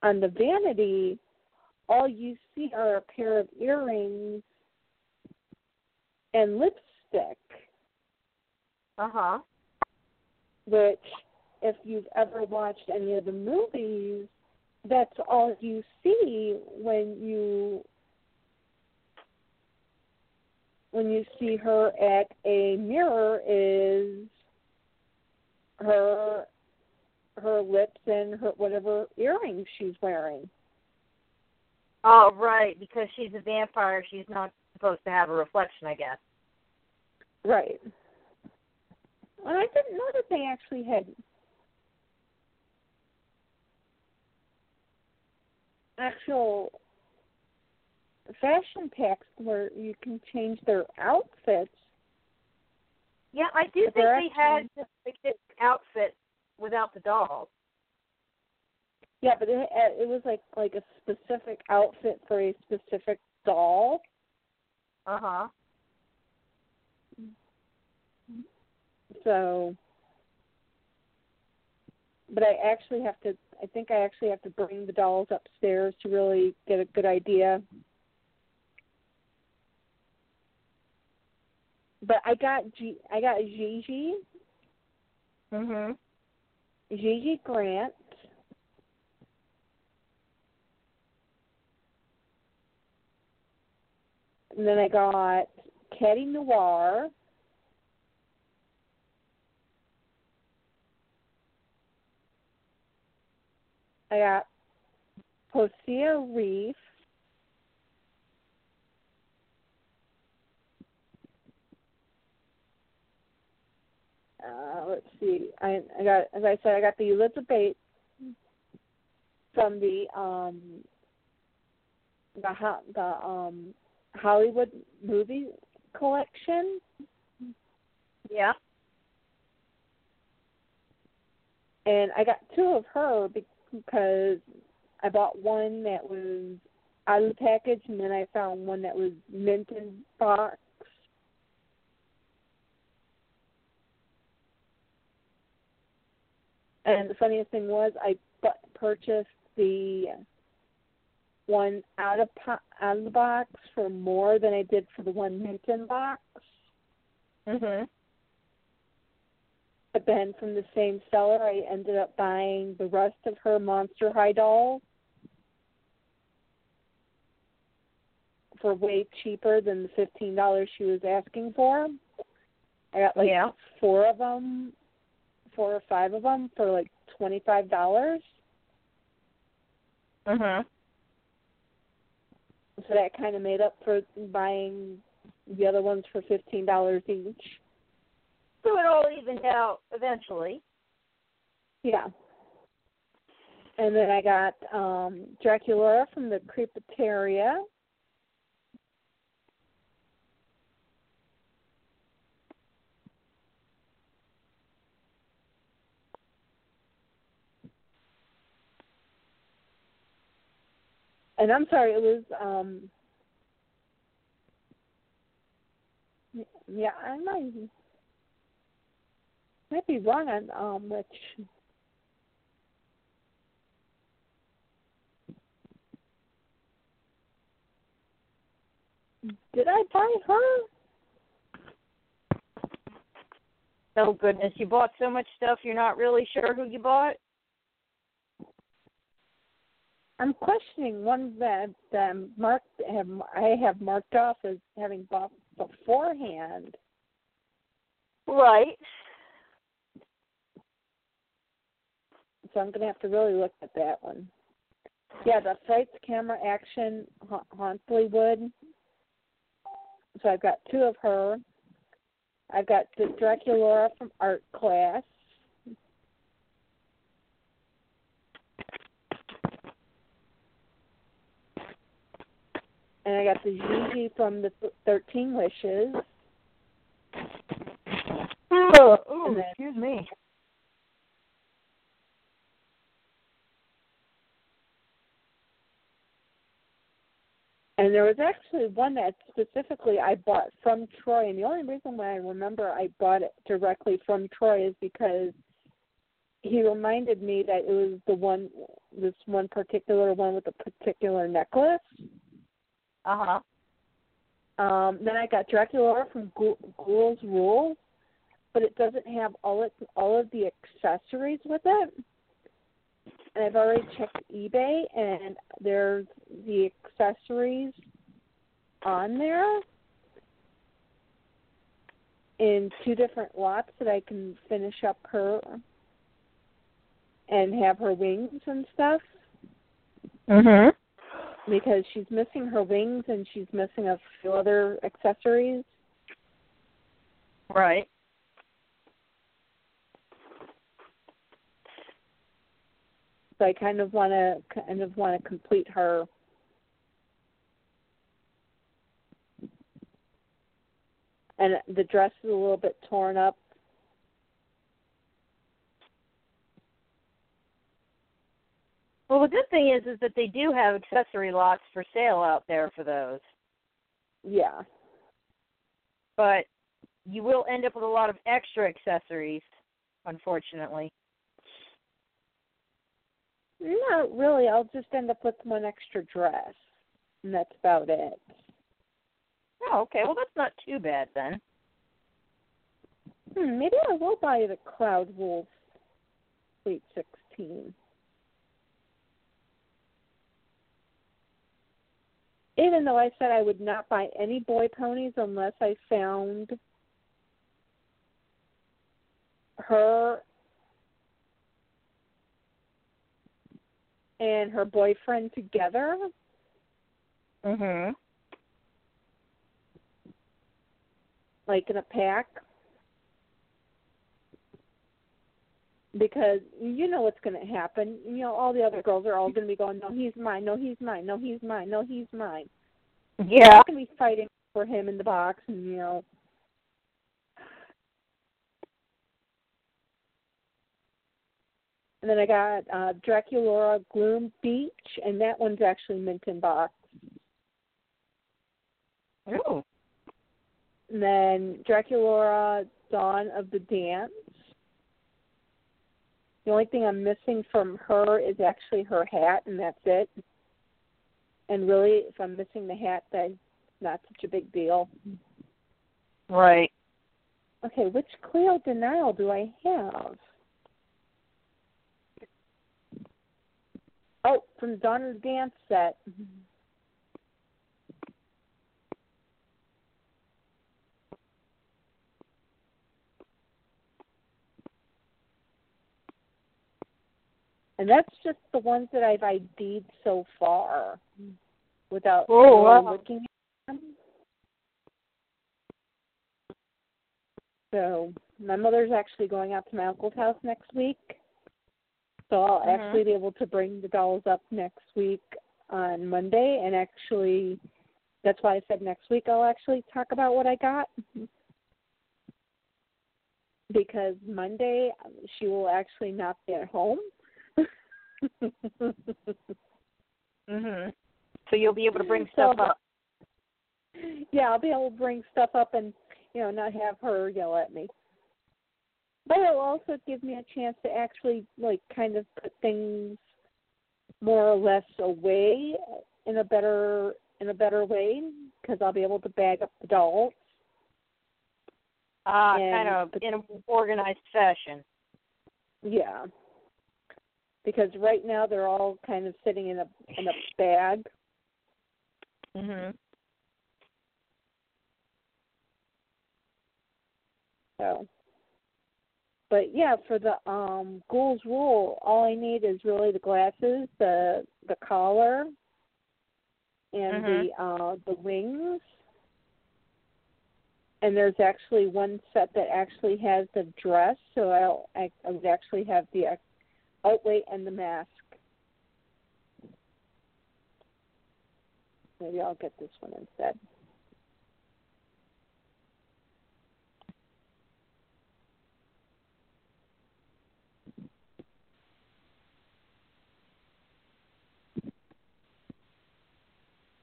B: on the vanity, all you see are a pair of earrings and lipstick.
C: Uh huh.
B: which if you've ever watched any of the movies, that's all you see when you when you see her at a mirror is her her lips and her whatever earrings she's wearing.
C: Oh right, because she's a vampire, she's not supposed to have a reflection, I guess.
B: Right. And I didn't know that they actually had actual fashion packs where you can change their outfits.
C: Yeah, I do think
B: they're
C: had the kid's outfit without the dolls.
B: Yeah, but it it was like like a specific outfit for a specific doll.
C: Uh huh.
B: So, but I actually have to. I think I actually have to bring the dolls upstairs to really get a good idea. But I got G. I got Gigi,
C: Mhm.
B: Gigi Grant, and then I got Teddy Noir. I got Posea Reef. Uh, let's see. I I got as I said I got the Elissabat from the um the the um Hollywood movie collection.
C: Yeah.
B: And I got two of her because I bought one that was out of the package, and then I found one that was mint in box. And the funniest thing was, I purchased the one out of po- out of the box for more than I did for the one mint in box.
C: Mhm.
B: But then from the same seller, I ended up buying the rest of her Monster High dolls for way cheaper than the fifteen dollars she was asking for. I got like
C: Yeah.
B: four of them, four or five of them for like twenty five dollars.
C: Mhm.
B: So that kind of made up for buying the other ones for fifteen dollars each.
C: So it all evened out eventually.
B: Yeah. And then I got um Dracula from the Creepateria. And I'm sorry, it was um yeah, I might might be wrong on um which Did I buy her?
C: Oh goodness, you bought so much stuff you're not really sure who you bought?
B: I'm questioning one that um, marked have I have marked off as having bought beforehand.
C: Right.
B: So I'm gonna have to really look at that one. Yeah, the Frights Camera Action Ha- Hauntlywood. So I've got two of her. I've got the Dracula from art class. And I got the Gigi from the Thirteen Wishes.
C: Oh,
B: And then-
C: excuse me.
B: And there was actually one that specifically I bought from Troy, and the only reason why I remember I bought it directly from Troy is because he reminded me that it was the one, this one particular one with a particular necklace.
C: Uh huh.
B: Um, then I got Dracula from Ghoul- Ghoul's Rule, but it doesn't have all it all of the accessories with it. And I've already checked eBay, and there's the accessories on there in two different lots that I can finish up her and have her wings and stuff
C: Mhm.
B: Because she's missing her wings and she's missing a few other accessories.
C: Right.
B: So I kind of want to kind of want to complete her. And the dress is a little bit torn up.
C: Well, the good thing is, is that they do have accessory lots for sale out there for those.
B: Yeah.
C: But you will end up with a lot of extra accessories, unfortunately.
B: Not really. I'll just end up with one extra dress. And that's about it.
C: Oh, okay. Well, that's not too bad then.
B: Hmm, maybe I will buy the Clawd Wolf Fleet 16. Even though I said I would not buy any boy ponies unless I found her and her boyfriend together.
C: Mhm.
B: like in a pack because you know what's going to happen. You know all the other girls are all going to be going no he's mine. No he's mine. No he's mine. No he's mine.
C: Yeah.
B: going to be fighting for him in the box and you know. And then I got uh Draculaura Gloom Beach and that one's actually mint in box.
C: Oh.
B: And then Draculaura Dawn of the Dance. The only thing I'm missing from her is actually her hat, and that's it. And really, if I'm missing the hat, that's not such a big deal.
C: Right.
B: Okay, which Cleo de Nile do I have? Oh, from Dawn of the Dance set. And that's just the ones that I've ID'd so far without
C: Oh, wow.
B: looking at them. So my mother's actually going out to my uncle's house next week. So I'll
C: Mhm.
B: actually be able to bring the dolls up next week on Monday and actually that's why I said next week I'll actually talk about what I got. Because Monday she will actually not be at home. [LAUGHS]
C: Mhm. So you'll be able to bring
B: So-
C: stuff up. [LAUGHS]
B: yeah, I'll be able to bring stuff up and you know not have her yell at me. But it'll also give me a chance to actually like kind of put things more or less away in a better in a better way because I'll be able to bag up the dolls.
C: Ah,
B: And-
C: kind of in an organized fashion.
B: Yeah. Because right now they're all kind of sitting in a in a bag.
C: Mhm.
B: So, but yeah, for the um Ghouls Rule, all I need is really the glasses, the the collar, and the uh the wings. And there's actually one set that actually has the dress, so I'll I, I would actually have the oh and the mask. Maybe I'll get this one instead.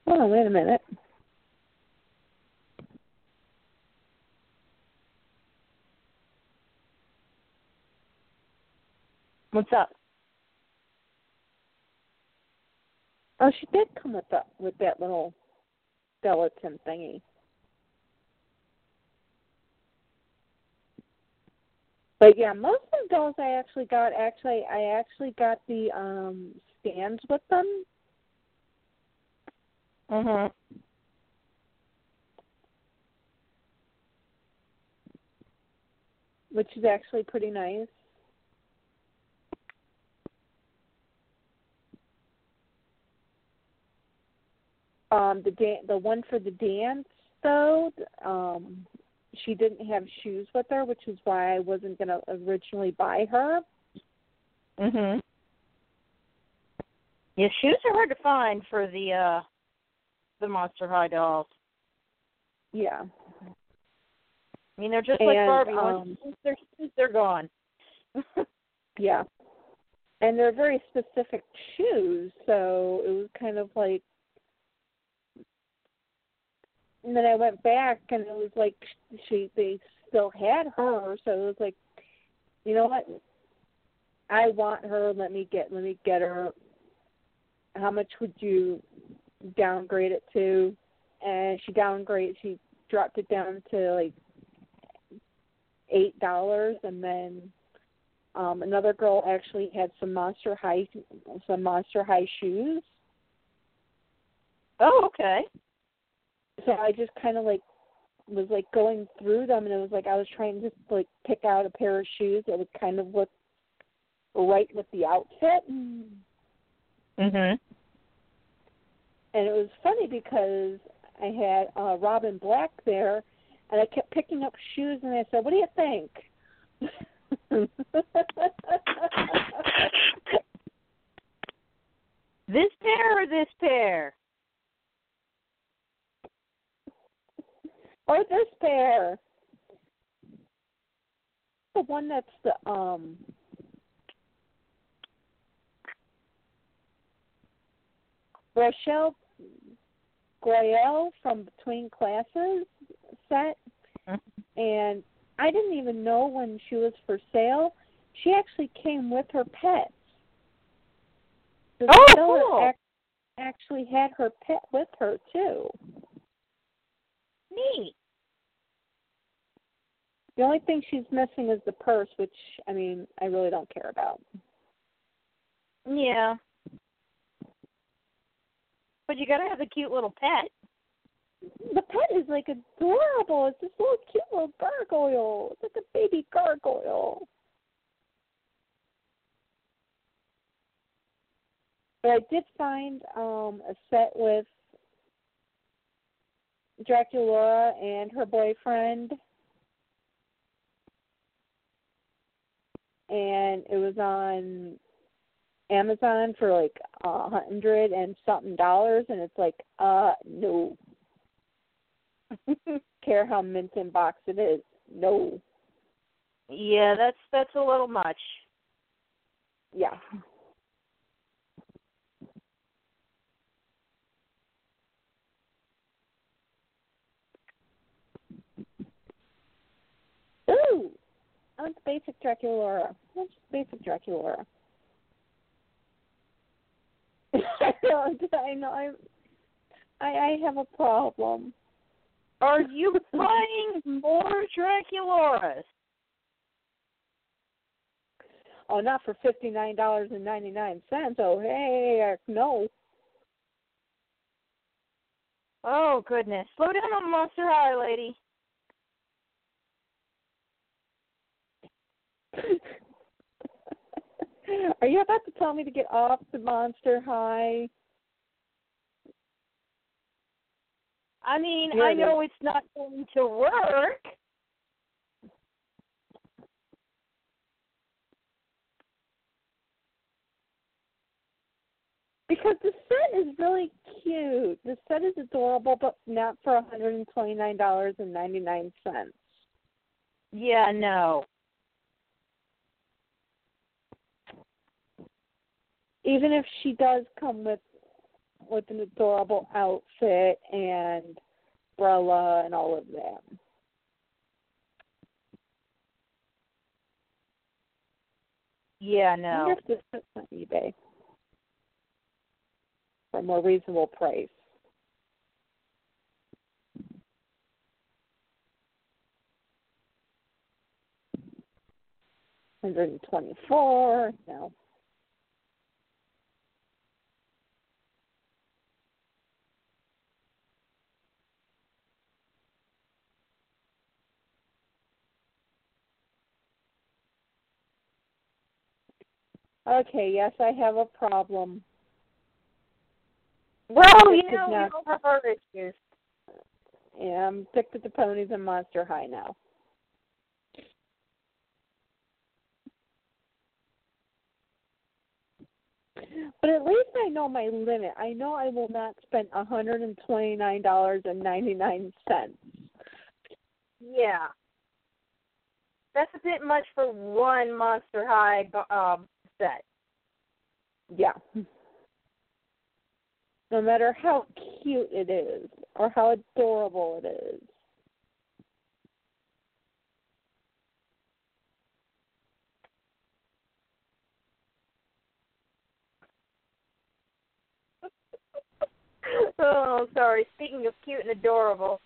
B: Oh, wait a minute.
C: What's up?
B: Oh, she did come with that with that little skeleton thingy. But yeah, most of the dolls I actually got actually I actually got the um stands with them.
C: Mhm.
B: which is actually pretty nice. Um, the dan- the one for the dance though, um, she didn't have shoes with her, which is why I wasn't gonna originally buy her.
C: Mhm. Yeah, shoes are hard to find for the uh the Monster High dolls.
B: Yeah,
C: I mean, they're just like
B: And,
C: Barbie.
B: um,
C: once they're they're gone. [LAUGHS]
B: yeah, and they're very specific shoes, so it was kind of like. And then I went back, and it was like she they still had her, so it was like, you know what? I want her. Let me get let me get her. How much would you downgrade it to? And she downgraded. She dropped it down to like eight dollars, and then um, another girl actually had some Monster High some Monster High shoes.
C: Oh, okay.
B: So I just kind of like was like going through them, and it was like I was trying to just like pick out a pair of shoes that would kind of look right with the outfit.
C: Mhm.
B: and it was funny because I had uh Robin Black there and I kept picking up shoes and I said, What do you think? [LAUGHS]
C: This pair or this pair?
B: Or this pair. The one that's the um Rochelle Goyle from Between Classes set and I didn't even know when she was for sale. She actually came with her pets. The
C: Oh,
B: seller
C: cool.
B: ac- actually had her pet with her too.
C: Neat.
B: The only thing she's missing is the purse, which I mean, I really don't care about.
C: Yeah. But you gotta have a cute little pet.
B: The pet is like adorable. It's this little cute little gargoyle. It's like a baby gargoyle. But I did find um a set with Dracula and her boyfriend. And it was on Amazon for like a hundred and something dollars and it's like, uh no. [LAUGHS] Care how mint in box it is. No.
C: Yeah, that's that's a little much.
B: Yeah. Ooh, Oh, [LAUGHS] I want the basic Draculaura. I want the basic Draculaura. I know. I know. I, I I have a problem.
C: Are you buying more Draculauras?
B: Oh, not for fifty nine dollars and ninety nine cents. Oh, hey, no.
C: Oh goodness. Slow down on Monster High, lady.
B: Are you about to tell me to get off the Monster High?
C: I mean,
B: Yeah,
C: I know it's not going to work.
B: Because the set is really cute. The set is adorable, but not for one hundred and twenty nine dollars and ninety nine cents.
C: Yeah, no.
B: Even if she does come with with an adorable outfit and umbrella and all of that.
C: Yeah,
B: I
C: no.
B: wonder if on eBay for a more reasonable price. Hundred and twenty-four. No. Okay. Yes, I have a problem.
C: Well, you know, we all have our issues.
B: Yeah, I'm addicted the ponies and Monster High now. But at least I know my limit. I know I will not spend a hundred and twenty nine dollars and ninety nine cents.
C: Yeah. That's a bit much for one Monster High um, set.
B: Yeah. No matter how cute it is or how adorable it is. [LAUGHS]
C: oh, sorry. Speaking of cute and adorable,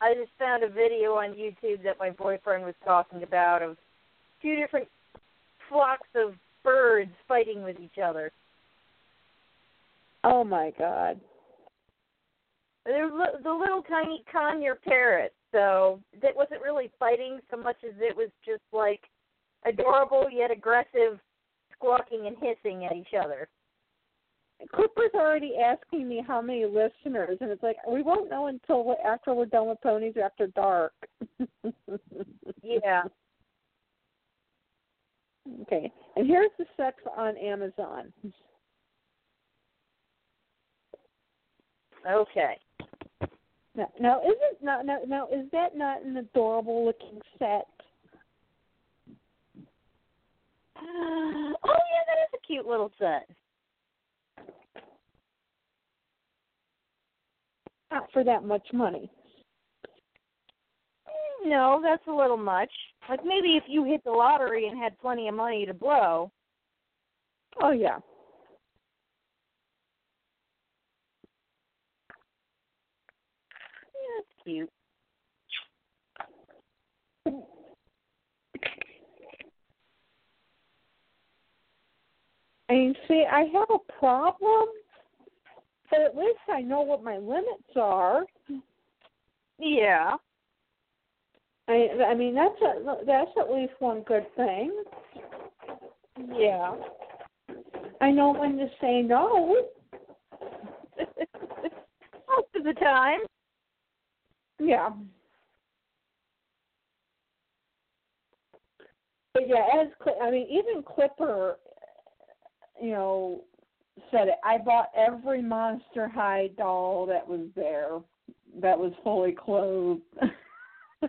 C: I just found a video on YouTube that my boyfriend was talking about of two different flocks of birds fighting with each other.
B: Oh my god.
C: They're li- the little tiny conure parrots, so that wasn't really fighting so much as it was just like adorable yet aggressive squawking and hissing at each other.
B: Cooper's already asking me how many listeners, and it's like we won't know until after we're done with ponies after dark. [LAUGHS]
C: Yeah.
B: Okay, and here's the sex on Amazon.
C: Okay.
B: Now, now isn't now, now now is that not an adorable looking set?
C: Uh, oh yeah, that is a cute little set.
B: Not for that much money.
C: No, that's a little much. Like maybe if you hit the lottery and had plenty of money to blow.
B: Oh yeah.
C: Yeah, that's cute.
B: I mean, see, I have a problem, but at least I know what my limits are.
C: Yeah.
B: I I mean that's a, that's at least one good thing.
C: Yeah.
B: I know when to say no. [LAUGHS]
C: Most of the time.
B: Yeah. But yeah, as I mean, even Clipper, you know, said it. I bought every Monster High doll that was there, that was fully clothed. [LAUGHS] [LAUGHS]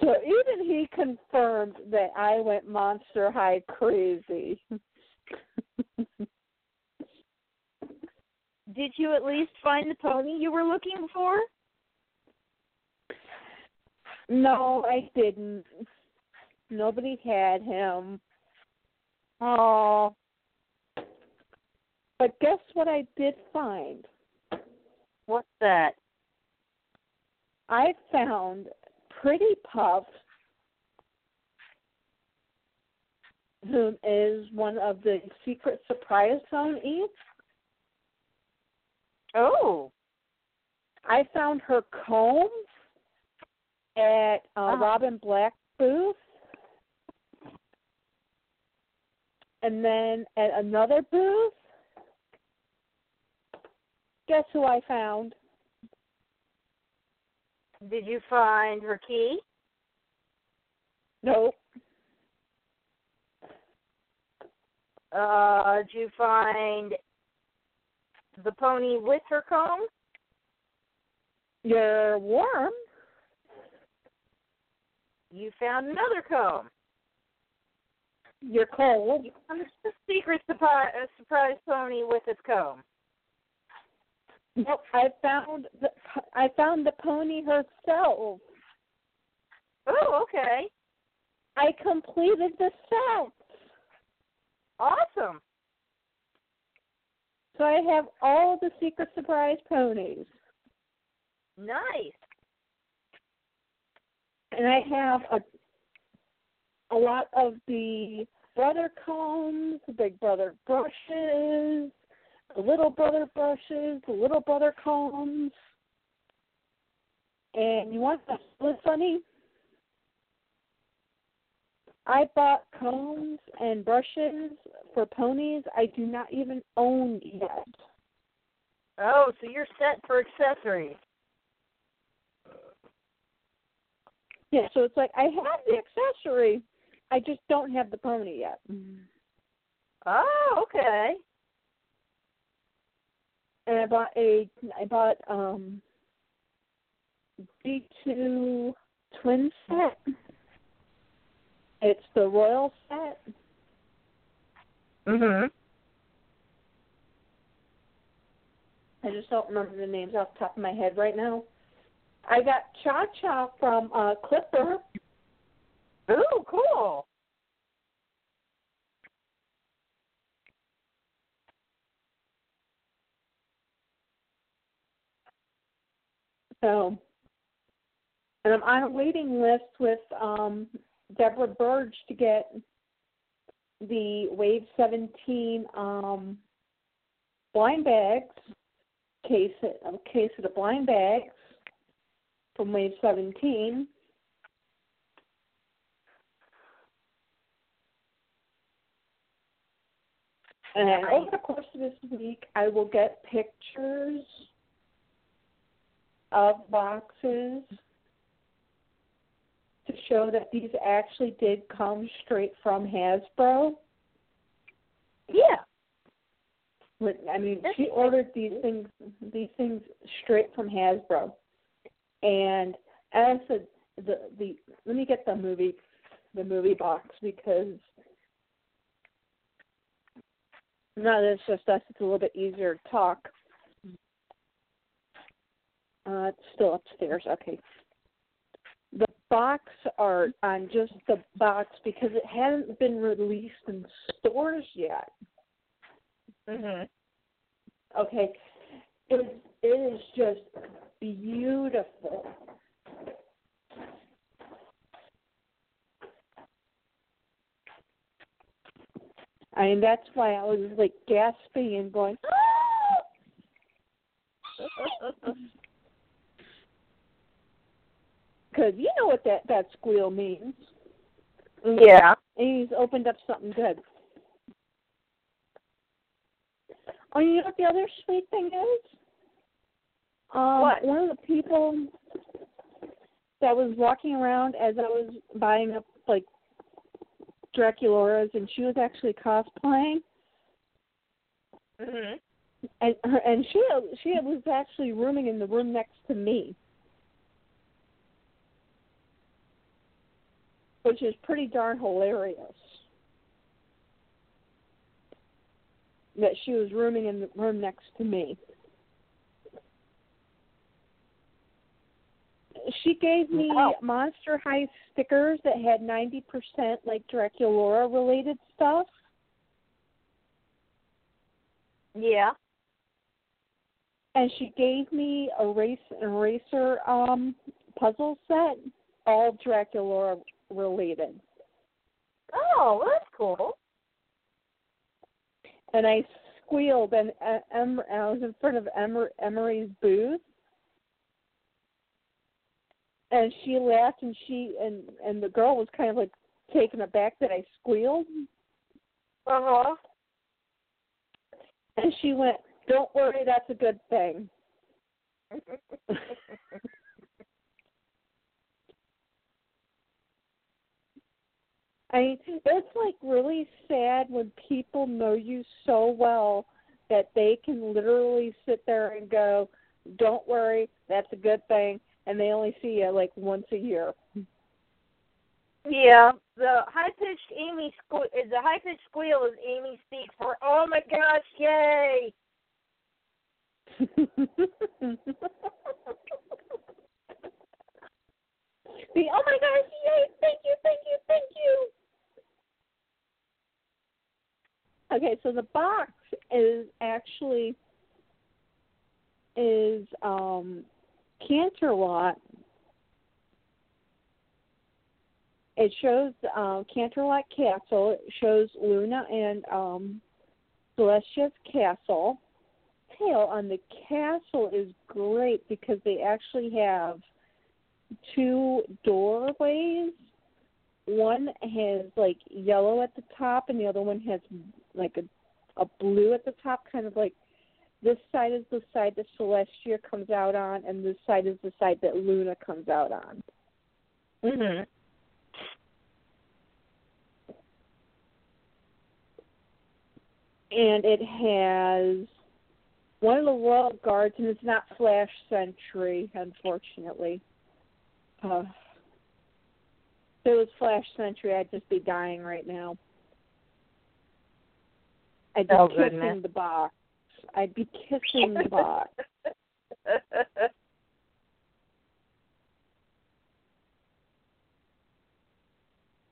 B: so even he confirmed that I went Monster High crazy. [LAUGHS]
C: Did you at least find the pony you were looking for?
B: No, I didn't. Nobody had him.
C: Oh.
B: But guess what I did find?
C: What's that?
B: I found Pretty Puff, who is one of the secret surprise zone eats.
C: Oh.
B: I found her comb at uh,
C: Uh-huh.
B: Robin Black booth. And then at another booth, guess who I found?
C: Did you find her key?
B: Nope.
C: Uh, did you find the pony with her comb?
B: You're warm.
C: You found another comb.
B: You're cold.
C: You found the secret surprise, uh, surprise pony with its comb.
B: Nope. I found the I found the pony herself.
C: Oh, okay.
B: I completed the set.
C: Awesome.
B: So I have all the secret surprise ponies.
C: Nice.
B: And I have a a lot of the brother combs, the big brother brushes, the little brother brushes, the little brother combs. And you want to split funny? I bought combs and brushes for ponies I do not even own yet.
C: Oh, so you're set for accessories.
B: Yeah, so it's like I have the accessory, I just don't have the pony yet.
C: Oh, okay.
B: And I bought a I bought um B two twin set. It's the royal set.
C: Mhm.
B: I just don't remember the names off the top of my head right now. I got Cha Cha from uh Clipper.
C: Ooh, cool.
B: So and I'm on a waiting list with um Deborah Burge to get the Wave 17 um, blind bags, case a case of the blind bags from Wave 17. And over the course of this week, I will get pictures of boxes to show that these actually did come straight from Hasbro.
C: Yeah.
B: But, I mean, she ordered these things these things straight from Hasbro, and as I said, the the let me get the movie the movie box because now that it's just us, it's a little bit easier to talk. Uh, it's still upstairs. Okay. The box art on just the box because it hasn't been released in stores yet.
C: Mhm.
B: Okay. It, it is just beautiful. I mean, that's why I was like gasping and going, [LAUGHS] because you know what that that squeal means.
C: Yeah.
B: And he's opened up something good. Oh, you know what the other sweet thing is? Um,
C: What?
B: One of the people that was walking around as I was buying up like Draculaura's, and she was actually cosplaying,
C: Mhm.
B: and her and she she was actually rooming in the room next to me, which is pretty darn hilarious. That she was rooming in the room next to me. She gave me. Monster High stickers that had ninety percent like Draculaura related stuff.
C: Yeah.
B: and she gave me a race eraser um puzzle set, all Dracula related.
C: Oh, well, that's cool.
B: And I squealed, and uh, em- I was in front of Emer- Emery's booth, and she laughed, and she and and the girl was kind of like taken aback that I squealed,
C: Uh huh.
B: and she went, "Don't worry, that's a good thing." [LAUGHS] I mean, it's like really sad when people know you so well that they can literally sit there and go, "Don't worry, that's a good thing," and they only see you like once a year.
C: Yeah, the high pitched Amy sque- is the high pitched squeal is Amy speaks for oh my gosh, yay! [LAUGHS]
B: oh my gosh, yay! Thank you, thank you, thank you. Okay, so the box is actually is um Canterlot. It shows um Canterlot Castle. It shows Luna and um Celestia's castle. Tail on the castle is great because they actually have two doorways. One has like yellow at the top, and the other one has like a a blue at the top, kind of like this side is the side that Celestia comes out on, and this side is the side that Luna comes out on.
C: Mhm.
B: And it has one of the royal guards, and it's not Flash Sentry, unfortunately. Uh, if it was Flash Sentry, I'd just be dying right now. I'd be
C: Oh,
B: kissing
C: goodness.
B: the box. I'd be kissing the box. [LAUGHS]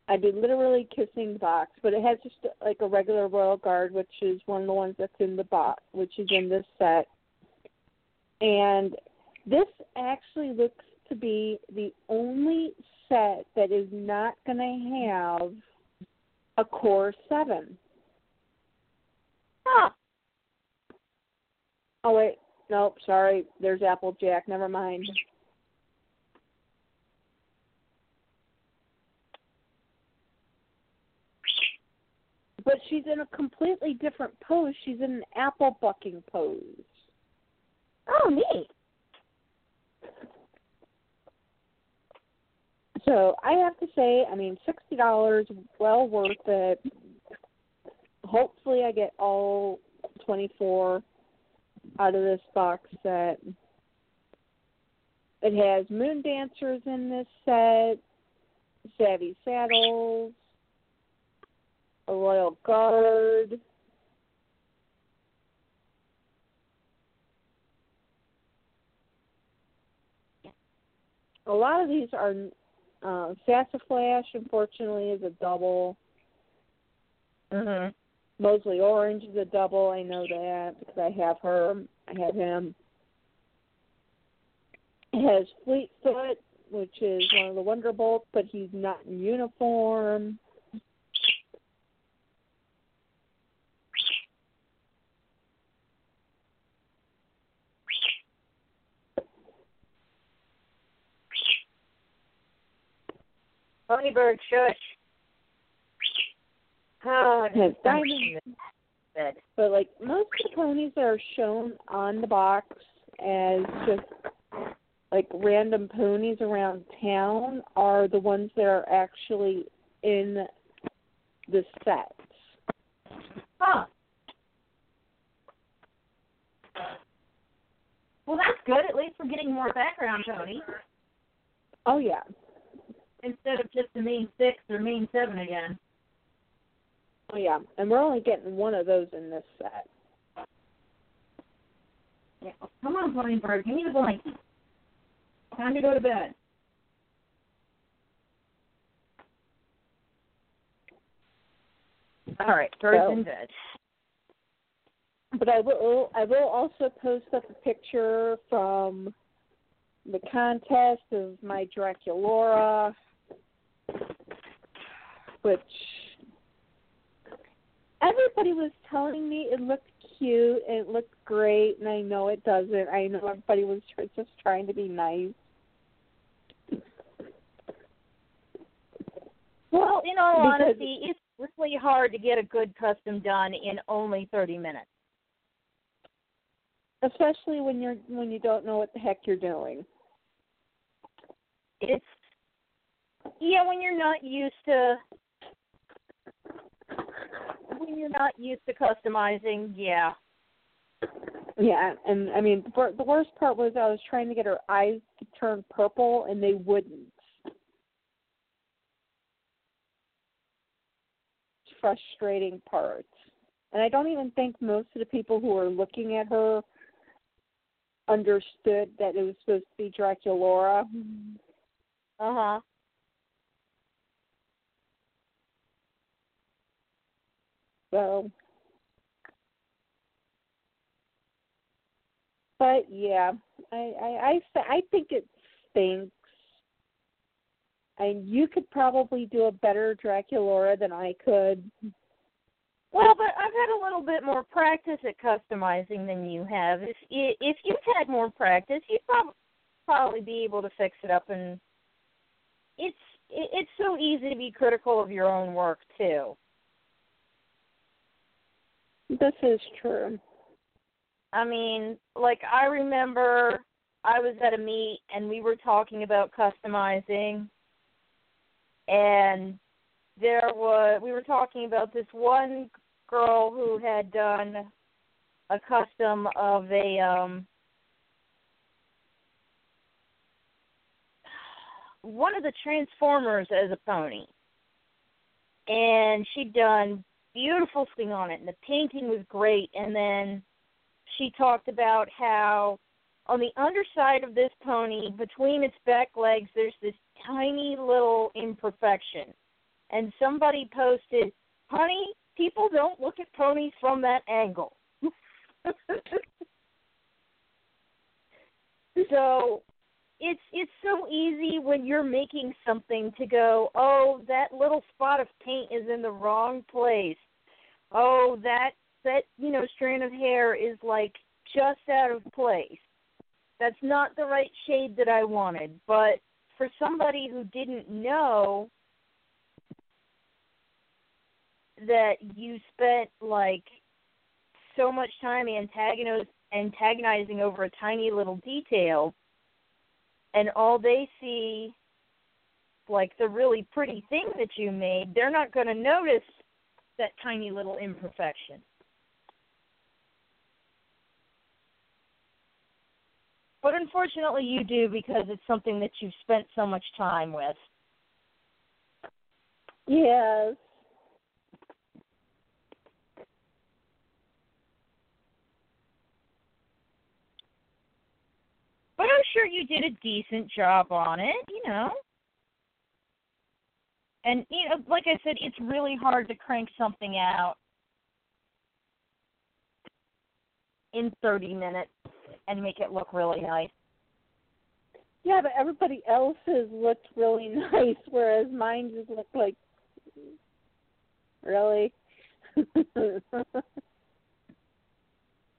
B: I'd be literally kissing the box, but it has just like a regular royal guard, which is one of the ones that's in the box, which is in this set. And this actually looks to be the only set that is not going to have a core seven.
C: Huh.
B: Oh wait, nope, sorry. There's Applejack. Never mind. But she's in a completely different pose. She's in an apple bucking pose.
C: Oh, neat.
B: So I have to say, I mean, sixty dollars, well worth it. Hopefully, I get all twenty-four out of this box set. It has Moon Dancers in this set, Savvy Saddles, a Royal Guard. A lot of these are uh, Sassaflash, unfortunately, is a double.
C: Mhm.
B: Mosely Orange is a double. I know that because I have her. I have him. It has Fleetfoot, which is one of the Wonderbolts, but he's not in uniform.
C: Ponybird, shush. Oh,
B: diamond.
C: Good.
B: But like most of the ponies that are shown on the box as just like random ponies around town are the ones that are actually in the sets.
C: Huh. Well, that's good. At least we're getting more background, Tony,
B: Oh yeah.
C: Instead of just the mean six or mean seven again.
B: Oh yeah. And we're only getting one of those in this set.
C: Yeah. Come on, Ponybird. Give me the blanket. Time to go to bed. All right, birds
B: So-
C: in bed.
B: But I will I will also post up a picture from the contest of my Draculaura which everybody was telling me it looked cute and it looked great and I know it doesn't. I know everybody was tr- just trying to be nice.
C: Well, in all
B: Because-
C: honesty, it's really hard to get a good custom done in only 30 minutes.
B: Especially when you're when you don't know what the heck you're doing.
C: It's yeah, when you're not used to when you're not used to customizing, yeah.
B: Yeah, and I mean the worst part was I was trying to get her eyes to turn purple and they wouldn't. Frustrating part. And I don't even think most of the people who were looking at her understood that it was supposed to be Draculaura.
C: Uh huh.
B: So, but yeah, I I I, I think it stinks. And you could probably do a better Draculaura than I could.
C: Well, but I've had a little bit more practice at customizing than you have. If if you've had more practice, you'd probably probably be able to fix it up. And it's it's so easy to be critical of your own work too.
B: This is true.
C: I mean, like I remember I was at a meet and we were talking about customizing and there was we were talking about this one girl who had done a custom of a um one of the transformers as a pony and she'd done beautiful thing on it and the painting was great. And then she talked about how on the underside of this pony between its back legs there's this tiny little imperfection. And somebody posted honey people don't look at ponies from that angle. [LAUGHS] So it's it's so easy when you're making something to go, oh, that little spot of paint is in the wrong place. Oh, that that you know strand of hair is like just out of place. That's not the right shade that I wanted. But for somebody who didn't know that you spent like so much time antagoniz- antagonizing over a tiny little detail and all they see like the really pretty thing that you made, they're not going to notice that tiny little imperfection. But unfortunately, you do because it's something that you've spent so much time with.
B: Yes.
C: But I'm sure you did a decent job on it, you know. And you know, like I said, it's really hard to crank something out in 30 minutes and make it look really nice.
B: Yeah, but everybody else's looked really [LAUGHS] nice, whereas mine just looked like really. [LAUGHS]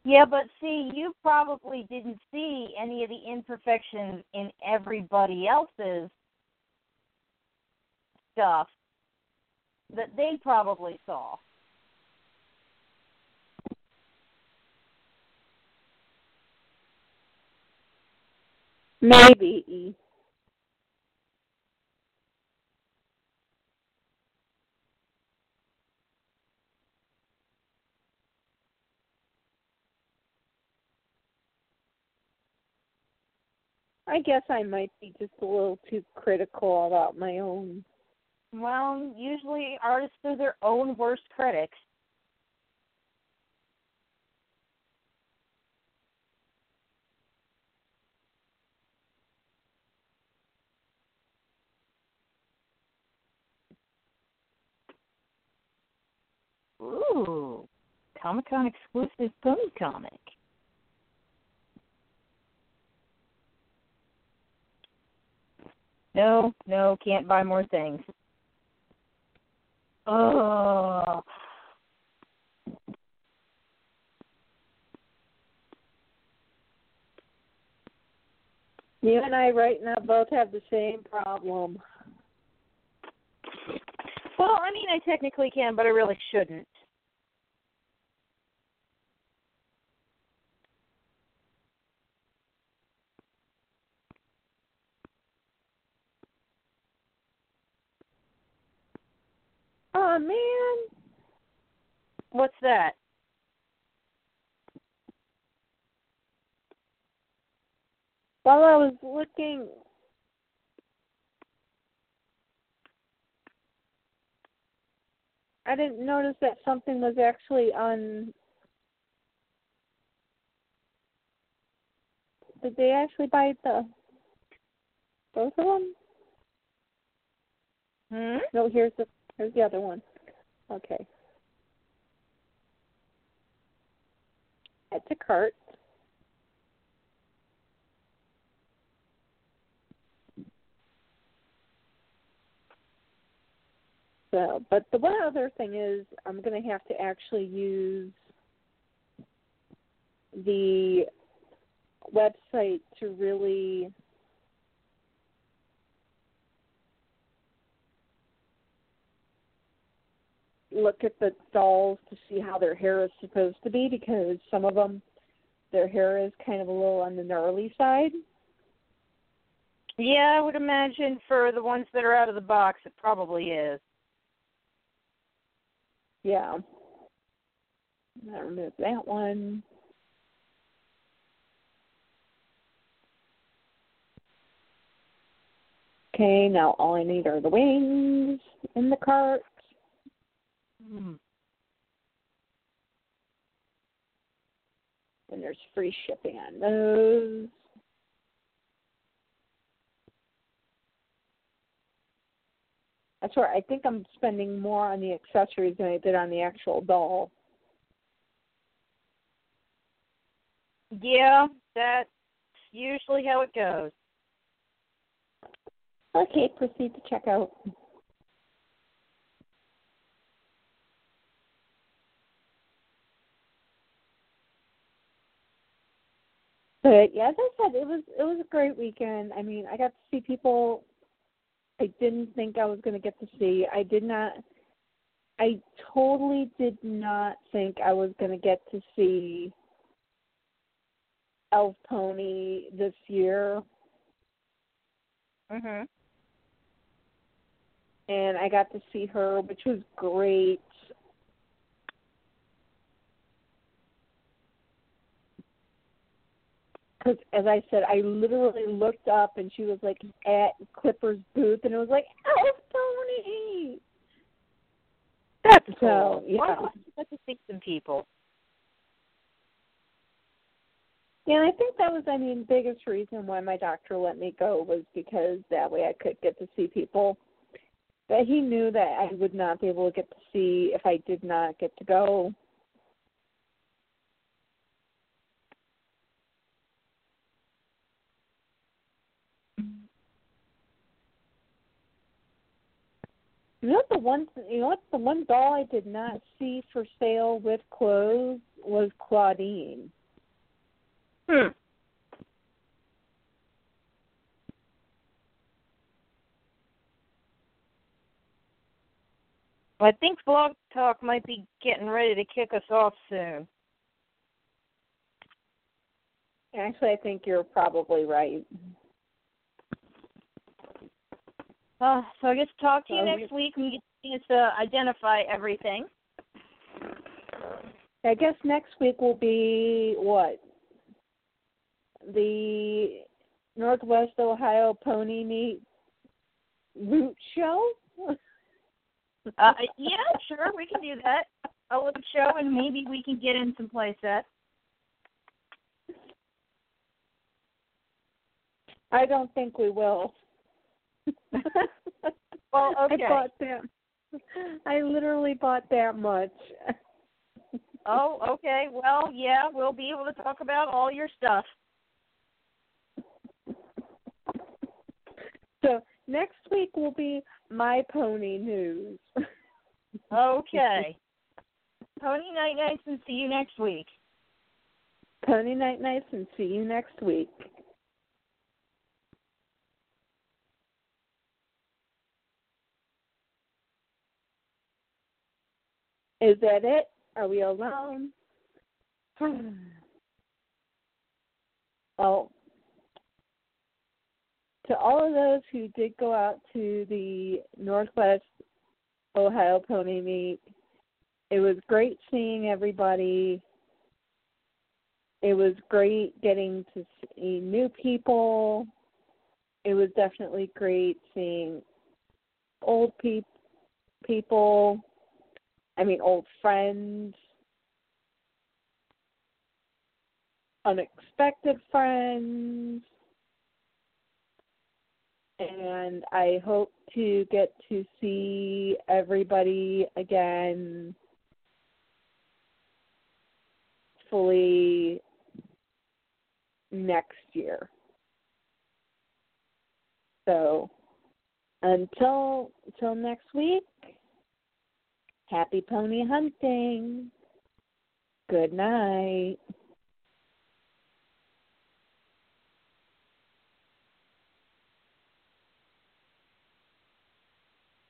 C: Yeah, but see, you probably didn't see any of the imperfections in everybody else's stuff that they probably saw.
B: Maybe. I guess I might be just a little too critical about my own.
C: Well, usually artists are their own worst critics. Ooh, Comic Con exclusive pony comic. No, no, can't buy more things. Oh.
B: You and I right now both have the same problem.
C: Well, I mean, I technically can, but I really shouldn't.
B: Oh man.
C: What's that?
B: While I was looking I didn't notice that something was actually on Did they actually buy the both of them?
C: Hmm?
B: No, here's the here's the other one. Okay. It's a cart. So, but the one other thing is, I'm going to have to actually use the website to really look at the dolls to see how their hair is supposed to be because some of them their hair is kind of a little on the gnarly side.
C: Yeah, I would imagine for the ones that are out of the box, it probably is.
B: Yeah. I'll remove that one. Okay, now all I need are the wings in the cart.
C: Mm.
B: And there's free shipping on those. That's where I think I'm spending more on the accessories than I did on the actual doll.
C: Yeah, that's usually how it goes.
B: Okay, proceed to check But yeah, as I said, it was it was a great weekend. I mean, I got to see people I didn't think I was going to get to see. I did not. I totally did not think I was going to get to see Elf Pony this year.
C: Mhm.
B: and I got to see her, which was great. Because, as I said, I literally looked up and she was like at Clipper's booth, and it was like Elf Pony.
C: That's
B: So,
C: cool.
B: yeah.
C: You get to see some people?
B: Yeah, and I think that was, I mean, biggest reason why my doctor let me go was because that way I could get to see people that he knew that I would not be able to get to see if I did not get to go. You know what the one you know what the one doll I did not see for sale with clothes was Clawdeen.
C: Hmm. I think Blog Talk might be getting ready to kick us off soon.
B: Actually, I think you're probably right.
C: Uh, so I guess talk to you
B: So
C: next week when you get a chance to identify everything.
B: I guess next week will be what? The Northwest Ohio Pony Meet Root Show?
C: Uh, yeah, sure, we can do that. A little show, and maybe we can get in some play sets.
B: I don't think we will. [LAUGHS]
C: Well, okay.
B: I bought that. I literally bought that much.
C: Oh, [LAUGHS] okay. Well, yeah, we'll be able to talk about all your stuff.
B: So next week will be my pony news.
C: Okay. [LAUGHS] Pony night nights, and see you next week.
B: Pony night nights and see you next week. Is that it? Are we alone? [SIGHS] well, to all of those who did go out to the Northwest Ohio Pony Meet, it was great seeing everybody. It was great getting to see new people. It was definitely great seeing old peop- people. I mean, old friends, unexpected friends, and I hope to get to see everybody again fully next year. So until until next week, happy pony hunting. Good night.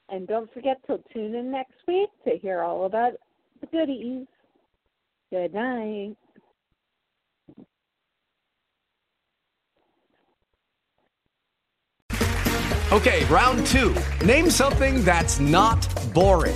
B: And don't forget to tune in next week to hear all about the goodies. Good night.
H: Okay, round two. Name something that's not boring.